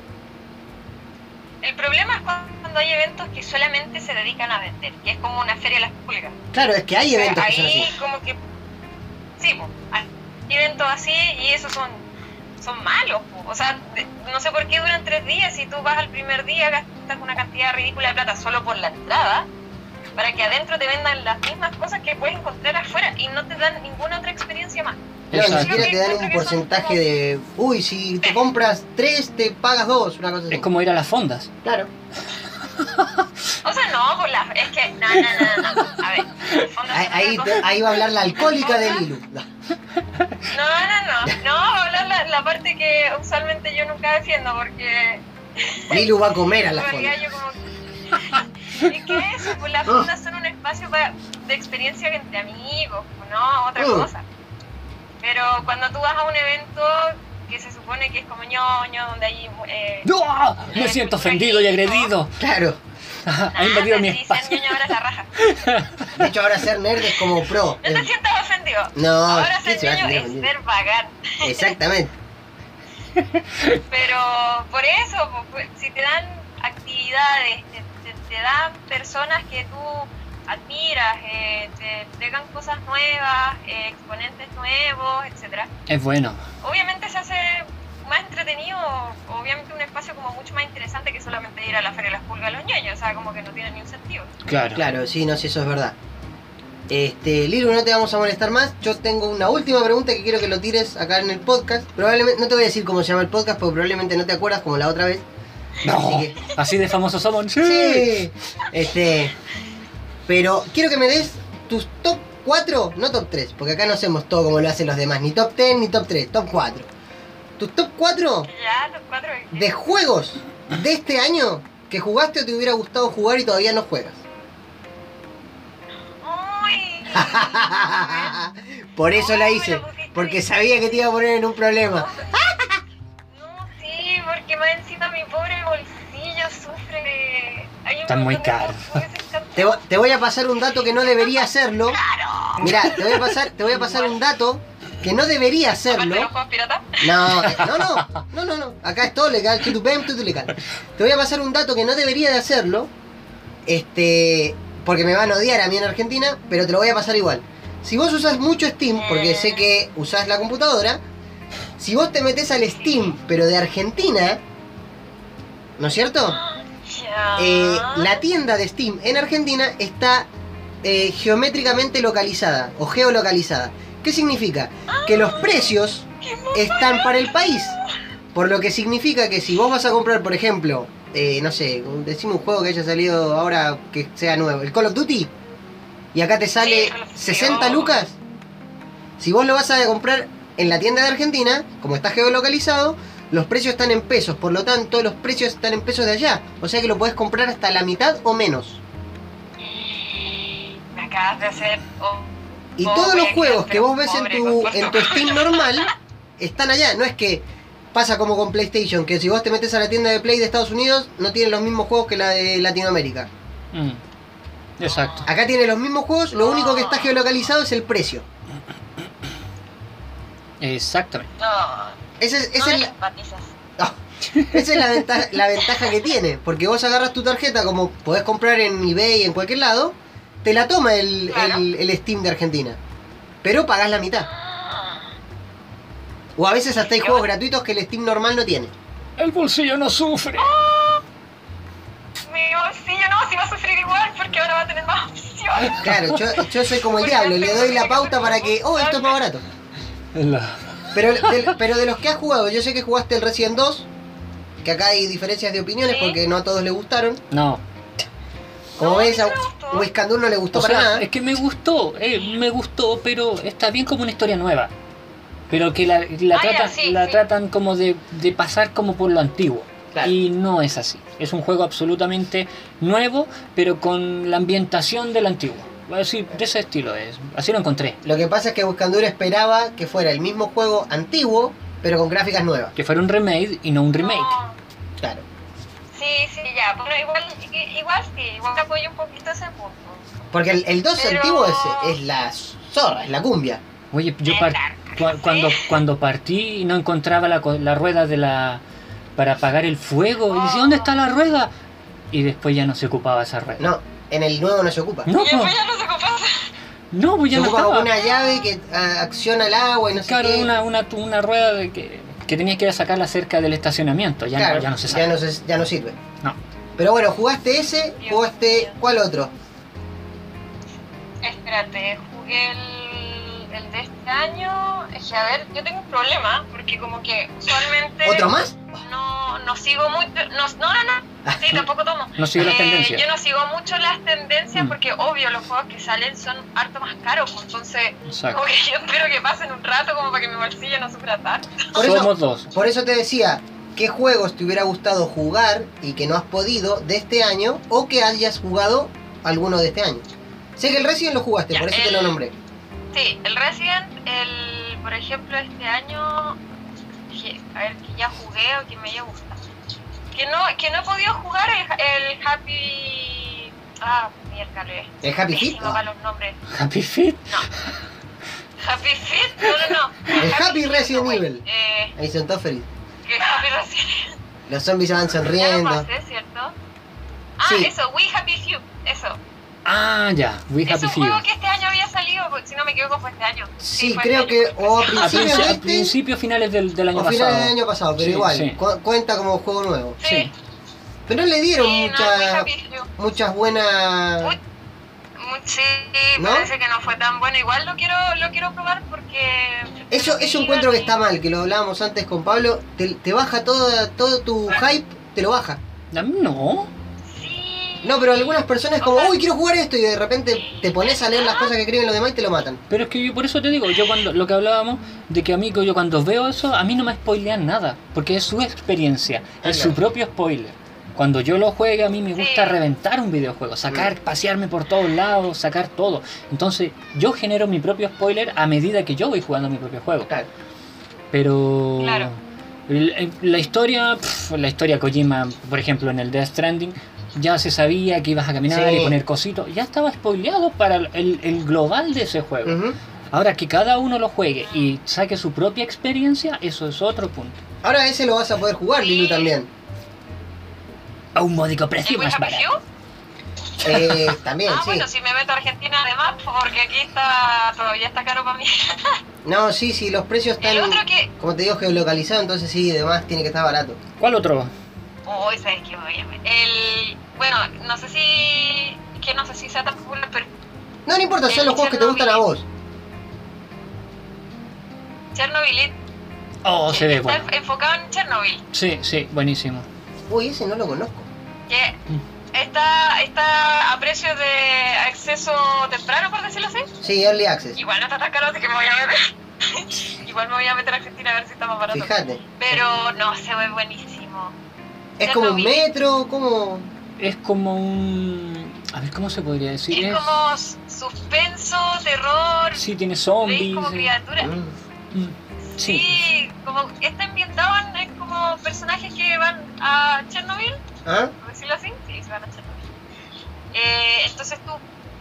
El problema es cuando hay eventos que solamente se dedican a vender, que es como una feria de las públicas. Claro, es que hay eventos que son ahí así. como que sí po, hay eventos así y esos son son malos po. o sea no sé por qué duran tres días si tú vas al primer día gastas una cantidad ridícula de plata solo por la entrada para que adentro te vendan las mismas cosas que puedes encontrar afuera y no te dan ninguna otra experiencia más No, ni siquiera te dan un porcentaje como- de, uy, si te compras tres, te pagas dos, una cosa así. Es como ir a las fondas. Claro. o sea no por la es que no no no no, no. a ver en el fondo Ahí, ahí, cosa- va a hablar la alcohólica de Lilu. No. no no no no va a hablar la, la parte que usualmente yo nunca defiendo porque Lilu va a comer a la realidad yo como... ¿Y qué es eso? Pues las fondas son un espacio pa- de experiencia entre amigos, pues, ¿no? Otra Mm. cosa. Pero cuando tú vas a un evento que se supone que es como ñoño, donde hay... Eh, ¡No! Me siento ofendido y agredido. Claro. ha invadido mi si dicen espacio. ñoño ahora se raja. De hecho, ahora ser nerd es como pro. No te sientas ofendido. No, ahora ¿qué ser se ñoño es ofendido? ser bacán. Exactamente. Pero por eso, pues, si te dan actividades, te, te- te dan personas que tú admiras, eh, te entregan cosas nuevas, eh, exponentes nuevos, etcétera. Es bueno. Obviamente se hace más entretenido, obviamente un espacio como mucho más interesante que solamente ir a la feria de las pulgas a los ñoños, o sea, como que no tiene ni un sentido. Claro. Claro, sí, no, sí, eso es verdad. Este, Lilu, no te vamos a molestar más. Yo tengo una última pregunta que quiero que lo tires acá en el podcast. Probablemente, no te voy a decir cómo se llama el podcast, porque probablemente no te acuerdas como la otra vez. No. Así que- Así de famosos somos. Sí. Este, pero quiero que me des tus top 4, no top 3, porque acá no hacemos todo como lo hacen los demás, ni top 10 ni top 3, top 4. Tus top 4 Ya, los cuatro... de juegos de este año que jugaste o te hubiera gustado jugar y todavía no juegas. ¡Uy! Por eso la hice, porque sabía que te iba a poner en un problema. No, sí, porque más encima mi pobre bolsillo sufre de... hay un Están muy caros. que Te, vo- te voy a pasar un dato que no debería hacerlo. Mira, te voy a pasar, te voy a pasar un dato que no debería hacerlo. No, eh, no, no, no, no, no. Acá es todo legal, tú ven, tú legal. Te voy a pasar un dato que no debería de hacerlo. Este, porque me van a odiar a mí en Argentina, pero te lo voy a pasar igual. Si vos usas mucho Steam, porque sé que usás la computadora, si vos te metes al Steam, pero de Argentina, ¿no es cierto? Eh, la tienda de Steam en Argentina está eh, geométricamente localizada o geolocalizada. ¿Qué significa? Que los precios están para el país. Por lo que significa que si vos vas a comprar, por ejemplo, eh, no sé, decime un juego que haya salido ahora que sea nuevo, el Call of Duty, y acá te sale Sí, Call of Duty, 60 oh. lucas, si vos lo vas a comprar en la tienda de Argentina, como está geolocalizado, los precios están en pesos, por lo tanto los precios están en pesos de allá, o sea que lo podés comprar hasta la mitad o menos. Me acabas de hacer. oh, Y todos los juegos que vos ves en tu, en tu Steam normal están allá. No es que pasa como con PlayStation, que si vos te metes a la tienda de Play de Estados Unidos, no tiene los mismos juegos que la de Latinoamérica. Mm. Exacto. Acá tiene los mismos juegos, lo único que está geolocalizado es el precio. Exactamente. No, No es. Ah, esa es la, ventaja, la ventaja que tiene, porque vos agarras tu tarjeta como podés comprar en eBay en cualquier lado, te la toma el, Claro. el- el Steam de Argentina, pero pagás la mitad. O a veces hasta hay juegos gratuitos que el Steam normal no tiene. El bolsillo no sufre. bolsillo, no, si va a sufrir igual porque ahora va a tener más opciones. Claro, yo, yo soy como el diablo, le doy la pauta para que, oh, esto es más barato. La- Pero de, pero de los que has jugado, yo sé que jugaste el Resident 2, que acá hay diferencias de opiniones Sí. porque no a todos les gustaron. No. Como No, ves, a no le gustó O para sea, nada. es que me gustó, eh, me gustó, pero está bien como una historia nueva. Pero que la, la Ah, tratan, sí, la sí. tratan como de, de pasar como por lo antiguo. Claro. Y no es así. Es un juego absolutamente nuevo, pero con la ambientación del antiguo. A decir, de ese estilo es. Así lo encontré. Lo que pasa es que Wiscandur esperaba que fuera el mismo juego antiguo, pero con gráficas nuevas. Que fuera un remake y no un remake. No. Claro. Sí, sí, ya, pero igual, i- igual sí, igual apoyo un poquito ese punto. Porque el, el 2 Pero- antiguo es, es la zorra, es la cumbia. Oye, yo par- sí. cuando, cuando partí y no encontraba la, co- la rueda de la para apagar el fuego, y decía, ¿dónde está la rueda? Y después ya no se ocupaba esa rueda. No, en el nuevo no se ocupa. No, po. ya no se compasa. no, pues se ya no ocupa una llave que acciona el agua y no sé Claro, qué. una, una, una rueda de que, que tenías que ir a sacarla cerca del estacionamiento. Ya, Claro, no, ya no se sabe. ya no se- ya no sirve. No. Pero bueno, jugaste ese, jugaste. ¿Cuál otro? Espérate, jugué el, el de este año. Es que, a ver, yo tengo un problema, porque como que usualmente ¿Otro más? no, no sigo mucho. No, no, no, no. Sí, tampoco tomo. No sigo las Eh, tendencias. Yo no sigo mucho las tendencias Mm. porque, obvio, los juegos que salen son harto más caros. pues, Entonces, Exacto. como que yo espero que pasen un rato como para que mi bolsillo no sufra tanto. Por eso- Somos dos. Por eso te decía, ¿qué juegos te hubiera gustado jugar y que no has podido de este año o que hayas jugado alguno de este año? Sé que el Resident lo jugaste, Ya, por eso te lo nombré. Sí, el Resident, el, por ejemplo, este año, a ver, que ya jugué o que me haya gustado. Que no, que no he podido jugar el, el Happy... Ah, miércoles. ¿El Happy Feet? Para los nombres. Happy Feet. Happy Feet, no, no, no. El Happy Feet, Resident no. Evil. Eh, Ahí son todos felices. que Happy Resident Los zombies van Ya lo sonriendo. pasé, ¿cierto? Ah, Sí. eso, We Happy Few, eso. Ah, ya. We Es Happy un Few. juego que este año había salido, si no me equivoco fue este año. Sí, creo este que o a A, principios a principios finales del, del año o finales pasado. del año pasado, pero Sí, igual, sí. cu- cuenta como juego nuevo. Sí. Pero no le dieron Sí, no, We mucha- Happy Few. muchas buenas... Muy- Sí, ¿No? parece que no fue tan bueno. Igual lo quiero, lo quiero probar porque. Eso, eso encuentro que está mal, que lo hablábamos antes con Pablo, te, te baja todo, todo tu hype, te lo baja. A mí no. No, pero algunas personas como, uy, quiero jugar esto, y de repente te pones a leer las cosas que escriben los demás y te lo matan. Pero es que yo por eso te digo, yo cuando lo que hablábamos de que a mí yo cuando veo eso, a mí no me spoilean nada, porque es su experiencia, Ah, es claro. su propio spoiler. Cuando yo lo juegue a mí me gusta Sí. reventar un videojuego, sacar, pasearme por todos lados, sacar todo. Entonces yo genero mi propio spoiler a medida que yo voy jugando mi propio juego. Claro. Pero Claro. la historia, la historia Kojima, por ejemplo en el Death Stranding, ya se sabía que ibas a caminar Sí. y poner cositos, ya estaba spoileado para el, el global de ese juego. Ahora que cada uno lo juegue y saque su propia experiencia, eso es otro punto. Ahora ese lo vas a poder jugar, Lilu, también. A un módico ¿El precio más barato. Eh, también, Ah, sí. bueno, si me meto a Argentina además, porque aquí está todavía está caro para mí. No, sí, sí, los precios están, El otro que. como te digo, geolocalizados, entonces sí, además tiene que estar barato. ¿Cuál otro? Uy, ¿sabes qué voy a ver? El. Bueno, no sé si. Que no sé si sea tan popular, pero No, no importa, son El los juegos que te gustan a vos. Chernobyl Oh, se ve está bueno. enfocado en Chernobyl. Sí, sí, buenísimo. Uy, ese no lo conozco. Que está, está a precio de acceso temprano, por decirlo así. Sí, Early Access. Igual no está tan caro, así que me voy a meter. Igual me voy a meter a Argentina a ver si está más barato. Fíjate. Pero no, se ve buenísimo. Es como un metro, como... Es como un... A ver, ¿cómo se podría decir? Es como suspenso, terror, Sí, tiene zombies. como eh. criaturas. Mm. Mm, Sí. Sí, como está ambientado en es como personajes que van a Chernobyl, ¿Ah? por decirlo así. Sí, se van a Chernobyl. Eh, entonces tú,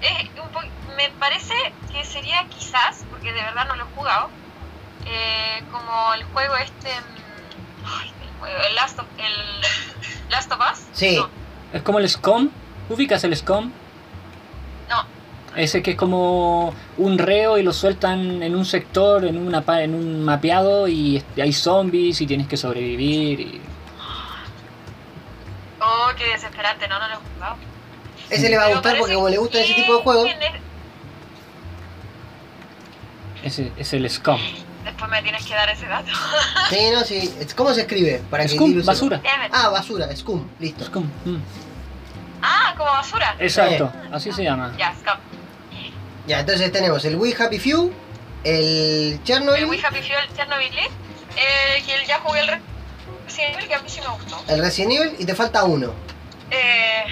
es un po- me parece que sería quizás, porque de verdad no lo he jugado, eh, como el juego este, mm, ay, el, Last of, el Last of Us. Sí. No, Es como el SCOM. ¿Ubicas el SCOM? no, Ese que es como un reo y lo sueltan en un sector, en, una, pa- en un mapeado y hay zombies y tienes que sobrevivir. Y... oh, qué desesperante. Esperante, no, no lo he jugado. Ese le va a Pero gustar porque como le gusta ese tipo de juegos, Ese es el scum. Después me tienes que dar ese dato. sí, no, sí. ¿Cómo se escribe? Para que Scum, sepa. basura. Ah, basura, scum, listo. Scum. mm. Ah, como basura. Exacto, así se llama. Ya, Scum. Ya, entonces tenemos el We Happy Few, el El Chernobyl, We Happy Fuel Chernobyl Lee, eh, que ya jugué el Resident Evil, que a mí sí me gustó. el Resident Evil y te falta uno. Eh,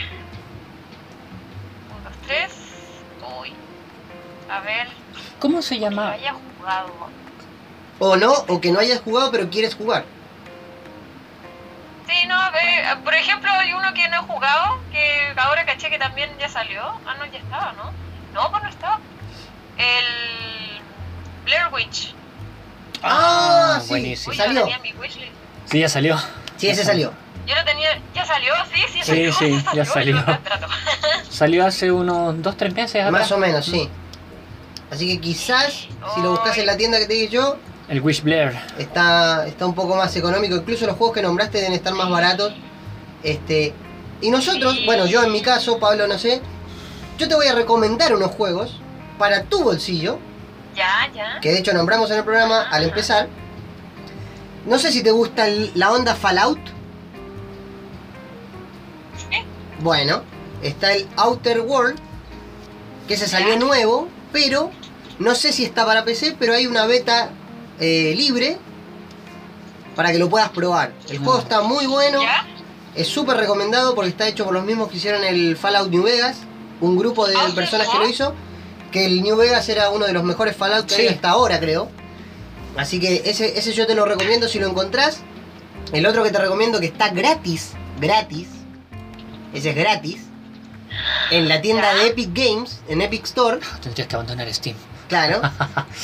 un, dos, tres. Uy. A ver, ¿Cómo se que llama? haya jugado. O no, o que no hayas jugado pero quieres jugar. Sí, no, por ejemplo, hay uno que no he jugado, que ahora caché que también ya salió. Ah, no, ya estaba, ¿no? No, pues no estaba. El Blair Witch. Ah, sí. buenísimo. Uy, Salió. mi wishlist. Sí, ya salió. Sí, ese salió. Yo lo tenía, ya salió, sí, sí, Sí, salió, sí, ya salió. Salió hace unos 2-3 meses atrás. Más o menos, sí. Así que quizás, si lo buscas en la tienda que te dije yo, El Wish Blair. está, está un poco más económico. Incluso los juegos que nombraste deben estar más baratos. Este, y nosotros, bueno, yo en mi caso, Pablo, no sé, yo te voy a recomendar unos juegos para tu bolsillo, Ya, ya. que de hecho nombramos en el programa al empezar. No sé si te gusta el- la onda Fallout. Sí. Bueno, está el Outer World, que se salió nuevo, pero no sé si está para PC, pero hay una beta eh, libre para que lo puedas probar. El juego está muy bueno, ¿Ya? es súper recomendado porque está hecho por los mismos que hicieron el Fallout New Vegas, un grupo de Ah, personas que lo hizo, que el New Vegas era uno de los mejores Fallout que hay hasta ahora, creo. Así que ese, ese yo te lo recomiendo si lo encontrás. El otro que te recomiendo que está gratis, gratis, ese es gratis, en la tienda Ya. de Epic Games, en Epic Store, Tendrías que abandonar Steam. Claro.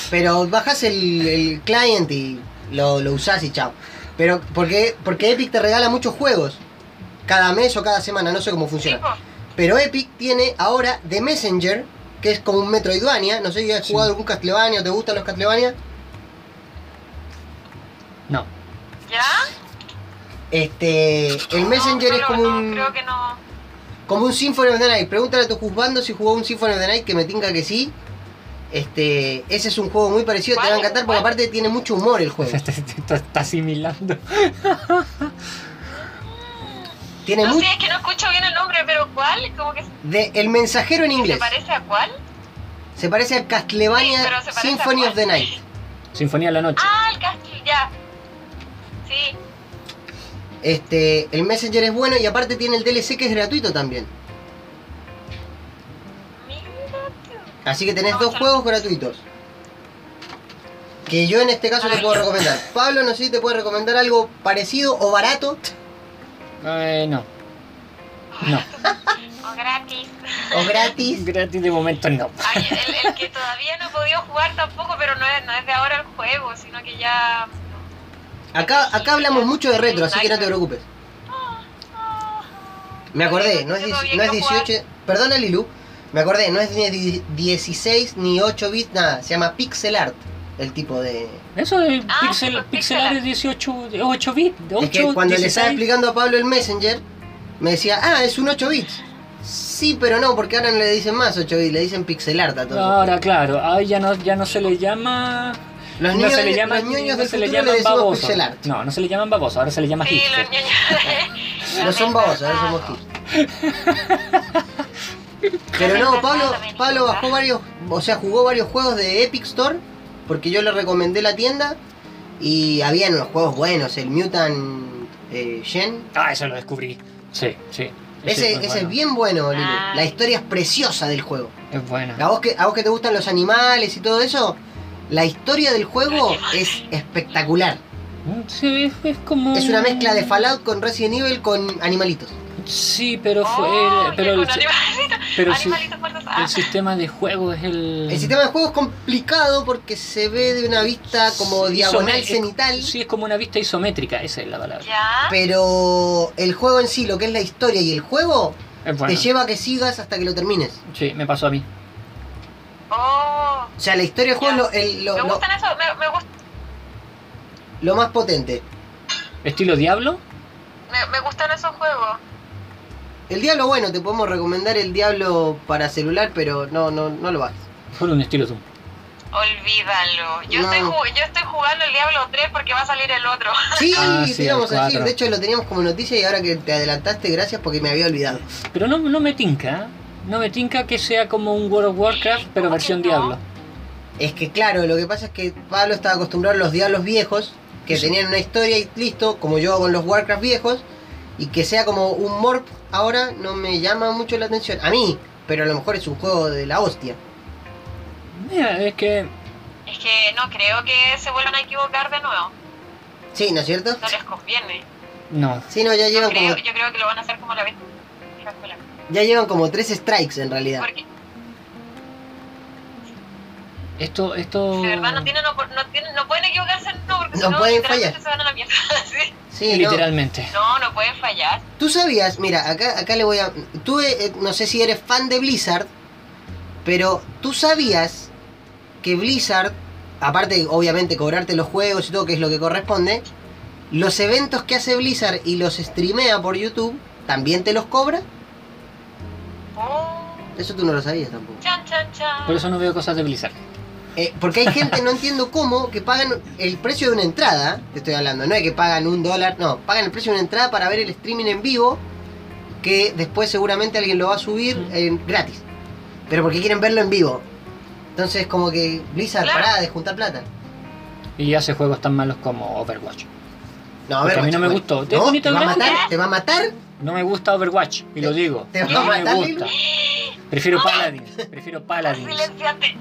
pero bajas el, el client y lo, lo usás y chao. Pero porque, porque Epic te regala muchos juegos, cada mes o cada semana, no sé cómo funciona. Pero Epic tiene ahora The Messenger, que es como un Metroidvania. No sé si has Sí. jugado algún Castlevania o te gustan los Castlevania. No. ¿Ya? Este, el Messenger No, es como no, un Creo que no. como un Symphony of the Night. Pregúntale a tu juzgando si jugó un Symphony of the Night, que me tinca que sí. Este, ese es un juego muy parecido, te va a encantar porque aparte tiene mucho humor el juego. Te, está asimilando. Tiene No mucho sé, es que no escucho bien el nombre, pero ¿cuál? Como que de El mensajero en se inglés. parece a cuál? Se parece a Castlevania Sí, se parece Symphony of the Night. Sinfonía de la Noche. Ah, el castillo, ya. Sí. Este, el Messenger es bueno y aparte tiene el DLC que es gratuito también. Así que tenés No, dos juegos gratuitos. Que yo en este caso te puedo recomendar. Pablo, no sé si te puede recomendar algo parecido o barato Eh, no. No. O gratis. o gratis. Gratis de momento no. Ay, el, el que todavía no he podido jugar tampoco, pero no es, no es de ahora el juego, sino que ya. Acá, acá hablamos mucho de retro, así que no te preocupes. Me acordé, no es, no es quiero jugar. 18. Perdona, Lilu. Me acordé, no es ni di- 16 ni 8 bits, nada. Se llama pixel art el tipo de. Eso es Ah, pixel, pixel art es 18, de 8 bits. De 8, Es que cuando le 16. estaba explicando a Pablo el Messenger, me decía, ah, es un 8 bits. Sí, pero no, porque ahora no le dicen más 8 bits, le dicen pixel art a todo. Ahora, claro, ahí ya no, ya no se le llama. Los no niños, se le de- llaman, los ñoños no se le llaman babosos. pixel art. No, no se le llaman babosos, ahora se le llama Sí, hipster. los niños. No son babosos, ahora somos hipsters. Pero no, Pablo, Pablo bajó varios, o sea, jugó varios juegos de Epic Store, porque yo le recomendé la tienda y habían unos juegos buenos, el Mutant eh, Gen. Ah, eso lo descubrí. Sí, sí. Ese, es ese bueno. es bien bueno, Lilo. Ah. La historia es preciosa del juego. Es bueno. A vos, que, a vos que te gustan los animales y todo eso, la historia del juego es espectacular. Mm, Sí, es, es como. Es una mezcla de Fallout con Resident Evil con animalitos. Sí, pero fue. Oh, pero el, animalitos, pero el si- animalitos muertos. Ah. el sistema de juego es el. El sistema de juego es complicado porque se ve de una vista como Sí, diagonal isome- cenital. Sí, es como una vista isométrica, esa es la palabra. Ya. Pero el juego en sí, lo que es la historia y el juego, Es bueno. te lleva a que sigas hasta que lo termines. Sí, me pasó a mí. Oh. O sea, la historia del juego es lo, el- lo- Me lo- gustan esos, me, me, gust- lo más potente. ¿Estilo Diablo? me, me gustan esos juegos. El Diablo, bueno, te podemos recomendar el Diablo para celular, pero no, no, no lo bajes. Por un estilo Doom. Olvídalo. Yo, No. estoy, ju- yo estoy jugando el Diablo 3 porque va a salir el otro. Sí, Ah, sí, íbamos el a decir. De hecho, lo teníamos como noticia y ahora que te adelantaste, gracias porque me había olvidado. Pero no, no me tinca, ¿eh? No me tinca que sea como un World of Warcraft, pero ¿Cómo versión no? Diablo. Es que, claro, lo que pasa es que Pablo estaba acostumbrado a los Diablos viejos, que Sí. tenían una historia y listo, como yo con los Warcraft viejos, y que sea como un morp ahora no me llama mucho la atención. A mí, pero a lo mejor es un juego de la hostia. Mira, es que Es que no creo que se vuelvan a equivocar de nuevo. Sí, ¿no es cierto? No les conviene. no. Sí, no, ya Yo llevan creo, como, yo creo que lo van a hacer como la vez. escuela. ya llevan como tres strikes en realidad. Porque Esto, esto. de verdad no tienen, opor- no tienen, no pueden equivocarse, no, porque No si no, pueden literalmente fallar. se van a la mierda. Sí. Sí. Literalmente. No, no pueden fallar. Tú sabías, mira, acá, acá le voy a... Tú eh, no sé si eres fan de Blizzard, pero tú sabías que Blizzard, aparte de, obviamente cobrarte los juegos y todo, que es lo que corresponde, los eventos que hace Blizzard y los streamea por YouTube, también te los cobra. Oh, Eso tú no lo sabías tampoco. chan, chan, chan. Por eso no veo cosas de Blizzard. Eh, porque hay gente, no entiendo cómo, que pagan el precio de una entrada, te estoy hablando, no es que pagan un dólar, no, pagan el precio de una entrada para ver el streaming en vivo, que después seguramente alguien lo va a subir eh, gratis. Pero porque quieren verlo en vivo. Entonces como que Blizzard Claro. pará de juntar plata. Y hace juegos tan malos como Overwatch. No, Porque a mí no me gustó. ¿Te bonito va a matar, te va a matar. No me gusta Overwatch, y lo digo. ¿Te va no a me matar, gusta. Prefiero Paladins. Prefiero Paladins. Silenciate.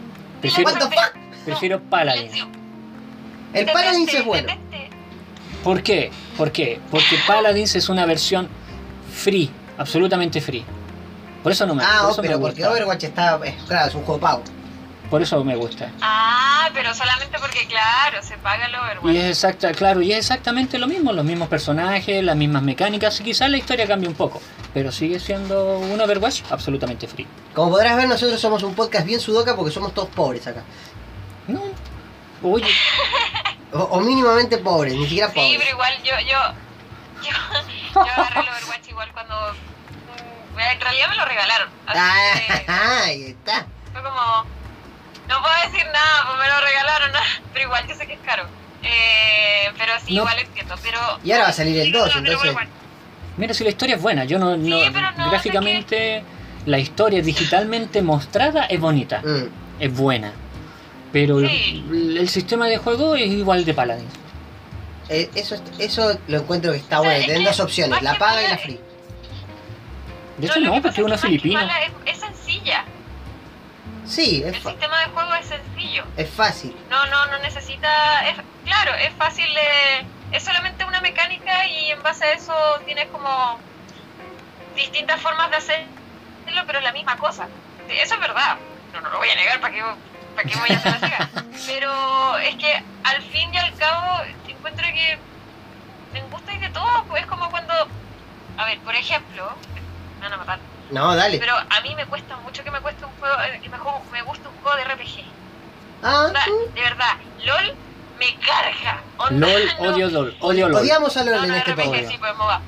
Prefiero, What the fuck? prefiero Paladins. Silencio. El Paladins Detente, es bueno. ¿Por qué? ¿Por qué? Porque Paladins es una versión free, absolutamente free. Por eso no me, Ah, por oh, eso pero me porque gusta. Overwatch está, es, claro, es un juego pago. Por eso me gusta. Ah, pero solamente porque, claro, se paga el Y Overwatch. es exacta, claro, y es exactamente lo mismo, los mismos personajes, las mismas mecánicas, y quizás la historia cambie un poco, pero sigue siendo un Overwatch absolutamente free. Como podrás ver, nosotros somos un podcast bien sudoka porque somos todos pobres acá. No. Oye, O, o mínimamente pobres, ni siquiera Sí, pobres. pero igual yo, yo, yo, yo agarré el Overwatch igual cuando... mm, En realidad me lo regalaron. Así que Ah, ahí está. fue como... No puedo decir nada, pues me lo regalaron, pero igual yo sé que es caro. Eh, pero sí, No. igual entiendo, pero... Y ahora va a salir el Sí, 2, no, pero entonces. Overwatch. mira si la historia es buena, yo no, no- Sí, pero no, gráficamente la historia digitalmente mostrada es bonita, Mm. es buena, pero Sí. el, el sistema de juego es igual de Paladins. Eh, eso, eso lo encuentro que está bueno. Tienen dos opciones, la paga y la free. De hecho no, que porque es una filipina. Es, es sencilla. Sí, es, El sistema de juego es sencillo. es fácil. No, no, no necesita. Es, claro, es fácil de. Es solamente una mecánica y en base a eso tienes como distintas formas de hacerlo, pero es la misma cosa. Eso es verdad. No, no lo voy a negar, ¿para qué, para qué voy a hacer la? Pero es que al fin y al cabo encuentro que me gusta y de todo, pues es como cuando. A ver, por ejemplo, me van a matar. No, dale. Pero a mí me cuesta mucho que me cueste un juego, eh, que me, juego- me guste un juego de RPG. Ah, Onda, de verdad, LOL me carga. Onda, LOL, no. odio LOL, odio LOL. odiamos a LOL No, en no este RPG, sí, pues MOBA.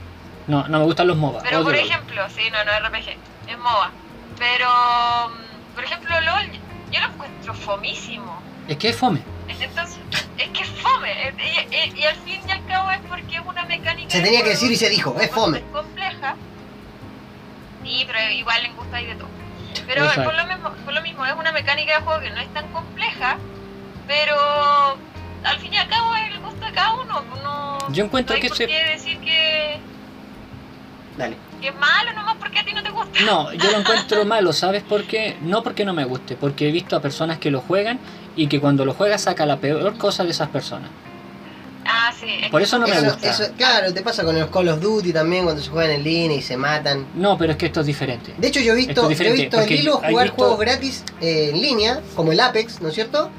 No, no me gustan los MOBA. Pero odio por LOL. ejemplo, sí, no, no es RPG, es MOBA. Pero, mm, por ejemplo, LOL, yo lo encuentro fomísimo. Es que es fome. Entonces, es que es fome. Y, y- y al fin y al cabo es porque es una mecánica. Se tenía que decir y se dijo, es fome. bastante compleja. Sí, pero igual le gusta ahí de todo. Pero por lo, mismo, por lo mismo, es una mecánica de juego que no es tan compleja, pero al fin y al cabo es el gusto de cada uno. No, Yo encuentro no hay que por se- qué decir que, Dale. que es malo nomás porque a ti no te gusta. No, yo lo encuentro malo, ¿sabes por qué? No porque no me guste, porque he visto a personas que lo juegan y que cuando lo juega saca la peor cosa de esas personas. Ah, sí. Por eso no me Eso, gusta. eso- claro, te pasa con los Call of Duty también cuando se juegan en línea y se matan. No, pero es que esto es diferente. De hecho, yo he visto, es yo he visto Lilu hay jugar visto- juegos gratis eh, en línea, como el Apex, ¿no es cierto?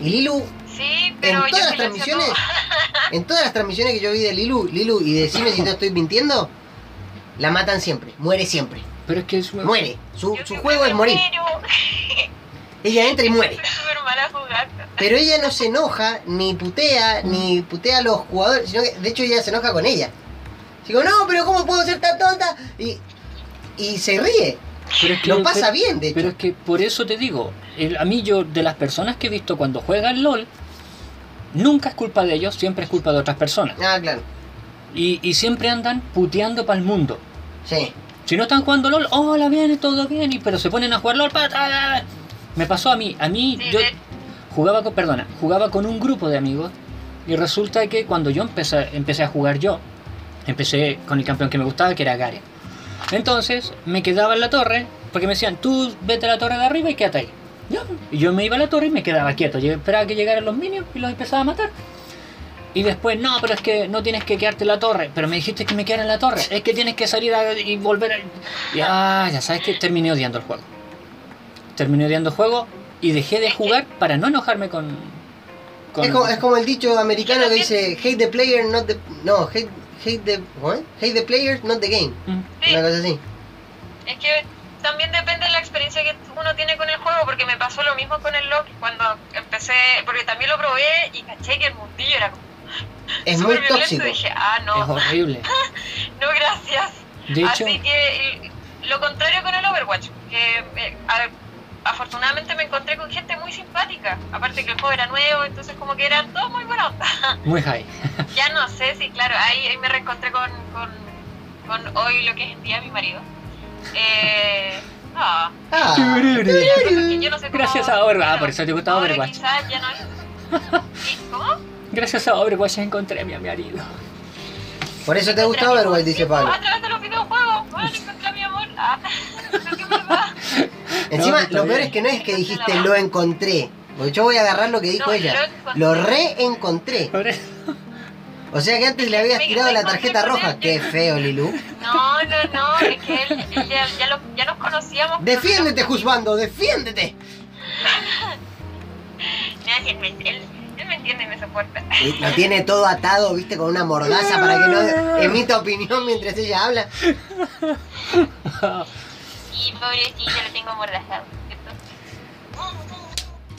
Y Lilu, Sí, en pero todas las transmisiones, todo. en todas las transmisiones que yo vi de Lilu, Lilu, y decime si no estoy mintiendo, la matan siempre, muere siempre, Pero es que es... muere. Su, juego es morir. Ella entra y muere. Mala. Pero ella no se enoja, ni putea, ni putea a los jugadores, sino que de hecho ella se enoja con ella. Digo, no, pero ¿cómo puedo ser tan tonta? Y, y se ríe. Pero es que, Lo pasa pero- bien, de hecho. Pero es que por eso te digo, el- a mí yo, de las personas que he visto cuando juegan LOL, nunca es culpa de ellos, siempre es culpa de otras personas. Ah, claro. Y, y siempre andan puteando para el mundo. Sí. Si no están jugando LOL, hola, bien, todo bien, y, pero se ponen a jugar LOL. pa, ta, ta, ta. Me pasó a mí, a mí, Sí, yo de- jugaba con, perdona, jugaba con un grupo de amigos y resulta que cuando yo empecé, empecé a jugar yo, empecé con el campeón que me gustaba, que era Garen. Entonces me quedaba en la torre, porque me decían, tú vete a la torre de arriba y quédate ahí. Ya. Y yo me iba a la torre y me quedaba quieto, yo esperaba que llegaran los minions y los empezaba a matar. Y después, no, pero es que no tienes que quedarte en la torre. Pero me dijiste que me quedara en la torre. Es que tienes que salir a- y volver a... Ya, ya sabes que terminé odiando el juego. Terminé odiando el juego y dejé de jugar para no enojarme con... con- Es, como, es como el dicho americano que dice, hate the player, not the... No, hate, hate the... ¿cómo es? Hate the player, not the game. Mm. Sí. Una cosa así. Es que también depende de la experiencia que uno tiene con el juego, porque me pasó lo mismo con el LoL cuando empecé, porque también lo probé y caché que el mundillo era como Es muy violento, tóxico. y dije, ah, Es no, horrible. no, gracias. De hecho, Así que lo contrario con el Overwatch, que eh, a- afortunadamente me encontré con gente muy simpática, aparte que el juego era nuevo, entonces como que eran todos muy buenos. muy high. ya no sé si, claro, ahí, ahí me reencontré con, con, con hoy lo que es en día mi marido. Eh, ah, Ah, yo no sé cómo- Gracias a Overwatch. Ah, por eso te gusta ahora Overwatch. quizás ya no es. ¿Y ¿Cómo? Gracias a Overwatch encontré a mi marido. Por eso te gusta Overwatch, dice Pablo. A través de los videojuegos. Bueno, encontré a mi amor. Ah. Encima, lo peor bien. es que no es que dijiste lo encontré. Porque yo voy a agarrar lo que dijo No, ella. lo encontré. Lo reencontré. Por eso- O sea que antes le habías tirado la tarjeta roja. Qué feo, Lilu. No, no, no. Es que él, él ya, ya, lo- ya nos conocíamos. Defiéndete, Juzbando, defiéndete. Mira, Él, me- soporta. Y Lo tiene todo atado, viste, con una mordaza para que no emita opinión mientras ella habla. Y pobrecito, lo tengo amordazado. ¿cierto?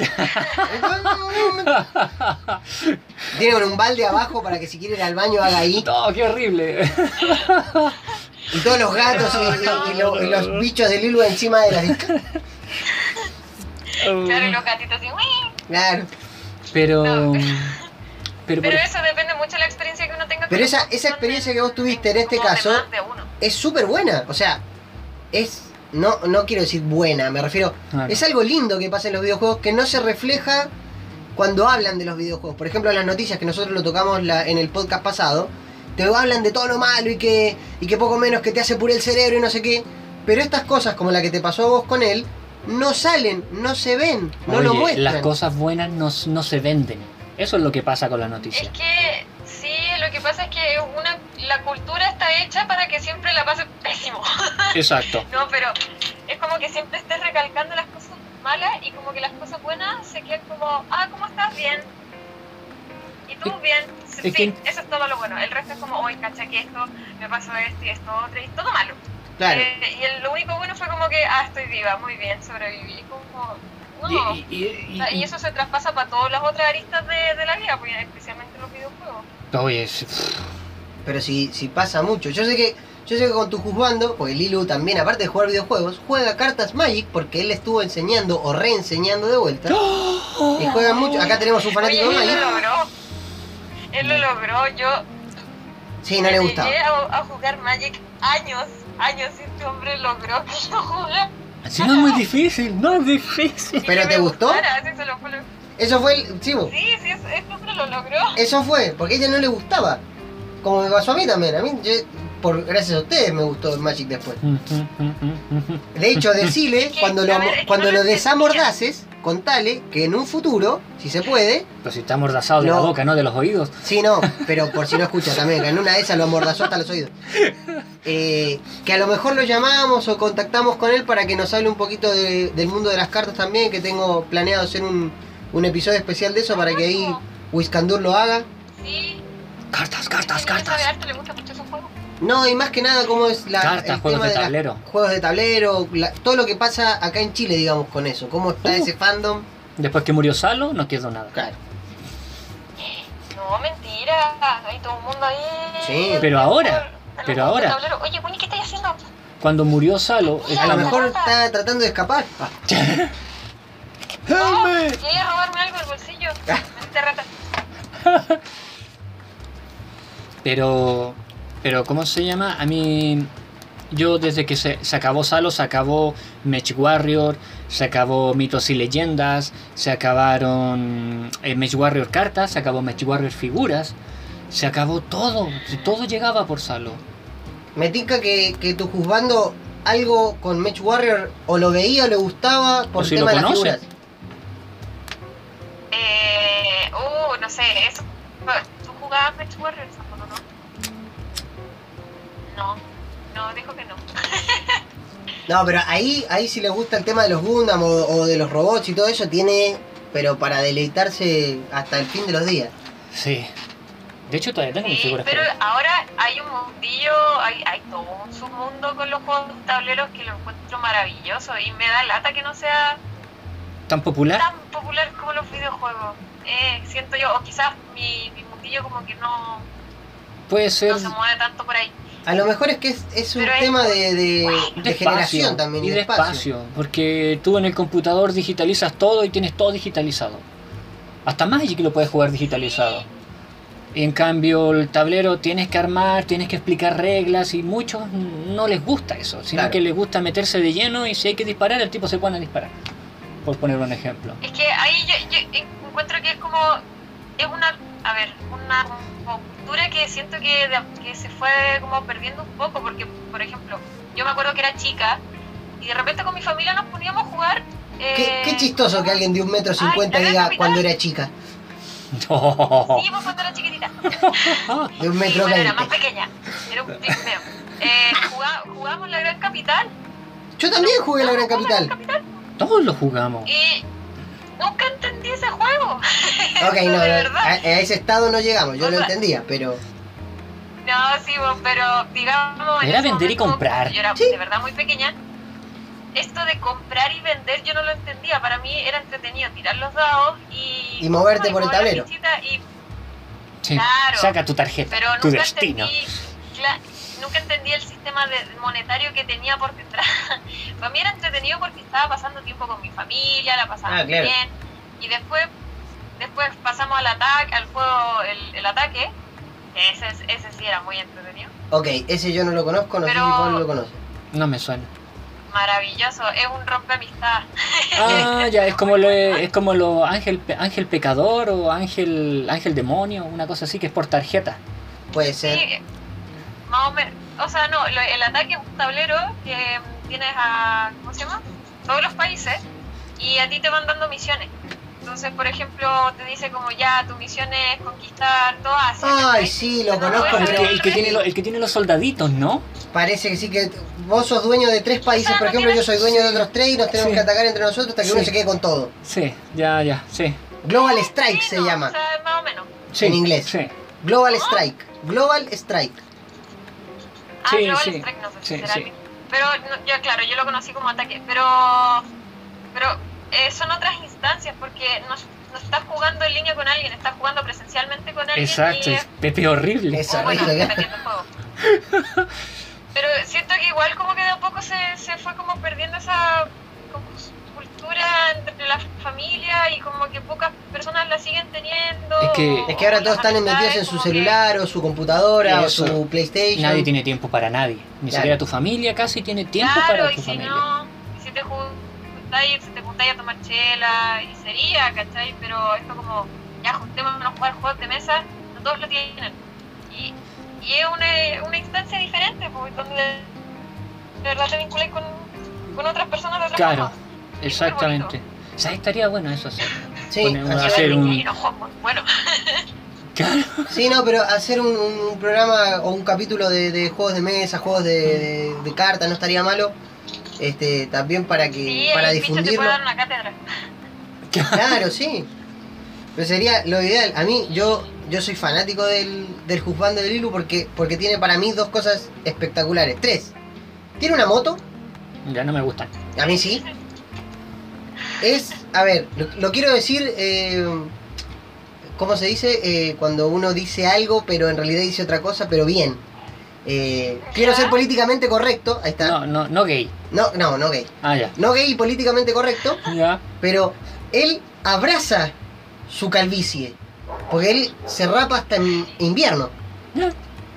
Tiene con un balde abajo para que si quiere ir al baño haga ahí. No, qué horrible. Y todos los gatos y, y- y lo- y los bichos de Lilu encima de discas. Claro, y los gatitos así. Claro. Pero. No. Pero, por- Pero eso depende mucho de la experiencia que uno tenga. Pero con esa, esa experiencia de- que vos tuviste en este caso es súper buena. O sea, es. No, no quiero decir buena, me refiero. Claro. Es algo lindo que pasa en los videojuegos que no se refleja cuando hablan de los videojuegos. Por ejemplo, en las noticias que nosotros lo tocamos la- en el podcast pasado, te hablan de todo lo malo y que, y que poco menos que te hace puré el cerebro y no sé qué. Pero estas cosas, como la que te pasó a vos con él, no salen, no se ven, no lo muestran. las cosas buenas no, no se venden. Eso es lo que pasa con las Es noticias. que sí, lo que pasa es que una, la cultura está hecha para que siempre la pase pésimo. Exacto. No, pero es como que siempre estés recalcando las cosas malas y como que las cosas buenas se quedan como, ah, ¿cómo estás? Bien. ¿Y tú? Es- Bien. Sí, es que- eso es todo lo bueno. El resto es como, hoy cacha que esto, me pasó esto y esto otro, y todo malo. Claro. Eh, y el- lo único bueno fue como que, ah, estoy viva, muy bien, sobreviví. Como, no. Y, y- y- O sea, y eso se traspasa para todas las otras aristas de, de la vida, pues, especialmente los videojuegos. Oye, es- Pero si, si pasa mucho. Yo sé que yo sé que con tu juzgando, porque Lilu también, aparte de jugar videojuegos, juega cartas Magic porque él estuvo enseñando o reenseñando de vuelta. Y juega mucho. Acá tenemos un fanático Oye, de él Magic. lo logró. Él lo logró. Yo Sí, no le gustaba. llegué a, a jugar Magic años, años y este hombre logró que yo jugara. Si no es muy difícil, no es difícil. ¿Pero te gustó? gustara, así se lo fue lo- Eso fue el. Bo. Sí, sí, es- este hombre lo logró. eso fue, porque a ella no le gustaba. Como me pasó a mí también. A mí, yo- por, gracias a ustedes, me gustó el Magic después. De hecho, que, cuando lo, cuando lo desamordaces, contale que en un futuro, si se puede, Pero si está amordazado de la boca, no de los oídos. Sí, no, pero por si no escucha también, que en una de esas lo amordazó hasta los oídos. Eh, que a lo mejor lo llamamos o contactamos con él para que nos hable un poquito de- del mundo de las cartas también, que tengo planeado hacer un, un episodio especial de eso para que ahí Wiscandur lo haga. Sí. Cartas, cartas, cartas. No, y más que nada cómo es la, Cartas, el juegos tema de tablero. juegos de tablero, la- todo lo que pasa acá en Chile, digamos, con eso. Cómo está Uh. ese fandom. Después que murió Salo, no quedó nada. Claro. No, mentira. Hay todo el mundo ahí. Sí. Pero ahora. Pero ahora-. Oye, Winnie, ¿qué estás haciendo? Cuando murió Salo, A lo mejor está tratando de escapar. Ah, No, quería robarme algo del bolsillo. Rata. Pero, pero ¿cómo se llama? A mí, yo desde que se, se acabó Salo, se acabó Mech Warrior, se acabó Mitos y Leyendas, se acabaron eh, Mech Warrior cartas, se acabó Mech Warrior figuras, se acabó todo, todo llegaba por Salo. Me tinca que, que tu juzgando algo con Mech Warrior o lo veía o le gustaba por O el si tema lo de las conoce. figuras. Eh, uh, no sé, eso. ¿Tú jugabas Match Warriors o no? No, dijo que no. No, pero ahí, ahí si le gusta el tema de los Gundam o, o de los robots y todo eso, tiene, pero para deleitarse hasta el fin de los días. Sí. De hecho, todavía tengo mis figuras. pero ahora hay un mundillo, hay, hay todo un submundo con los juegos tableros que lo encuentro maravilloso y me da lata que no sea ¿Tan popular? tan popular como los videojuegos. Eh, siento yo, o quizás mi, mi mundillo como que no, Puede ser no se mueve tanto por ahí. A lo mejor es que es, es un Pero es- tema de, de, de despacio. generación también. y de despacio. Porque tú en el computador digitalizas todo y tienes todo digitalizado. Hasta Magic lo puedes jugar digitalizado. Y en cambio el tablero tienes que armar, tienes que explicar reglas y muchos no les gusta eso, sino Claro. que les gusta meterse de lleno y si hay que disparar, el tipo se pone a disparar. Por poner un ejemplo. Es que ahí yo, yo encuentro que es como, es una, a ver, una cultura que siento que, de- que se fue como perdiendo un poco, porque, por ejemplo, yo me acuerdo que era chica y de repente con mi familia nos poníamos a jugar. Qué, eh, qué chistoso que alguien de un metro cincuenta la diga gran cuando capital. era chica. Sí, pues cuando era chiquitita. De un Sí, metro bueno, era más pequeña. Era un pigmeo. Eh, jugá- jugábamos la gran capital. Yo también jugué la Gran Capital. Todos lo jugamos. Y nunca entendí ese juego. Ok, no, de no, verdad. a, a ese estado no llegamos, yo O lo sea, entendía, pero No, sí, pero digamos. Era vender y comprar. Yo era Sí. de verdad muy pequeña. Esto de comprar y vender yo no lo entendía. Para mí era entretenido tirar los dados y. Y moverte y por el tablero. y- Sí. Claro. Saca tu tarjeta, pero tu nunca destino. entendí. Nunca entendí el sistema de- monetario que tenía por detrás. Para mí era entretenido porque estaba pasando tiempo con mi familia, la pasaba Ah, claro. bien. Y después, después pasamos al ataque, al juego, el, el ataque. Ese, ese sí era muy entretenido. ok, ese yo no lo conozco, no sé Pero- si Pablo lo conoce. No me suena. Maravilloso, es un rompe amistad. Ah, ya, es como lo es como lo ángel ángel pecador o ángel ángel demonio, una cosa así que es por tarjeta. Puede Sí, ser. Más o menos. O sea, no, lo- el ataque es un tablero que tienes a. ¿Cómo se llama? Todos los países y a ti te van dando misiones. Entonces, por ejemplo, te dice como ya, tu misión es conquistar toda Asia. Ay, sí, lo conozco, El que, el que tiene lo- el que tiene los soldaditos, ¿no? parece que sí que vos sos dueño de tres países, O sea, por no ejemplo, yo tienes- soy dueño de otros tres y nos tenemos Sí. que atacar entre nosotros hasta que Sí. uno se quede con todo. Sí, ya, ya, sí. Global Strike Sí, se no, llama, O sea, más o menos. sí En inglés. Sí. Global Strike, Global Strike. Ah, Sí, Global sí. Strike, no sé si Sí, será el. Pero, no, ya claro, yo lo conocí como ataque. Pero, pero eh, son otras instancias porque no, no estás jugando en línea con alguien, estás jugando presencialmente con alguien. Exacto, y es Pepe horrible. Es o bueno, juego. Pero siento que igual como que de a poco se, se fue como perdiendo esa como cultura entre la familia y como que pocas personas la siguen teniendo. Es que- Es que ahora todos están metidos en su que- celular o su computadora Eso. o su PlayStation. Nadie tiene tiempo para nadie. Ni Claro. siquiera tu familia casi tiene tiempo Claro, para y tu si familia. no, y si te juntáis, si te juntáis a tomar chela, y sería, ¿cachai? Pero esto como, ya juntémonos a jugar juegos de mesa, no todos lo tienen. Y, y es una, una instancia diferente, pues, donde de verdad te vinculáis con, con otras personas de otra Claro, forma. Exactamente. O sea, estaría bueno eso hacer. Sí, Poner- hacer- hacer un- Y no juegos muy buenos. Claro. Sí, no, pero hacer un, un programa o un capítulo de, de juegos de mesa, juegos de, de- de cartas, no estaría malo. Este, también para que Sí, para el pincho te difundirlo. puede dar una cátedra. Claro, sí. Pero sería lo ideal. A mí, yo yo soy fanático del, del juzgando de Lilu porque, porque tiene para mí dos cosas espectaculares. Tres. Tiene una moto, Ya no me gustan. a mí sí. Es, a ver, lo, lo quiero decir, eh, ¿cómo se dice? Eh, cuando uno dice algo, pero en realidad dice otra cosa, pero bien. Eh, quiero ser políticamente correcto, ahí está. No, no, no gay. No, no, no gay. Ah, ya. No gay y políticamente correcto, Ya. pero él abraza su calvicie. Porque él se rapa hasta en invierno. Ya.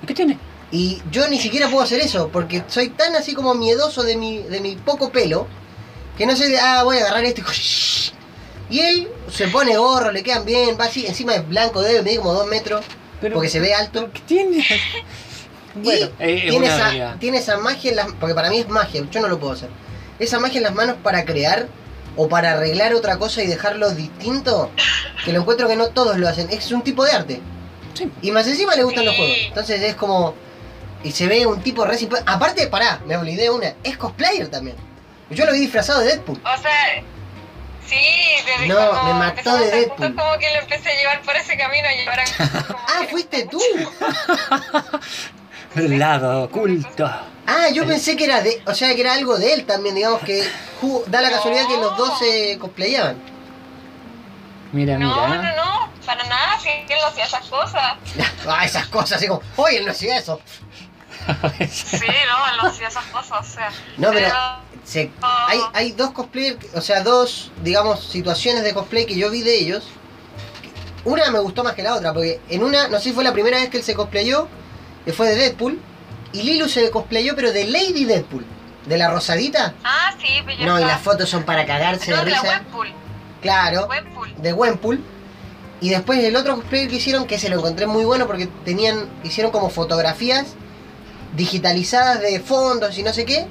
¿Qué tiene? Y yo ni siquiera puedo hacer eso, porque soy tan así como miedoso de mi, de mi poco pelo, que no sé, de, ah, voy a agarrar esto y... Y él se pone gorro, le quedan bien, va así, encima es blanco, debe medir como dos metros, Pero- porque se ve alto. ¿Qué tiene? Bueno, y eh, es tiene, una esa, realidad. tiene esa magia en las... Porque para mí es magia, yo no lo puedo hacer. Esa magia en las manos para crear o para arreglar otra cosa y dejarlo distinto, que lo encuentro que no todos lo hacen. Es un tipo de arte. Sí. Y más encima le gustan Sí. los juegos. Entonces es como... Y se ve un tipo re Aparte, pará, me olvidé una. Es cosplayer también. Yo lo vi disfrazado de Deadpool. O sea, sí, desde No, me mató de Deadpool. juntos, como que lo empecé a llevar por ese camino y ahora Ah, fuiste tú. El lado oculto. Ah, yo pensé que era de... O sea, que era algo de él también, digamos que... Da la casualidad que los dos se cosplayaban. Mira, No, no, mira. no, para nada, si él no hacía esas cosas. Ah, esas cosas así como... Oye, él no hacía eso. Sí, no, él no hacía esas cosas, o sea. No, pero se- hay, hay dos cosplayers, o sea, dos, digamos, situaciones de cosplay que yo vi de ellos. Una me gustó más que la otra, porque en una, no sé si fue la primera vez que él se cosplayó, que fue de Deadpool, y Lilu se cosplayó, pero de Lady Deadpool, de la rosadita. Ah, sí, pero yo No, y las fotos son para cagarse de No, de risa. Webpool. Claro, Webpool. de Wempool. Y después el otro cosplayer que hicieron, que se lo encontré muy bueno porque tenían, hicieron como fotografías digitalizadas de fondos y no sé qué,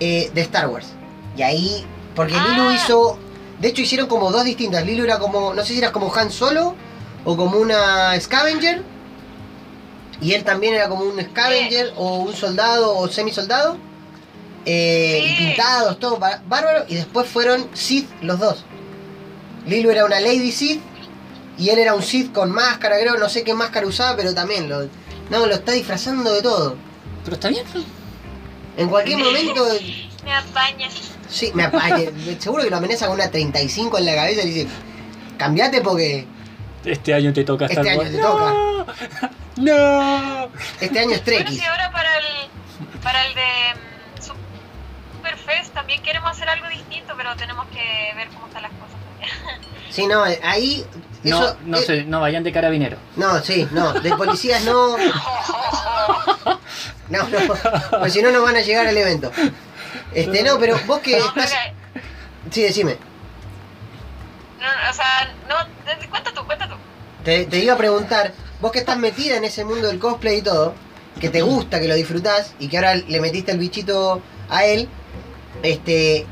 eh, de Star Wars. Y ahí, porque Ah. Lilu hizo, de hecho hicieron como dos distintas. Lilu era como, no sé si era como Han Solo o como una Scavenger. Y él también era como un Scavenger o un soldado o semi-soldado. Eh, y Sí. pintados, todo bá- bárbaro. Y después fueron Sith los dos. Lilu era una Lady Sith y él era un Sith con máscara, creo, no sé qué máscara usaba, pero también lo, no, lo está disfrazando de todo. Pero está bien. En cualquier momento, Me apañas. sí, me apa- que- seguro que lo amenaza con una 35 en la cabeza y le dice, cambiate porque Este año te toca Este año te toca. No. este año es Bueno, Trekkies. si ahora para el, para el de mm, Superfest también queremos hacer algo distinto, pero tenemos que ver cómo están las cosas también. Sí, no, ahí... No, Eso, no eh, sé, no vayan de carabinero. No, sí, no, de policías no... No, no, pues si no, no van a llegar al evento. Este, no, pero vos que No, estás... pero- Sí, decime. no, o sea, no, cuenta tú, cuenta tú. Te, te iba a preguntar, vos que estás metida en ese mundo del cosplay y todo, que te gusta, que lo disfrutás y que ahora le metiste el bichito a él, este,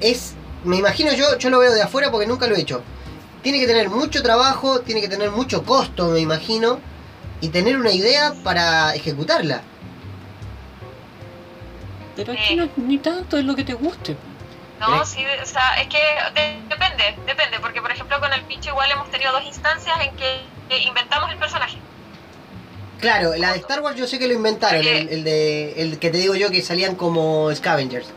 es, me imagino yo, yo lo veo de afuera porque nunca lo he hecho. Tiene que tener mucho trabajo, tiene que tener mucho costo, me imagino, y tener una idea para ejecutarla. Pero que no, ni tanto es lo que te guste. No, sí, o sea, es que de- depende, depende, porque por ejemplo con el pincho igual hemos tenido dos instancias en que, que inventamos el personaje. Claro, la de Star Wars yo sé que lo inventaron, Porque- el, el de, el que te digo yo que salían como scavengers.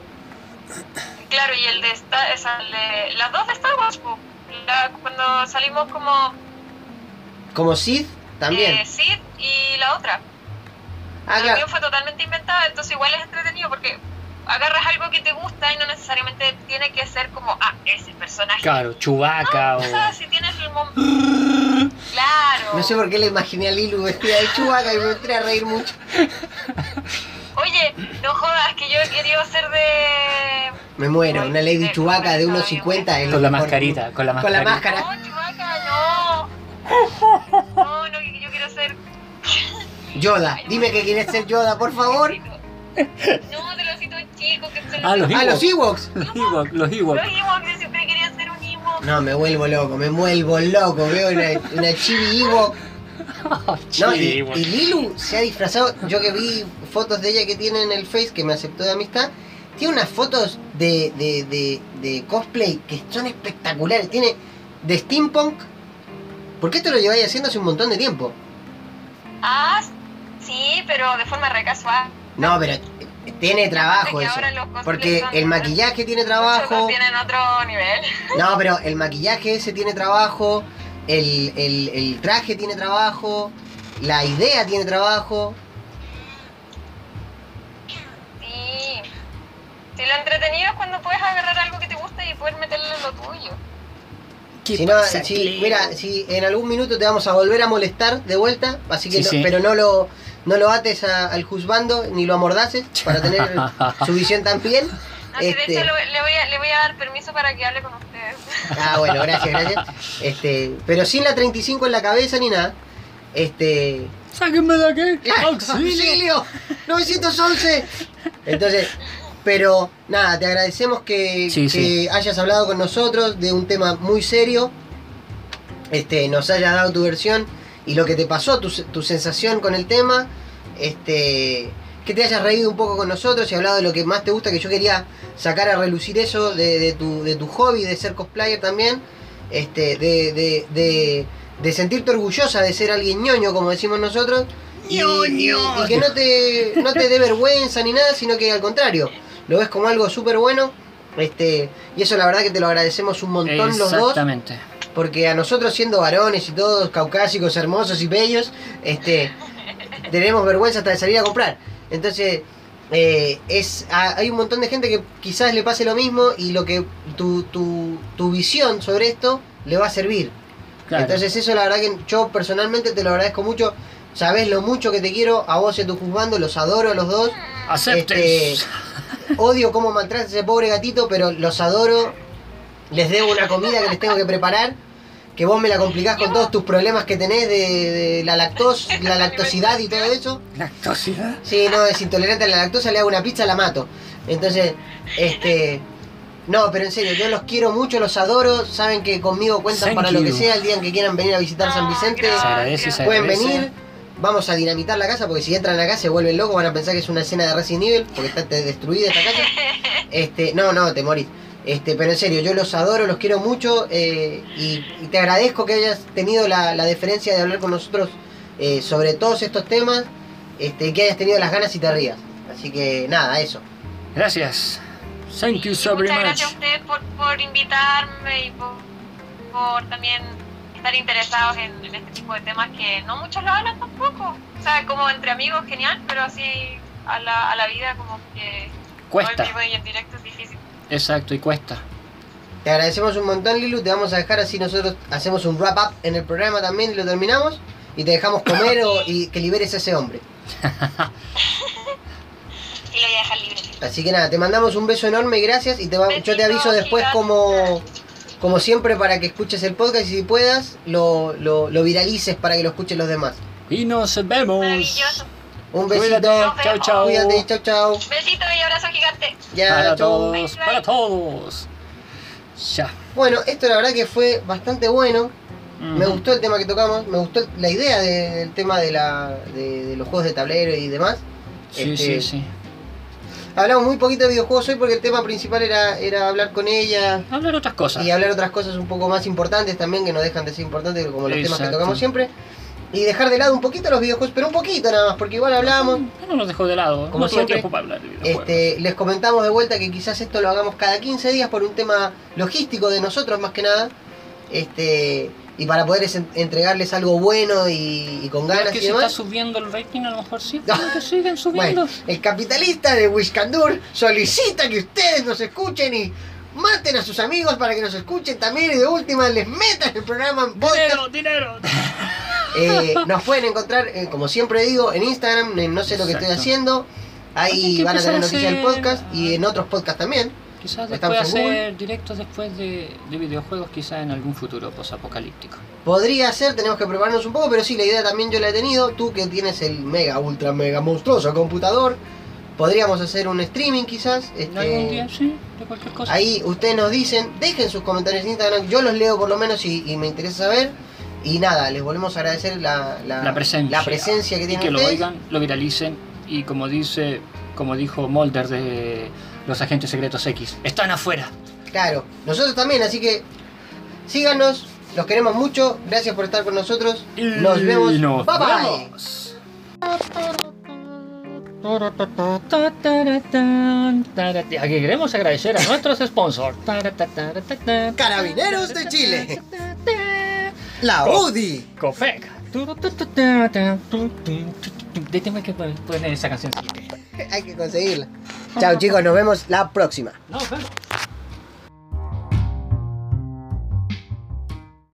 Claro, y el de, esta, esa, el de- las dos de Star Wars. La- cuando salimos como Como Sith también. eh, Sid y la otra. Ah, también claro. fue totalmente inventada, entonces igual es entretenido porque agarras algo que te gusta y no necesariamente tiene que ser como, ah, ese personaje. Claro, Chubaca O o. sea, si tienes el momento. claro. No sé por qué le imaginé a Lilu vestida de chubaca y me entré a reír mucho. Oye, no jodas, que yo he querido ser de. Me muero, una Lady Chubaca de no, unos no, 50 es Con la mascarita, con la Con la mascarita. máscara. No, Chewbacca, no. No, no, que yo quiero ser. Yoda, dime que quieres ser Yoda, por favor. No, de los ositos chicos que son Ah, los Ah, los Ewoks. Ewoks. Los Ewoks, los Ewoks. Los Ewoks, yo siempre quería ser un Ewok. No, me vuelvo loco, me vuelvo loco. Veo una, una chibi Ewok. No, y, Lilu se ha disfrazado. Yo que vi fotos de ella que tiene en el Face, que me aceptó de amistad. Tiene unas fotos de, de, de, de cosplay que son espectaculares. Tiene de steampunk. ¿Por qué esto lo lleváis haciendo hace un montón de tiempo? Ah, sí, pero de forma re casual. No, pero tiene trabajo Que eso. Porque el maquillaje tiene trabajo. tienen otro nivel. No, pero el maquillaje ese tiene trabajo el, el, traje tiene trabajo, la idea tiene trabajo. Si lo entretenido es cuando puedes agarrar algo que te gusta y poder meterle lo tuyo. Si, no, si, mira, si en algún minuto te vamos a volver a molestar de vuelta, así que pero no lo no lo ates al juzgando ni lo amordaces para tener suficiente piel también. No, si de Este, hecho le, le voy a, le voy a dar permiso para que hable con ustedes. Ah, bueno, gracias, gracias. Este, pero sin la 35 en la cabeza ni nada. Este, ¡Sáquenme de aquí! ¡Auxilio! ¡911! Entonces, pero nada, te agradecemos que, Sí, que sí. hayas hablado con nosotros de un tema muy serio. Este, nos hayas dado tu versión y lo que te pasó, tu, tu sensación con el tema. Este, que te hayas reído un poco con nosotros y hablado de lo que más te gusta, que yo quería sacar a relucir eso de, de tu, de tu hobby, de ser cosplayer también. Este, de, de, de, de sentirte orgullosa de ser alguien ñoño, como decimos nosotros. Y, y- y que no te, no te dé vergüenza ni nada, sino que al contrario, lo ves como algo súper bueno. Este, y eso la verdad que te lo agradecemos un montón los dos. Exactamente. Porque a nosotros siendo varones y todos caucásicos, hermosos y bellos, este, tenemos vergüenza hasta de salir a comprar. Entonces, eh, es, a- hay un montón de gente que quizás le pase lo mismo y lo que tu, tu, tu visión sobre esto le va a servir. Claro. Entonces eso la verdad que yo personalmente te lo agradezco mucho. Sabes lo mucho que te quiero a vos y a tu juzgando, los adoro a los dos. Acepte. Este, odio cómo maltratas a ese pobre gatito, pero los adoro. Les debo una comida que les tengo que preparar. Que vos me la complicás con todos tus problemas que tenés de, de la lactos, la lactosidad y todo eso. ¿Lactosidad? Sí, no, es intolerante a la lactosa, le hago una pizza, la mato. Entonces, este. No, pero en serio, yo los quiero mucho, los adoro. Saben que conmigo cuentan Thank para lo que sea. El día en que quieran venir a visitar San Ah, Vicente, Se agradece, se pueden agradece. venir. Vamos a dinamitar la casa porque si entran acá se vuelven locos, van a pensar que es una escena de Resident Evil porque está te- destruida esta casa. Este, no, no, te morís. Este, pero en serio, yo los adoro, los quiero mucho eh, y, y te agradezco que hayas tenido la, la deferencia de hablar con nosotros eh, sobre todos estos temas, este, que hayas tenido las ganas y te rías. Así que nada, eso. Gracias. Thank you so very muchas much. gracias a ustedes por, por invitarme y por, por también estar interesados en, en este tipo de temas que no muchos lo hablan tampoco. O sea, como entre amigos, genial, pero así a la, a la vida como que Cuesta. en vivo y en directo es difícil. Exacto, y cuesta. Te agradecemos un montón, Lilu. Te vamos a dejar así nosotros hacemos un wrap up en el programa también y lo terminamos. Y te dejamos comer o, y que liberes a ese hombre. Y lo voy a dejar libre. Así que nada, te mandamos un beso enorme y gracias. Y te va- yo te aviso después como, como siempre para que escuches el podcast y si puedas lo, lo, lo viralices para que lo escuchen los demás. Y nos vemos. Maravilloso. Un besito. Chao, chao. Cuídate, chao, chao. Besito y abrazo gigante. Ya, Para chao. todos, Bye, bye. para todos. Ya. Bueno, esto la verdad que fue bastante bueno. Me Ujú. gustó el tema que tocamos, me gustó la idea de- del tema de, la, de, de los juegos de tablero y demás. Sí, Este, sí, sí. Hablamos muy poquito de videojuegos hoy porque el tema principal era, era hablar con ella Hablar otras cosas. y hablar otras cosas un poco más importantes también que no dejan de ser importantes como los temas que Exacto. tocamos siempre. Y dejar de lado un poquito los videojuegos, pero un poquito nada más, porque igual hablamos. No nos dejó de lado. Como no siempre, hablar de. Este, les comentamos de vuelta que quizás esto lo hagamos cada 15 días por un tema logístico de nosotros más que nada. Este, y para poder es- entregarles algo bueno y, y con es ganas que y si está subiendo el rating, a lo mejor sí. No. que siguen subiendo. Bueno, el capitalista de Wiscandur solicita que ustedes nos escuchen y maten a sus amigos para que nos escuchen también y de última les metan el programa en podcast. dinero, dinero. Eh, nos pueden encontrar, eh, como siempre digo, en Instagram, en no sé lo que estoy haciendo. Ahí van a tener noticias del podcast y en otros podcasts también. Quizás Estamos después hacer directos después de, de videojuegos, quizás en algún futuro posapocalíptico. Podría ser, tenemos que prepararnos un poco, pero sí, la idea también yo la he tenido. Tú que tienes el mega, ultra, mega monstruoso computador, podríamos hacer un streaming quizás. este, ¿Algún día? Sí, de cualquier cosa. Ahí ustedes nos dicen, dejen sus comentarios en Instagram, yo los leo por lo menos y, y me interesa saber. Y nada, les volvemos a agradecer la, la, la presencia. la presencia que y tienen que lo ustedes. oigan, lo viralicen y como dice, como dijo Mulder de los agentes secretos X, están afuera. Claro, nosotros también, así que síganos, los queremos mucho, gracias por estar con nosotros. Y Nos vemos. nos bye bye. vemos. Aquí queremos agradecer a nuestros sponsors. Carabineros de Chile. La UDI. Cofec. De tema que poner esa canción. Hay que conseguirla. Chao chicos, nos vemos la próxima.